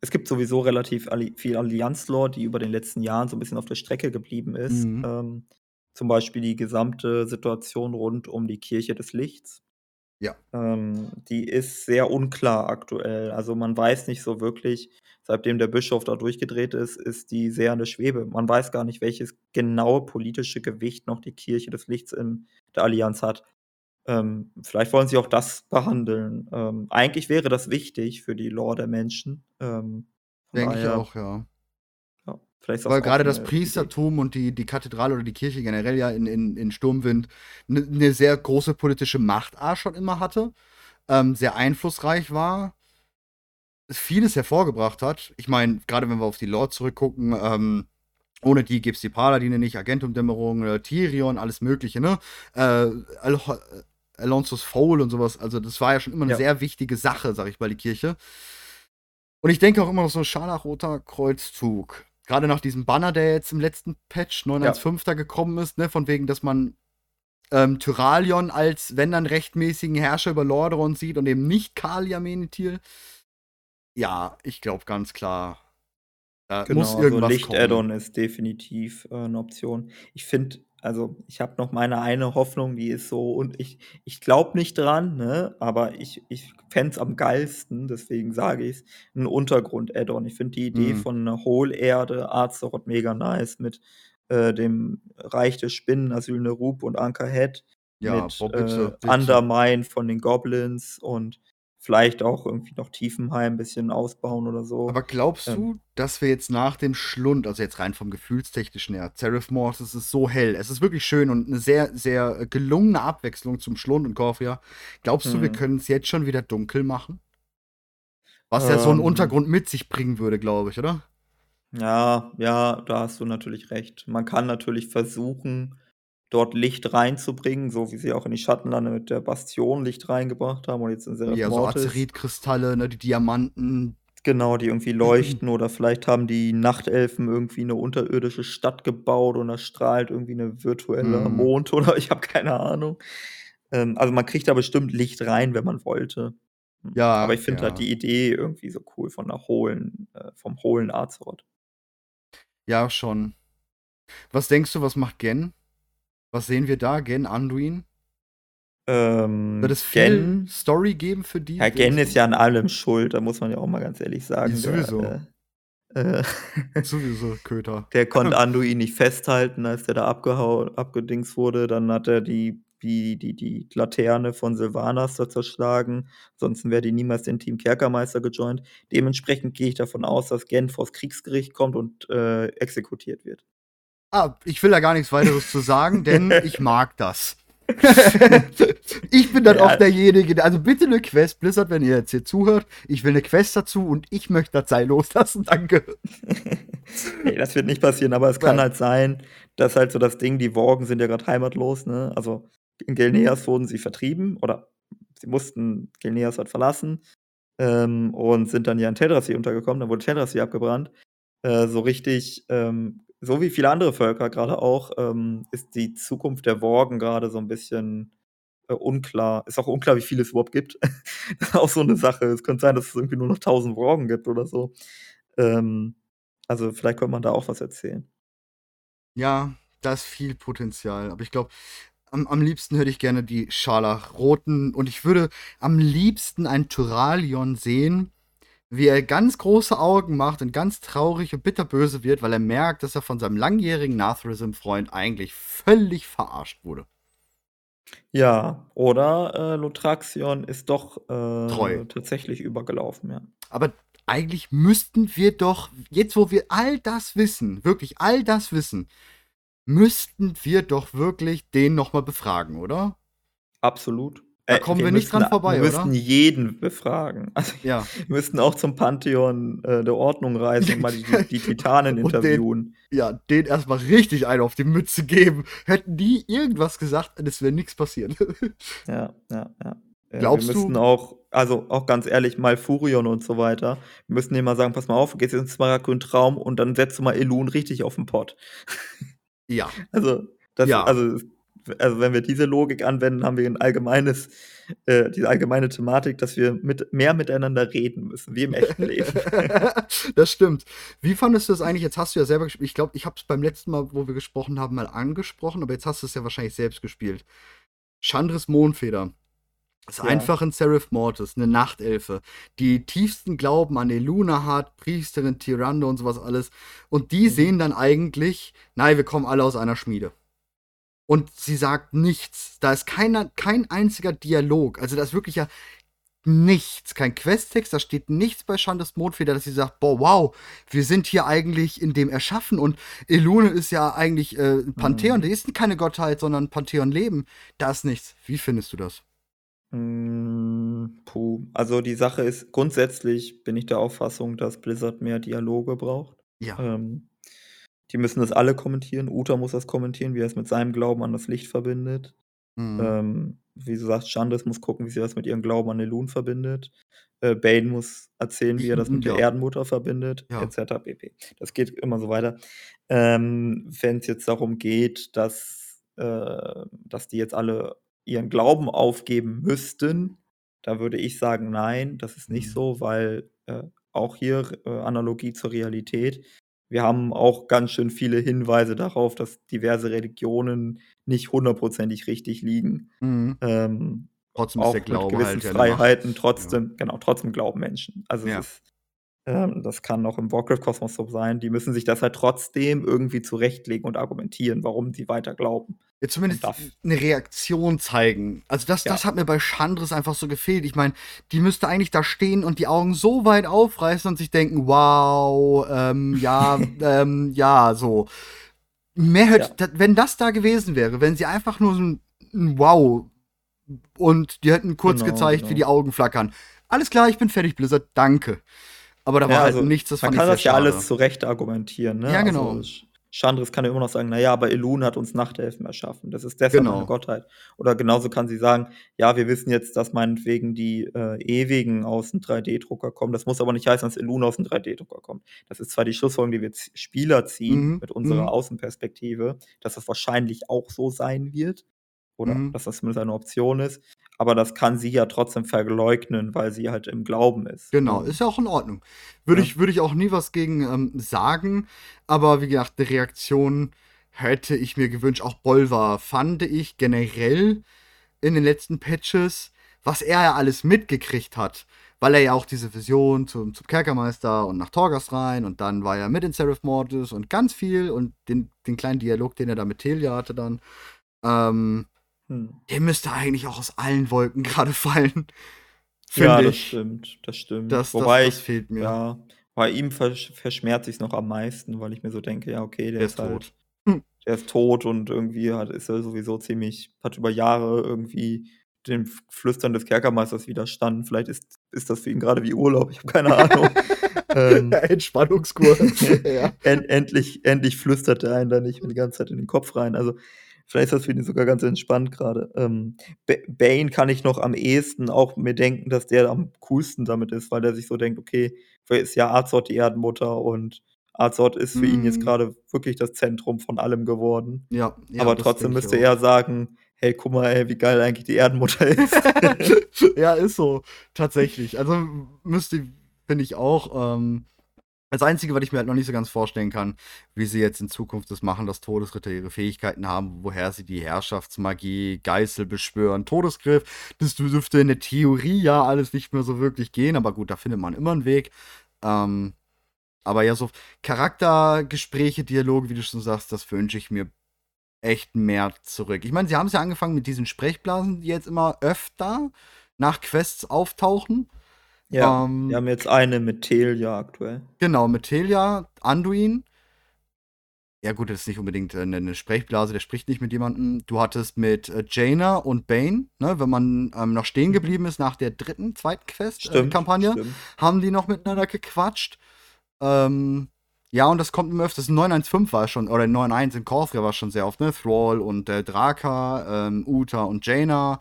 es gibt sowieso relativ alli viel Allianz-Lore, die über den letzten Jahren so 'n bisschen auf der Strecke geblieben ist. Mhm. Ähm, zum Beispiel die gesamte Situation rund um die Kirche des Lichts. Ja. Ähm, die ist sehr unklar aktuell. Also, man weiß nicht so wirklich seitdem der Bischof da durchgedreht ist, ist die sehr in der Schwebe. Man weiß gar nicht, welches genaue politische Gewicht noch die Kirche des Lichts in der Allianz hat. Ähm, vielleicht wollen sie auch das behandeln. Ähm, eigentlich wäre das wichtig für die Lore der Menschen. Ähm, Denke ich auch, ja. Vielleicht Weil grade das 'ne Idee. Priestertum und die die Kathedrale oder die Kirche generell ja in in in Sturmwind 'ne 'ne sehr große politische Macht A schon immer hatte, ähm, sehr einflussreich war vieles hervorgebracht hat. Ich meine, grade wenn wir auf die Lore zurückgucken, ähm, Ohne die gibt es die Paladine nicht, Agentumdämmerung, äh, Tyrion, alles Mögliche, ne? Äh, Al Alonso's Foul und sowas. Also, das war ja schon immer eine Ja. sehr wichtige Sache, sag ich mal, die Kirche. Und ich denke auch immer noch so ein scharlachroter Kreuzzug. Gerade nach diesem Banner, der jetzt im letzten Patch 915 da gekommen ist, ne, von wegen, dass man ähm, Tyralion als, wenn dann, rechtmäßigen Herrscher über Lordaeron sieht und eben nicht Kalia Menethil. Ja, ich glaube ganz klar, da Genau, muss also irgendwas Licht-Add-on kommen. ist definitiv äh, eine Option. Ich finde, also ich habe noch meine eine Hoffnung, die ist so, und ich, ich glaube nicht dran, ne? aber ich, ich fände es am geilsten, deswegen sage ich es, ein Untergrund-Add-on. Ich finde die Idee Mhm. von einer Hohlerde, Azeroth mega nice mit äh, dem Reich der Spinnen, Asyl Nerub und Ankerhead, Ja, mit boah, äh, bitte, bitte. Undermine von den Goblins und vielleicht auch irgendwie noch Tiefenheim ein bisschen ausbauen oder so. Aber glaubst Ähm. du, dass wir jetzt nach dem Schlund, also jetzt rein vom Gefühlstechnischen her, Seraph Morse, es ist so hell, es ist wirklich schön und eine sehr, sehr äh, gelungene Abwechslung zum Schlund und Korfia. Glaubst du, wir Mhm. können es jetzt schon wieder dunkel machen? Was ja so ein Ähm. Untergrund mit sich bringen würde, glaube ich, oder? Ja, ja, da hast du natürlich recht. Man kann natürlich versuchen, dort Licht reinzubringen, so wie sie auch in die Schattenlande mit der Bastion Licht reingebracht haben und jetzt in Seraph Ja, so. Azerit-Kristalle, ne, die Diamanten. Genau, die irgendwie leuchten oder vielleicht haben die Nachtelfen irgendwie eine unterirdische Stadt gebaut und da strahlt irgendwie eine virtuelle Mhm. Mond oder ich habe keine Ahnung. Ähm, also man kriegt da bestimmt Licht rein, wenn man wollte. Hm, Ja, aber ich finde ja. halt die Idee irgendwie so cool von der hohlen, äh, vom hohlen Azeroth. Ja, schon. Was denkst du, was macht Gen? Was sehen wir da? Gen, Anduin? Ähm, Wird es viel Gen, Story geben für die? ja, Gen ist ja an allem schuld, da muss man ja auch mal ganz ehrlich sagen. Ja, sowieso. Der, äh, äh, Sowieso, Köter. der konnte Anduin nicht festhalten, als der da abgehau abgedings wurde. Dann hat er die, die, die, die Laterne von Sylvanas da zerschlagen. Ansonsten wäre die niemals den Team Kerkermeister gejoint. Dementsprechend gehe ich davon aus, dass Gen vors Kriegsgericht kommt und äh, exekutiert wird. Ah, ich will da gar nichts weiteres zu sagen, denn ich mag das. ich bin dann Ja. auch derjenige, der, also bitte eine Quest, Blizzard, wenn ihr jetzt hier zuhört, ich will eine Quest dazu und ich möchte das Seil loslassen, danke. nee, das wird nicht passieren, aber es kann Nein. halt sein, dass halt so das Ding, die Worgen sind ja gerade heimatlos, ne? Also in Gelneas wurden sie vertrieben oder sie mussten Gelneas halt verlassen ähm, und sind dann ja in Teldrassil untergekommen, dann wurde Teldrassil abgebrannt. Äh, so richtig, ähm, so wie viele andere Völker gerade auch, ähm, ist die Zukunft der Worgen gerade so ein bisschen äh, unklar. Ist auch unklar, wie viele es überhaupt gibt. das ist auch so eine Sache. Es könnte sein, dass es irgendwie nur noch 1000 Worgen gibt oder so. Ähm, also vielleicht könnte man da auch was erzählen. Ja, da ist viel Potenzial, aber ich glaube, am, am liebsten hätte ich gerne die Scharlachroten und ich würde am liebsten ein Tyralion sehen, wie er ganz große Augen macht und ganz traurig und bitterböse wird, weil er merkt, dass er von seinem langjährigen Nathrism-Freund eigentlich völlig verarscht wurde. Ja, oder äh, Lotraxion ist doch äh, tatsächlich übergelaufen, ja. Aber eigentlich müssten wir doch, jetzt wo wir all das wissen, wirklich all das wissen, müssten wir doch wirklich den nochmal befragen, oder? Absolut. Da kommen wir nicht müssten- dran vorbei, Wir oder? müssten jeden befragen. Also, Ja. wir müssten auch zum Pantheon äh, der Ordnung reisen und mal die, die Titanen Und den- interviewen. Ja, den erstmal richtig einen auf die Mütze geben. Hätten die irgendwas gesagt, es wäre nichts passiert. Ja, ja, ja. Äh, Glaubst wir du- müssten auch, also auch ganz ehrlich, mal Furion und so weiter. Wir müssen denen mal sagen, pass mal auf, du gehst jetzt ins Smaragdgrün-Traum und dann setzt du mal Elun richtig auf den Pott. ja. Also, das, Ja. also, also, wenn wir diese Logik anwenden, haben wir ein allgemeines, äh, diese allgemeine Thematik, dass wir mit, mehr miteinander reden müssen, wie im echten Leben. das stimmt. Wie fandest du das eigentlich? Jetzt hast du ja selber gespielt. Ich glaube, ich habe es beim letzten Mal, wo wir gesprochen haben, mal angesprochen, aber jetzt hast du es ja wahrscheinlich selbst gespielt. Chandris Mondfeder. ist Ja. einfach ein Seraph Mortis, eine Nachtelfe, die tiefsten Glauben an Eluna hat, Priesterin, Tyrande und sowas alles. Und die Mhm. sehen dann eigentlich, nein, wir kommen alle aus einer Schmiede. Und sie sagt nichts. Da ist keiner, kein einziger Dialog. Also da ist wirklich ja nichts, kein Questtext, da steht nichts bei Chandes Mondfeder, dass sie sagt, boah, wow, wir sind hier eigentlich in dem Erschaffen und Elune ist ja eigentlich äh, ein Pantheon, Mhm. die ist keine Gottheit, sondern Pantheon-Leben. Da ist nichts. Wie findest du das? Mm, puh. Also die Sache ist, grundsätzlich bin ich der Auffassung, dass Blizzard mehr Dialoge braucht. Ja. Ähm, Die müssen das alle kommentieren. Uta muss das kommentieren, wie er es mit seinem Glauben an das Licht verbindet. Mhm. Ähm, wie du sagst, Chandris muss gucken, wie sie das mit ihrem Glauben an Elun verbindet. Äh, Bane muss erzählen, wie er das mit Ja. der Erdenmutter verbindet, Ja. etc. pp. Das geht immer so weiter. Ähm, Wenn es jetzt darum geht, dass, äh, dass die jetzt alle ihren Glauben aufgeben müssten, da würde ich sagen, nein, das ist nicht Mhm. so, weil äh, auch hier äh, Analogie zur Realität. Wir haben auch ganz schön viele Hinweise darauf, dass diverse Religionen nicht hundertprozentig richtig liegen. Mhm. Ähm, Trotzdem ist auch der Glaube mit gewissen halt ja Freiheiten, trotzdem, genau, trotzdem glauben Menschen. Also Ja. es ist, ähm, das kann auch im Warcraft-Kosmos so sein. Die müssen sich das halt trotzdem irgendwie zurechtlegen und argumentieren, warum sie weiter glauben. Ja, zumindest eine Reaktion zeigen. Also das, Ja. das hat mir bei Chandris einfach so gefehlt. Ich meine, die müsste eigentlich da stehen und die Augen so weit aufreißen und sich denken, wow, ähm, ja, ähm, ja, so. Mehr hätte, Ja. wenn das da gewesen wäre, wenn sie einfach nur so ein, ein Wow und die hätten kurz Genau, gezeigt, genau. wie die Augen flackern. Alles klar, ich bin fertig, Blizzard, danke. Aber da war Ja, halt also, nichts, das Man kann das ja schade. alles zurecht argumentieren. Ne? Ja, genau. Also, Sch- Chandris kann ja immer noch sagen, naja, aber Elun hat uns Nachtelfen erschaffen. Das ist deshalb Genau. eine Gottheit. Oder genauso kann sie sagen, ja, wir wissen jetzt, dass meinetwegen die äh, Ewigen aus dem 3D-Drucker kommen. Das muss aber nicht heißen, dass Elun aus dem 3D-Drucker kommt. Das ist zwar die Schlussfolgerung, die wir Spieler ziehen Mhm, mit unserer mhm. Außenperspektive, dass das wahrscheinlich auch so sein wird. Oder Mhm. dass das zumindest eine Option ist. Aber das kann sie ja trotzdem verleugnen, weil sie halt im Glauben ist. Genau, ist ja auch in Ordnung. Würde Ja. ich, würde ich auch nie was gegen ähm, sagen, aber wie gesagt, eine Reaktion hätte ich mir gewünscht. Auch Bolvar fand ich generell in den letzten Patches, was er ja alles mitgekriegt hat, weil er ja auch diese Vision zum, zum Kerkermeister und nach Torgas rein und dann war er mit in Seraph Mortis und ganz viel und den, den kleinen Dialog, den er da mit Telia hatte dann, ähm, hm. der müsste eigentlich auch aus allen Wolken gerade fallen. Ja, Finde das ich. stimmt, das stimmt. Das, Wobei das, das ich, fehlt mir. ja, bei ihm versch verschmerzt sich noch am meisten, weil ich mir so denke, ja, okay, der, Der ist, ist halt, tot. Hm. der ist tot und irgendwie hat, ist er sowieso ziemlich, hat über Jahre irgendwie dem Flüstern des Kerkermeisters widerstanden. Vielleicht ist, ist das für ihn gerade wie Urlaub, ich habe keine Ahnung. ähm, Entspannungskur. ja. End, endlich, endlich flüstert er einen da nicht mehr die ganze Zeit in den Kopf rein. Also vielleicht ist das für ihn sogar ganz entspannt gerade. Ähm, Ba- Bane kann ich noch am ehesten auch mir denken, dass der am coolsten damit ist, weil der sich so denkt, okay, vielleicht ist ja Azort die Erdenmutter und Azort ist für ihn jetzt Mhm. gerade wirklich das Zentrum von allem geworden. Ja, ja, Aber trotzdem müsste er sagen, hey, guck mal, ey, wie geil eigentlich die Erdenmutter ist. ja, ist so. Tatsächlich. Also müsste, finde ich auch. Ähm, das Einzige, was ich mir halt noch nicht so ganz vorstellen kann, wie sie jetzt in Zukunft das machen, dass Todesritter ihre Fähigkeiten haben, woher sie die Herrschaftsmagie, Geißel beschwören, Todesgriff. Das dürfte in der Theorie ja alles nicht mehr so wirklich gehen, aber gut, da findet man immer einen Weg. Ähm, aber ja, so Charaktergespräche, Dialoge, wie du schon sagst, das wünsche ich mir echt mehr zurück. Ich meine, sie haben es ja angefangen mit diesen Sprechblasen, die jetzt immer öfter nach Quests auftauchen. Ja, Ähm, wir haben jetzt eine mit Telia aktuell. Genau, mit Telia, Anduin. Ja, gut, das ist nicht unbedingt äh, eine, eine Sprechblase, der spricht nicht mit jemandem. Du hattest mit äh, Jaina und Bane, ne, wenn man ähm, noch stehen geblieben ist nach der dritten, zweiten Quest-Kampagne, stimmt. haben die noch miteinander gequatscht. Ähm, ja, und das kommt immer öfters. 915 war schon, oder 91 in Korthria war schon sehr oft, ne? Thrall und äh, Draka, ähm, Uta und Jaina.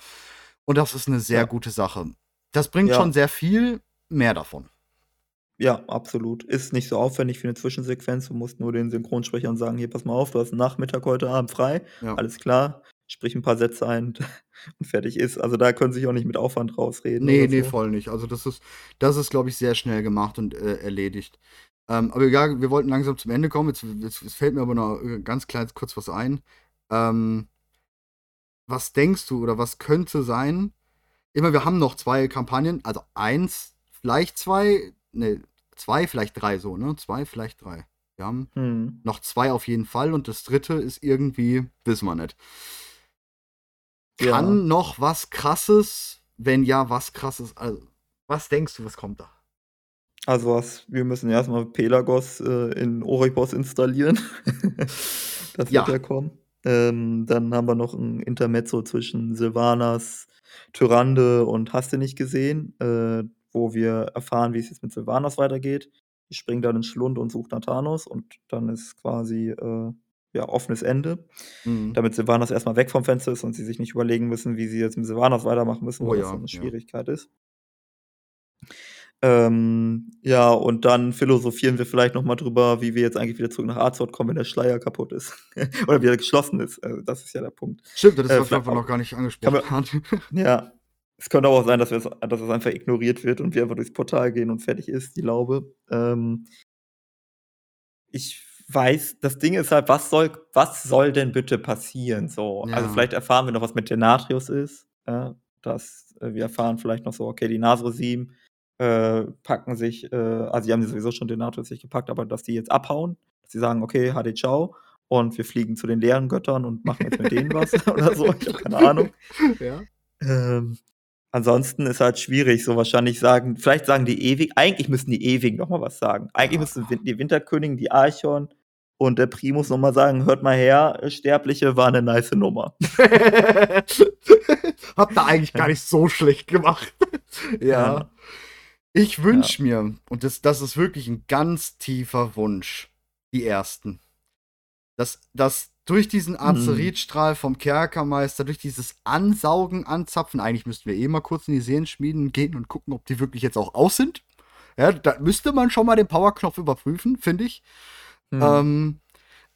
Und das ist eine sehr Ja. gute Sache. Das bringt Ja. schon sehr viel, mehr davon. Ja, absolut. Ist nicht so aufwendig für eine Zwischensequenz. Du musst nur den Synchronsprechern sagen, hier, pass mal auf, du hast Nachmittag heute Abend frei. Ja. Alles klar. Sprich ein paar Sätze ein und fertig ist. Also da können sie sich auch nicht mit Aufwand rausreden. Nee, nee, so. voll nicht. Also das ist, das ist, glaube ich, sehr schnell gemacht und äh, erledigt. Ähm, aber ja, wir wollten langsam zum Ende kommen. Jetzt, jetzt, jetzt fällt mir aber noch äh, ganz klein kurz was ein. Ähm, was denkst du oder was könnte sein? Immer, wir haben noch zwei Kampagnen, also eins, vielleicht zwei, ne, zwei, vielleicht drei so, ne? Zwei, vielleicht drei. Wir haben Hm. noch zwei auf jeden Fall und das dritte ist irgendwie, wissen wir nicht. Ja. Kann noch was krasses? Wenn ja, was krasses? Also, was denkst du, was kommt da? Also was, wir müssen erstmal Pelagos äh, in Oribos installieren. das Ja. wird ja kommen. Ähm, dann haben wir noch ein Intermezzo zwischen Sylvanas, Tyrande und Hast du nicht gesehen, äh, wo wir erfahren, wie es jetzt mit Sylvanas weitergeht. Die springt dann in Schlund und sucht nach Thanos und dann ist quasi äh, ja, offenes Ende. Mhm. Damit Sylvanas erstmal weg vom Fenster ist und sie sich nicht überlegen müssen, wie sie jetzt mit Sylvanas weitermachen müssen, Oh weil das ja, so eine ja. Schwierigkeit ist. Ähm, ja, und dann philosophieren wir vielleicht noch mal drüber, wie wir jetzt eigentlich wieder zurück nach Azeroth kommen, wenn der Schleier kaputt ist. Oder wieder geschlossen ist. Also, das ist ja der Punkt. Stimmt, das ist Äh, wir vielleicht einfach noch gar nicht angesprochen haben. Ja. Es könnte aber auch sein, dass, wir es, dass es einfach ignoriert wird und wir einfach durchs Portal gehen und fertig ist, die Laube. Ähm, ich weiß, das Ding ist halt, was soll, was soll denn bitte passieren? So, Ja. also vielleicht erfahren wir noch, was mit Denatrius ist. Ja, dass äh, wir erfahren vielleicht noch so, okay, die Nasrosim äh, packen sich, äh, also die haben sowieso schon Denatrius sich gepackt, aber dass die jetzt abhauen, dass sie sagen, okay, HD Ciao und wir fliegen zu den leeren Göttern und machen jetzt mit denen was oder so. Ich habe keine Ahnung. ja. Ähm, ansonsten ist halt schwierig, so wahrscheinlich sagen, vielleicht sagen die ewig, eigentlich müssten die ewig noch mal was sagen. Eigentlich Ja. müssten Win- die Winterkönigin, die Archon und der Primus noch mal sagen, hört mal her, Sterbliche war eine nice Nummer. Habt ihr eigentlich gar nicht so schlecht gemacht. ja. Ja. Ich wünsche mir, und das, das ist wirklich ein ganz tiefer Wunsch, die ersten. Dass, dass durch diesen Azeritstrahl vom Kerkermeister, durch dieses Ansaugen, Anzapfen, eigentlich müssten wir eh mal kurz in die Seelenschmieden gehen und gucken, ob die wirklich jetzt auch aus sind. Ja, da müsste man schon mal den Powerknopf überprüfen, finde ich. Hm. Ähm,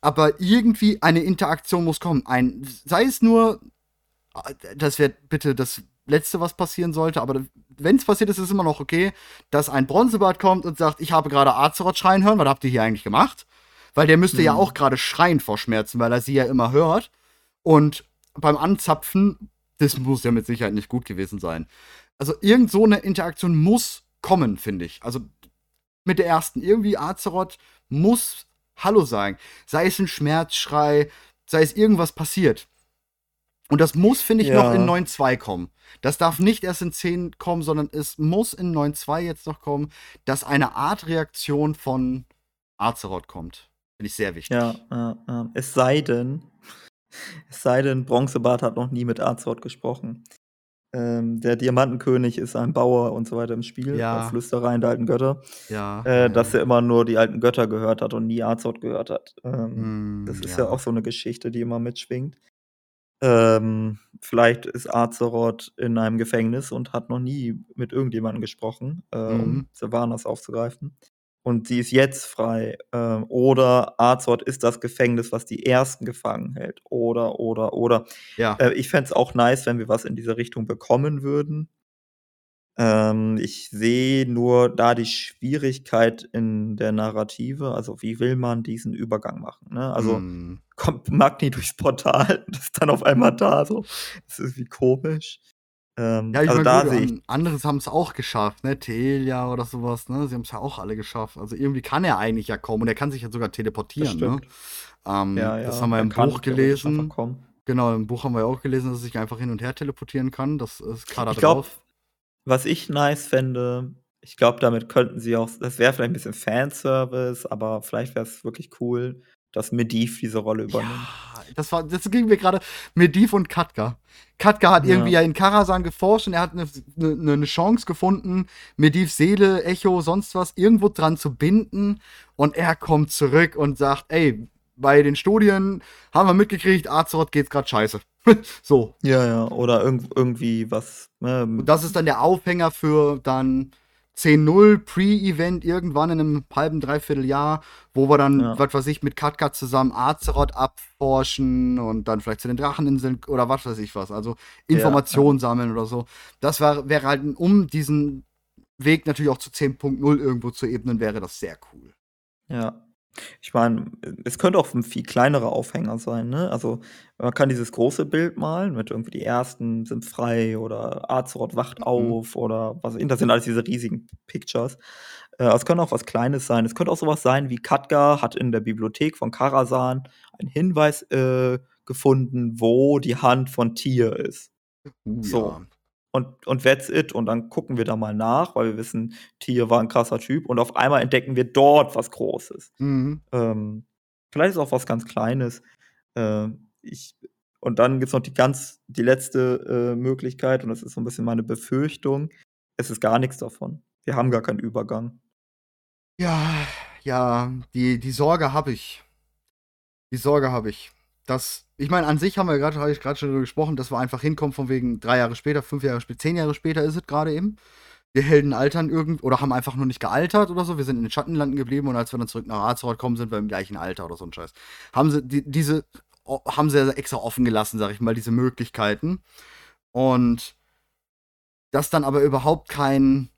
aber irgendwie eine Interaktion muss kommen. Ein, sei es nur, äh, das wäre bitte das Letzte, was passieren sollte, aber wenn es passiert ist, ist es immer noch okay, dass ein Bronzebart kommt und sagt, ich habe gerade Azeroth schreien hören, was habt ihr hier eigentlich gemacht? Weil der müsste ja Hm. auch gerade schreien vor Schmerzen, weil er sie ja immer hört. Und beim Anzapfen, das muss ja mit Sicherheit nicht gut gewesen sein. Also irgend so eine Interaktion muss kommen, finde ich. Also mit der ersten. Irgendwie Azeroth muss Hallo sagen. Sei es ein Schmerzschrei, sei es irgendwas passiert. Und das muss, finde ich, Ja. noch in 9.2 kommen. Das darf nicht erst in 10 kommen, sondern es muss in 9.2 jetzt noch kommen, dass eine Art Reaktion von Azeroth kommt. Finde ich sehr wichtig. Ja, ja, ja. Es sei denn, es sei denn, Bronzebart hat noch nie mit Azeroth gesprochen. Ähm, der Diamantenkönig ist ein Bauer und so weiter im Spiel, Ja. ja. Flüstereien der alten Götter, Ja. äh, dass er immer nur die alten Götter gehört hat und nie Azeroth gehört hat. Ähm, Mm, das ist ja. auch so eine Geschichte, die immer mitschwingt. Ähm, vielleicht ist Azeroth in einem Gefängnis und hat noch nie mit irgendjemandem gesprochen, äh, Mhm. um Sylvanas aufzugreifen. Und sie ist jetzt frei. Ähm, oder Azeroth ist das Gefängnis, was die Ersten gefangen hält. Oder, oder, oder. Ja. Äh, ich fände es auch nice, wenn wir was in diese Richtung bekommen würden. Ähm, ich sehe nur da die Schwierigkeit in der Narrative. Also, wie will man diesen Übergang machen? Ne? Also, Mm. kommt Magni durchs Portal und ist dann auf einmal da. So. Das ist wie komisch. Ähm, Ja, ich also mein, da gut, ich. an- anderes haben es auch geschafft, ne? Telia oder sowas, ne? Sie haben es ja auch alle geschafft. Also irgendwie kann er eigentlich ja kommen und er kann sich ja sogar teleportieren, ne? stimmt. Ähm, Ja, ja. Das haben wir im Buch gelesen. Genau, im Buch haben wir ja auch gelesen, dass er sich einfach hin und her teleportieren kann. Das ist gerade drauf. Was ich nice fände, ich glaube, damit könnten sie auch, das wäre vielleicht ein bisschen Fanservice, aber vielleicht wäre es wirklich cool, dass Medivh diese Rolle übernimmt. Ja, das war, das ging mir gerade Mediv und Katka. Katka hat Ja. irgendwie ja in Karasan geforscht und er hat eine, eine, eine Chance gefunden, Medivs Seele, Echo, sonst was, irgendwo dran zu binden. Und er kommt zurück und sagt, ey, bei den Studien haben wir mitgekriegt, Azeroth geht's gerade scheiße. so. Ja, ja, oder irg irgendwie was. Ähm, Und das ist dann der Aufhänger für dann 10-0 Pre-Event irgendwann in einem halben, dreiviertel Jahr, wo wir dann, Ja. was weiß ich, mit Katka zusammen Azeroth abforschen und dann vielleicht zu den Dracheninseln oder was weiß ich was. Also Informationen sammeln oder so. Das wär, wäre halt, um diesen Weg natürlich auch zu 10.0 irgendwo zu ebnen, wäre das sehr cool. Ja. Ich meine, es könnte auch ein viel kleinerer Aufhänger sein, ne? Also, man kann dieses große Bild malen mit irgendwie die Ersten sind frei oder Azeroth wacht Mhm. auf oder was weiß ich, das sind alles diese riesigen Pictures. Äh, es könnte auch was Kleines sein. Es könnte auch sowas sein wie Katka hat in der Bibliothek von Karasan einen Hinweis äh, gefunden, wo die Hand von Tier ist. Uh, So. Und, und that's it. Und dann gucken wir da mal nach, weil wir wissen, Tier war ein krasser Typ. Und auf einmal entdecken wir dort was Großes. Mhm. Ähm, vielleicht ist auch was ganz Kleines. Ähm, ich, und dann gibt es noch die ganz, die letzte äh, Möglichkeit, und das ist so ein bisschen meine Befürchtung. Es ist gar nichts davon. Wir haben gar keinen Übergang. Ja, ja, die, die Sorge habe ich. Die Sorge habe ich. Das, ich meine, an sich haben wir gerade, habe ich gerade schon darüber gesprochen, dass wir einfach hinkommen von wegen drei Jahre später, fünf Jahre später, zehn Jahre später ist es gerade eben. Wir Helden altern irgend oder haben einfach nur nicht gealtert oder so. Wir sind in den Schattenlanden geblieben und als wir dann zurück nach Azeroth kommen, sind wir im gleichen Alter oder so ein Scheiß. Haben sie die, diese haben sie extra offen gelassen, sag ich mal, diese Möglichkeiten. Und dass dann aber überhaupt kein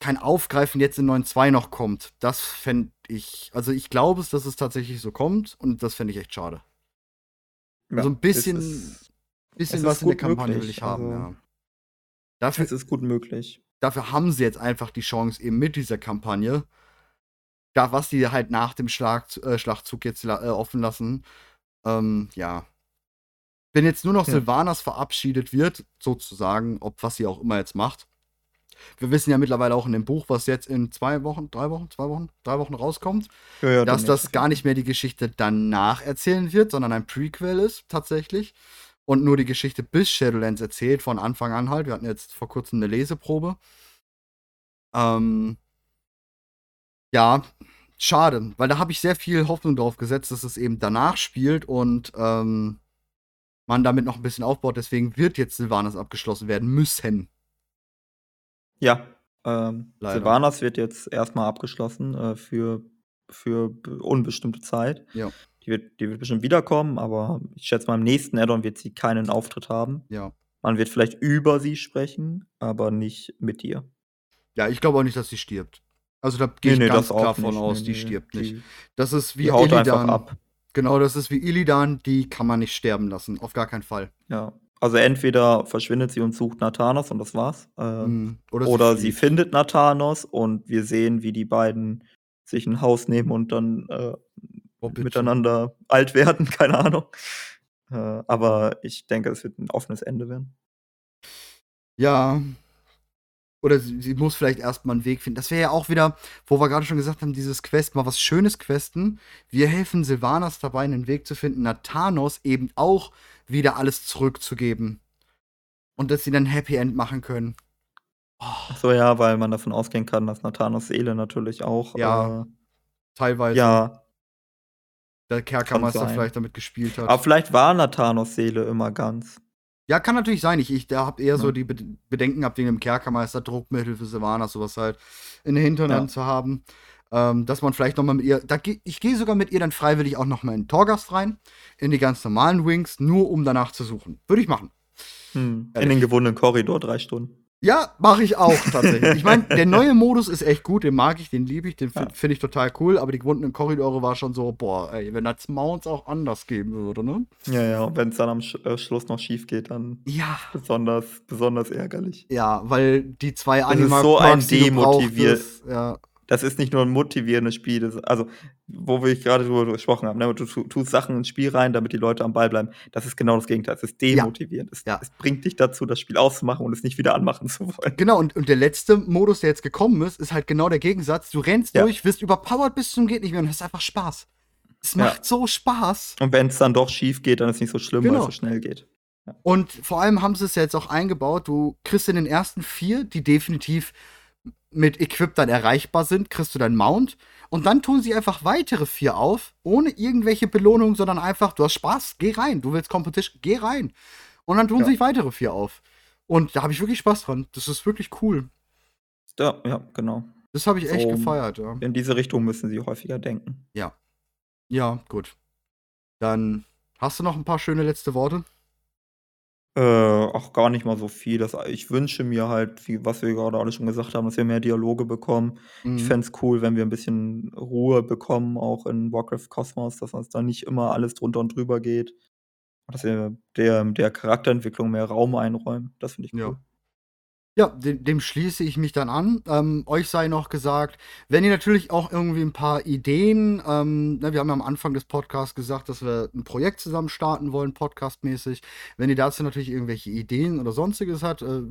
kein Aufgreifen jetzt in 9.2 noch kommt, das fände ich, also ich glaube es, dass es tatsächlich so kommt und das fände ich echt schade. Ja, also ein bisschen, ist, bisschen was in der Kampagne möglich, will ich haben, also, ja. Dafür, es ist gut möglich. Dafür haben sie jetzt einfach die Chance, eben mit dieser Kampagne, da, was die halt nach dem Schlag, äh, Schlachtzug jetzt äh, offen lassen, ähm, ja. Wenn jetzt nur noch ja. Sylvanas verabschiedet wird, sozusagen, ob was sie auch immer jetzt macht, wir wissen ja mittlerweile auch in dem Buch, was jetzt in zwei Wochen, drei Wochen, zwei Wochen, drei Wochen rauskommt, ja, ja, dass das gar nicht mehr die Geschichte danach erzählen wird, sondern ein Prequel ist tatsächlich. Und nur die Geschichte bis Shadowlands erzählt, von Anfang an halt. Wir hatten jetzt vor kurzem eine Leseprobe. Ähm, ja, schade, weil da habe ich sehr viel Hoffnung drauf gesetzt, dass es eben danach spielt und ähm, man damit noch ein bisschen aufbaut. Deswegen wird jetzt Sylvanas abgeschlossen werden müssen. Ja, ähm, Sylvanas wird jetzt erstmal abgeschlossen äh, für, für unbestimmte Zeit. Ja. Die wird, die wird bestimmt wiederkommen, aber ich schätze mal, im nächsten Addon wird sie keinen Auftritt haben. Ja. Man wird vielleicht über sie sprechen, aber nicht mit ihr. Ja, ich glaube auch nicht, dass sie stirbt. Also da gehe nee, ich nee, ganz klar von aus, nee, die stirbt die, nicht. Das ist wie Illidan. Genau, das ist wie Illidan, die kann man nicht sterben lassen, auf gar keinen Fall. Ja. Also entweder verschwindet sie und sucht Nathanos und das war's. Äh, mm, oder, oder sie, sie, findet Nathanos und wir sehen, wie die beiden sich ein Haus nehmen und dann äh, oh, miteinander alt werden, keine Ahnung. Äh, aber ich denke, es wird ein offenes Ende werden. Ja. Oder sie, sie muss vielleicht erstmal einen Weg finden. Das wäre ja auch wieder, wo wir gerade schon gesagt haben, dieses Quest, mal was Schönes questen. Wir helfen Silvanas dabei, einen Weg zu finden, Nathanos eben auch wieder alles zurückzugeben. Und dass sie dann Happy End machen können. Oh. So ja, weil man davon ausgehen kann, dass Nathanos Seele natürlich auch. Ja. Äh, teilweise. Ja. Der Kerkermeister vielleicht damit gespielt hat. Aber vielleicht war Nathanos Seele immer ganz. Ja, kann natürlich sein. Ich, ich habe eher ja. so die Bedenken gehabt, wegen dem Kerkermeister Druckmittel für Sylvanas, sowas halt in den Hinterhand ja. zu haben. Ähm, dass man vielleicht nochmal mit ihr, da, ich gehe sogar mit ihr dann freiwillig auch nochmal in Torgast rein, in die ganz normalen Wings, nur um danach zu suchen. Würde ich machen. Hm. In den gewonnenen Korridor drei Stunden. Ja, mache ich auch tatsächlich. ich meine, der neue Modus ist echt gut, den mag ich, den liebe ich, den finde ich total cool, aber die gewonnenen Korridore war schon so, boah, ey, wenn das Mounts auch anders geben würde, ne? Ja, ja, wenn es dann am Sch äh, Schluss noch schief geht, dann ja. besonders, besonders ärgerlich. Ja, weil die zwei Animal so ein demotiviert. Ja das ist nicht nur ein motivierendes Spiel, das, also wo wir gerade drüber gesprochen haben, ne? du tust Sachen ins Spiel rein, damit die Leute am Ball bleiben. Das ist genau das Gegenteil. Es ist demotivierend. Ja. Es, ja. es, bringt dich dazu, das Spiel auszumachen und es nicht wieder anmachen zu wollen. Genau, und, und der letzte Modus, der jetzt gekommen ist, ist halt genau der Gegensatz. Du rennst ja. durch, wirst überpowered bis zum geht nicht mehr und hast einfach Spaß. Es macht so Spaß. Und wenn es dann doch schief geht, dann ist es nicht so schlimm, genau. weil es so schnell geht. Und vor allem haben sie es ja jetzt auch eingebaut. Du kriegst in den ersten vier, die definitiv mit Equip dann erreichbar sind, kriegst du dein Mount. Und dann tun sie einfach weitere vier auf, ohne irgendwelche Belohnung, sondern einfach, du hast Spaß, geh rein. Du willst Competition, geh rein. Und dann tun ja. sich weitere vier auf. Und da habe ich wirklich Spaß dran. Das ist wirklich cool. Ja, ja, genau. Das habe ich echt so, gefeiert, ja. In diese Richtung müssen sie häufiger denken. Ja. Ja, gut. Dann hast du noch ein paar schöne letzte Worte? Äh, auch gar nicht mal so viel. Das, ich wünsche mir halt, wie, was wir gerade alle schon gesagt haben, dass wir mehr Dialoge bekommen. Mhm. Ich fände es cool, wenn wir ein bisschen Ruhe bekommen, auch in Warcraft Cosmos, dass uns da nicht immer alles drunter und drüber geht. Dass wir der, der Charakterentwicklung mehr Raum einräumen. Das finde ich cool. Ja. Ja, dem, dem, schließe ich mich dann an. Ähm, euch sei noch gesagt, wenn ihr natürlich auch irgendwie ein paar Ideen, ähm, ne, wir haben ja am Anfang des Podcasts gesagt, dass wir ein Projekt zusammen starten wollen, podcastmäßig. Wenn ihr dazu natürlich irgendwelche Ideen oder sonstiges habt, äh,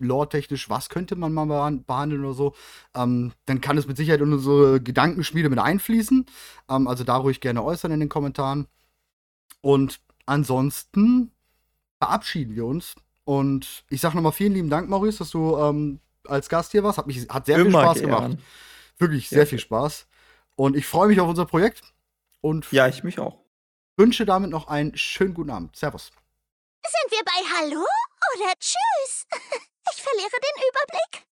lore-technisch, was könnte man mal behandeln oder so, ähm, dann kann es mit Sicherheit in unsere Gedankenspiele mit einfließen. Ähm, also da ruhig gerne äußern in den Kommentaren. Und ansonsten verabschieden wir uns und ich sage nochmal vielen lieben Dank, Maurice, dass du ähm, als Gast hier warst. Hat, mich, hat sehr viel Immer Spaß gern. gemacht. Wirklich Sehr sehr viel Spaß. Und ich freue mich auf unser Projekt und Ja, ich mich auch. wünsche damit noch einen schönen guten Abend. Servus. Sind wir bei Hallo oder Tschüss?